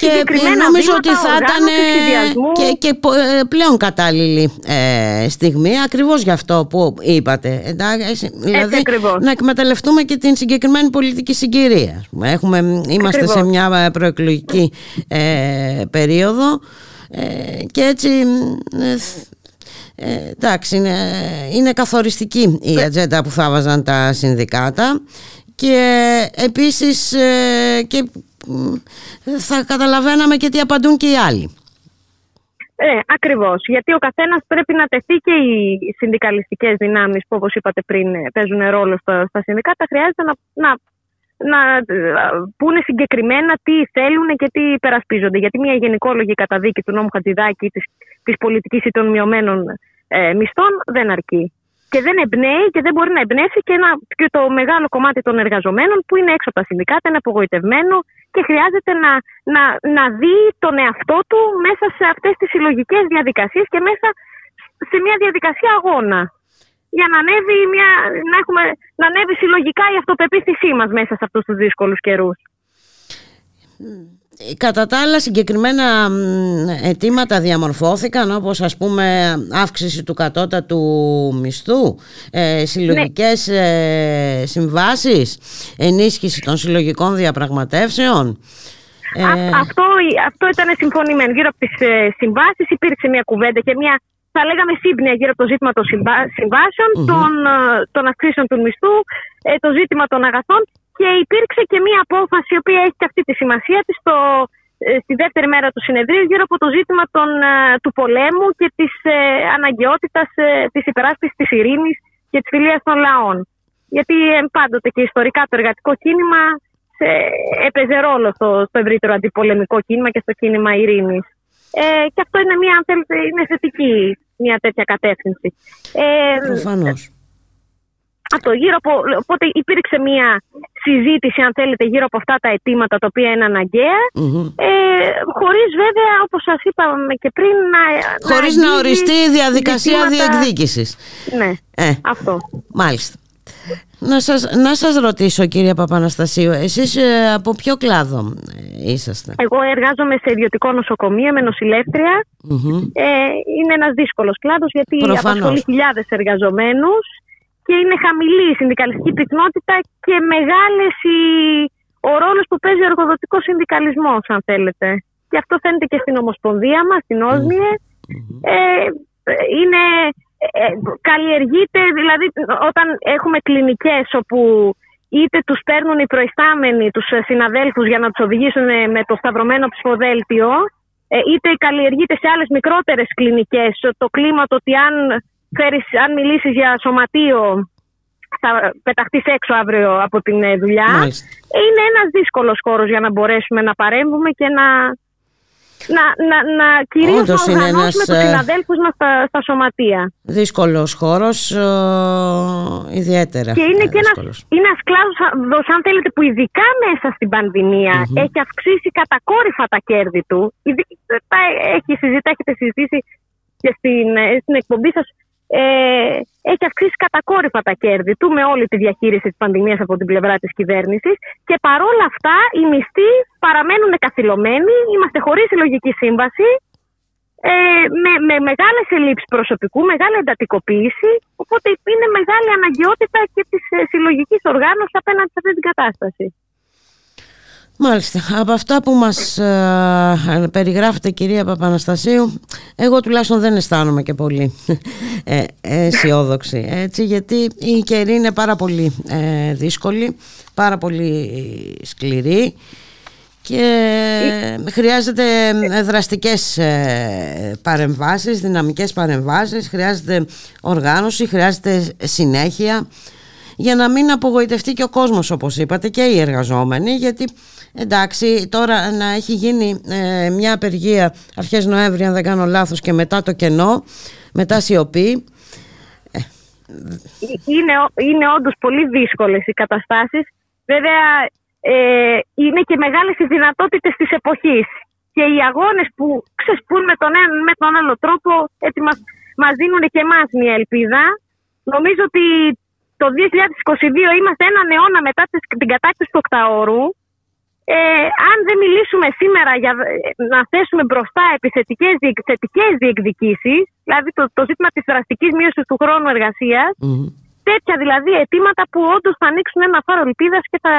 Και συγκεκριμένα νομίζω βήματα ότι θα ήταν οργάνωσης, σχεδιασμού. και, και πο- ε, πλέον κατάλληλη ε, στιγμή ακριβώς για αυτό που είπατε. Εντάξει, δηλαδή ακριβώς. να εκμεταλλευτούμε και την συγκεκριμένη πολιτική συγκυρία. ας πούμε. Έχουμε, είμαστε σε Ακριβώς. μια ε, προεκλογική ε, περίοδο ε, και έτσι ε, θ- ε, εντάξει, είναι, είναι καθοριστική η ατζέντα που θα βάζαν τα συνδικάτα και επίσης ε, και μ, θα καταλαβαίναμε και τι απαντούν και οι άλλοι. Ε, ακριβώς. Γιατί ο καθένας πρέπει να τεθεί και οι συνδικαλιστικές δυνάμεις που, όπως είπατε πριν, ε, παίζουν ρόλο στα, στα συνδικάτα. Χρειάζεται να, να, να ε, πούνε συγκεκριμένα τι θέλουν και τι υπερασπίζονται. Γιατί μια γενικόλογη καταδίκη του νόμου Χατζηδάκη της της πολιτικής ή των μειωμένων ε, μισθών δεν αρκεί. Και δεν εμπνέει και δεν μπορεί να εμπνεύσει και, ένα, και το μεγάλο κομμάτι των εργαζομένων που είναι έξω από τα συνδικάτα, είναι απογοητευμένο και χρειάζεται να, να, να δει τον εαυτό του μέσα σε αυτές τις συλλογικές διαδικασίες και μέσα σε μια διαδικασία αγώνα. Για να ανέβει, μια, να έχουμε, να ανέβει συλλογικά η αυτοπεποίθησή μας μέσα σε αυτούς τους δύσκολους καιρούς. Κατά τα άλλα συγκεκριμένα μ, αιτήματα διαμορφώθηκαν όπως ας πούμε αύξηση του κατώτατου μισθού, ε, συλλογικές ε, συμβάσεις, ενίσχυση των συλλογικών διαπραγματεύσεων. Ε, Α- αυτό, αυτό ήταν συμφωνημένο. Γύρω από τις ε, συμβάσεις υπήρξε μια κουβέντα και μια θα λέγαμε σύμπνοια γύρω από το ζήτημα των συμβα- συμβάσεων, Μμμ. των, ε, των αυξήσεων του μισθού, ε, το ζήτημα των αγαθών και υπήρξε και μια απόφαση η οποία έχει και αυτή τη σημασία της στο, ε, στη δεύτερη μέρα του συνεδρίου γύρω από το ζήτημα των, ε, του πολέμου και της ε, αναγκαιότητας ε, της υπεράσπισης της ειρήνης και της φιλίας των λαών. Γιατί ε, πάντοτε και ιστορικά το εργατικό κίνημα ε, έπαιζε ρόλο στο, στο ευρύτερο αντιπολεμικό κίνημα και στο κίνημα ειρήνης. Ε, και αυτό είναι μια, αν θέλετε, είναι θετική μια τέτοια κατεύθυνση. Ε, Προφανώς. Αυτό, γύρω από, οπότε υπήρξε μια συζήτηση, αν θέλετε, γύρω από αυτά τα αιτήματα τα οποία είναι αναγκαία, Μμμ. ε, χωρίς βέβαια, όπως σας είπαμε και πριν, να, Χωρίς να αγγίζει οριστεί η διαδικασία ζητήματα- διεκδίκησης. Ναι, Ε, αυτό. μάλιστα. Να σας, να σας ρωτήσω κυρία Παπαναστασίου, εσείς ε, από ποιο κλάδο ε, είσαστε; Εγώ εργάζομαι σε ιδιωτικό νοσοκομείο με νοσηλεύτρια. Μμμ. Ε, είναι ένας δύσκολος κλάδος γιατί Προφανώς. απασχολεί χιλιάδες εργαζομένους και είναι χαμηλή η συνδικαλιστική πυκνότητα και μεγάλες οι... ο ρόλος που παίζει ο εργοδοτικός συνδικαλισμός, αν θέλετε. Και αυτό φαίνεται και στην Ομοσπονδία μας, στην Όσμιε. Ε, είναι, ε, καλλιεργείται, δηλαδή όταν έχουμε κλινικές όπου είτε τους παίρνουν οι προϊστάμενοι τους ε, συναδέλφους για να τους οδηγήσουν ε, με το σταυρωμένο ψηφοδέλτιο ε, είτε καλλιεργείται σε άλλες μικρότερες κλινικές ε, το κλίμα το ότι αν, φέρεις, αν μιλήσεις για σωματείο θα πεταχτείς έξω αύριο από την ε, δουλειά. Μάλιστα. Ε, Είναι ένας δύσκολος χώρος για να μπορέσουμε να παρέμβουμε και να, να, να, να κυρίως Όντως να είναι οργανώσουμε ένας, τους ε, συναδέλφους μας στα, στα σωματεία. Δύσκολος χώρος, ε, ιδιαίτερα Και είναι ε, και ένας, δύσκολος. είναι ένας κλάδος, αν θέλετε, που ειδικά μέσα στην πανδημια έχει αυξήσει κατακόρυφα τα κέρδη του. Ειδι- τα έχει συζητήσει, έχετε συζητήσει και στην, ε, στην εκπομπή σας. Ε, έχει αυξήσει κατακόρυφα τα κέρδη του με όλη τη διαχείριση της πανδημίας από την πλευρά της κυβέρνησης και παρόλα αυτά οι μισθοί παραμένουν καθυλωμένοι, είμαστε χωρίς συλλογική σύμβαση ε, με, με μεγάλες ελλείψεις προσωπικού, μεγάλη εντατικοποίηση, οπότε είναι μεγάλη αναγκαιότητα και της ε, συλλογικής οργάνωσης απέναντι σε αυτή την κατάσταση. Μάλιστα, από αυτά που μας ε, περιγράφετε κυρία Παπαναστασίου εγώ τουλάχιστον δεν αισθάνομαι και πολύ ε, αισιόδοξη έτσι, γιατί η καιρή είναι πάρα πολύ ε, δύσκολη πάρα πολύ σκληρή και χρειάζεται δραστικές ε, παρεμβάσεις, δυναμικές παρεμβάσεις χρειάζεται οργάνωση, χρειάζεται συνέχεια για να μην απογοητευτεί και ο κόσμος όπως είπατε και οι εργαζόμενοι γιατί εντάξει τώρα να έχει γίνει ε, μια απεργία αρχές Νοέμβρη αν δεν κάνω λάθος και μετά το κενό μετά σιωπή Είναι, ο- είναι όντως πολύ δύσκολες οι καταστάσεις. Βέβαια ε, είναι και μεγάλες οι δυνατότητες της εποχής και οι αγώνες που ξεσπούν με τον ένα με τον άλλο τρόπο έτσι μας, μας δίνουν και εμάς μια ελπίδα. Νομίζω ότι το 2022 είμαστε έναν αιώνα μετά τις- την κατάκτηση του οκταώρου. Ε, αν δεν μιλήσουμε σήμερα για ε, να θέσουμε μπροστά επιθετικές διεκ- θετικές διεκδικήσεις, δηλαδή το, το ζήτημα της δραστικής μείωσης του χρόνου εργασίας, τέτοια δηλαδή αιτήματα που όντως θα ανοίξουν ένα φάρο ελπίδας και θα,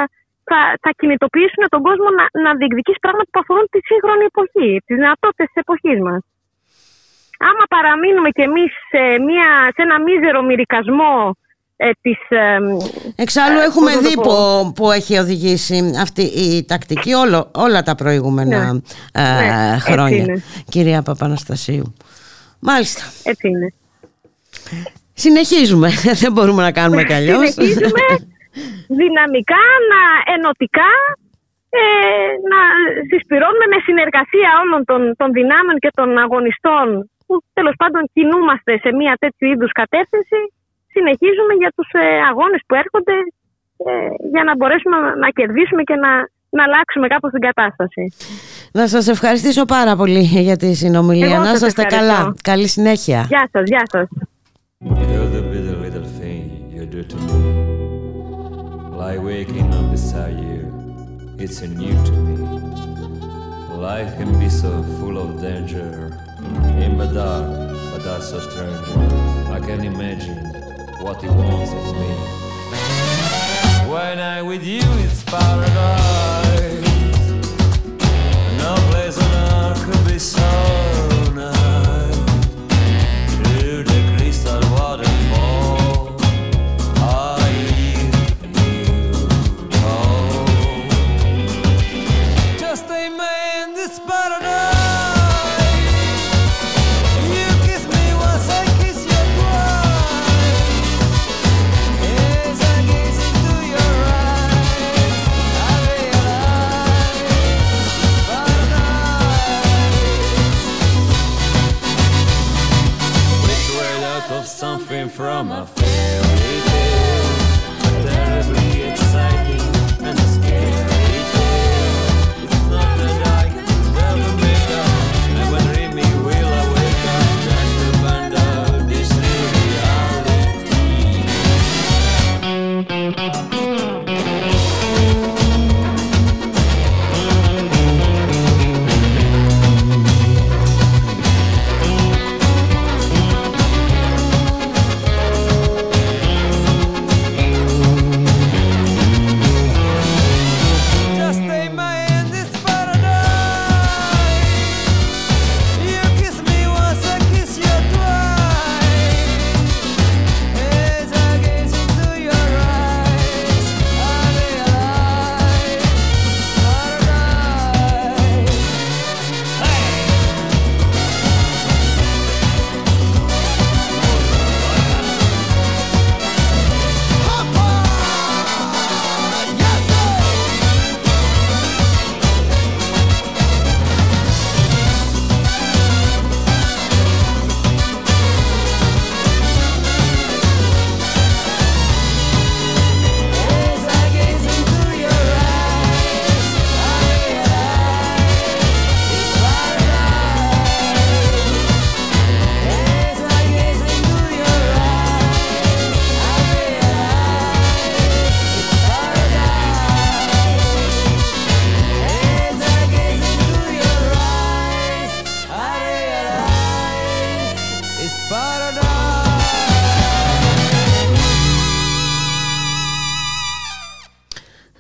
θα, θα κινητοποιήσουν τον κόσμο να, να διεκδικήσει πράγματα που αφορούν τη σύγχρονη εποχή, τις δυνατότητες της εποχής μας. Άμα παραμείνουμε κι εμείς σε, μια- σε ένα μίζερο μυρικασμό ε, της, ε, Εξάλλου ε, έχουμε πώς να το δει πω. που, που έχει οδηγήσει αυτή η τακτική όλο, όλα τα προηγούμενα Ναι. ε, Ναι, έτσι χρόνια είναι. κυρία Παπαναστασίου Μάλιστα Έτσι είναι. Συνεχίζουμε, [LAUGHS] δεν μπορούμε να κάνουμε κι αλλιώς Συνεχίζουμε [LAUGHS] δυναμικά, να, ενωτικά, ε, να συσπηρώνουμε με συνεργασία όλων των, των δυνάμεων και των αγωνιστών που τέλος πάντων κινούμαστε σε μια τέτοιου είδους κατεύθυνση. Συνεχίζουμε για τους ε, αγώνες που έρχονται ε, για να μπορέσουμε να, να κερδίσουμε και να, να αλλάξουμε κάπως την κατάσταση. Να σας ευχαριστήσω πάρα πολύ για τη συνομιλία Εγώ Να σας είστε ευχαριστώ. καλά, καλή συνέχεια Γεια σας, γεια σας. You're the bitter little thing you do to me; Like waking up beside you, it's so new to me. Life can be so full of danger, in the dark, but that's so strange. I can imagine what he wants of me. When I'm with you, it's paradise. No place on earth could be so from afar.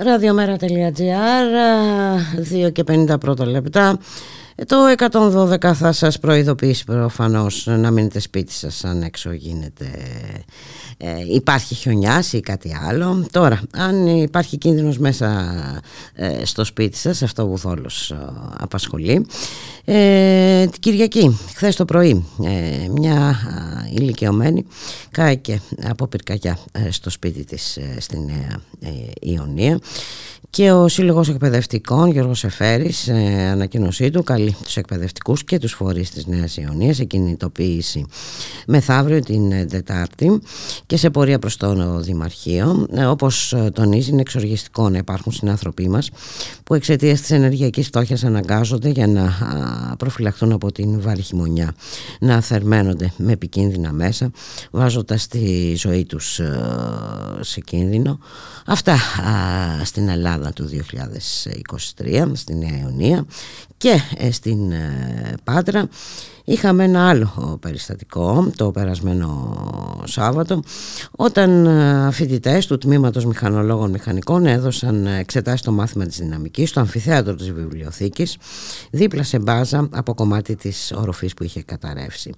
Ραδιομέρα.gr 2 και 50 πρώτα λεπτά. Ε, Το 112 θα σας προειδοποιήσει προφανώς να μείνετε σπίτι σας αν έξω γίνεται. Ε, υπάρχει χιονιάς ή κάτι άλλο. Τώρα, αν υπάρχει κίνδυνος μέσα ε, στο σπίτι σας, αυτό που θόλος ε, απασχολεί, ε, την Κυριακή, χθες το πρωί, ε, μια α, ηλικιωμένη κάηκε από πυρκαγιά ε, στο σπίτι της ε, στη Νέα ε, Ιωνία και ο Σύλλογος Εκπαιδευτικών Γιώργος Εφέρης ε, ανακοίνωσή του καλεί τους εκπαιδευτικούς και τους φορείς της Νέας Ιωνίας σε κινητοποίηση μεθαύριο την ε, Τετάρτη και σε πορεία προς το Δημαρχείο. Ε, όπως ε, τονίζει είναι εξοργιστικό να υπάρχουν συνάνθρωποι μας που εξαιτίας της ενεργειακής φτώχειας αναγκάζονται για να α, προφυλαχθούν από την βάρη χειμωνιά να θερμαίνονται με επικίνδυνα μέσα βάζοντας τη ζωή τους ε, σε κίνδυνο. Αυτά α, στην Ελλάδα του 2023 στη Νέα Ιωνία και ε, στην ε, Πάτρα Είχαμε ένα άλλο περιστατικό το περασμένο Σάββατο όταν ε, φοιτητές του Τμήματος Μηχανολόγων Μηχανικών έδωσαν εξετάσεις στο μάθημα της δυναμικής στο αμφιθέατρο της βιβλιοθήκης δίπλα σε μπάζα από κομμάτι της οροφής που είχε καταρρεύσει.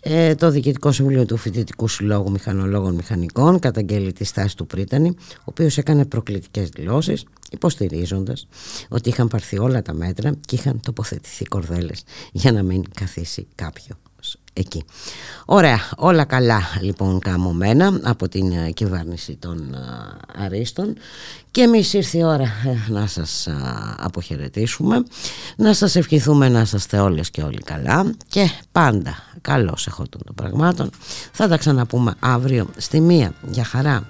Ε, το Διοικητικό Συμβούλιο του Φοιτητικού Συλλόγου Μηχανολόγων Μηχανικών καταγγέλει τη στάση του Πρίτανη ο οποίος έκανε προκλητικές δηλώσεις υποστηρίζοντας ότι είχαν πάρθει όλα τα μέτρα και είχαν τοποθετηθεί κορδέλες για να μην καθίσει κάποιος εκεί. Ωραία, όλα καλά λοιπόν καμωμένα από την ε, κυβέρνηση των ε, Αρίστων και εμείς ήρθε η ώρα ε, να σας αποχαιρετήσουμε, να σας ευχηθούμε να είστε όλες και όλοι καλά και πάντα καλώς εχόντων των πραγμάτων. Θα τα ξαναπούμε αύριο στη μία. Για χαρά.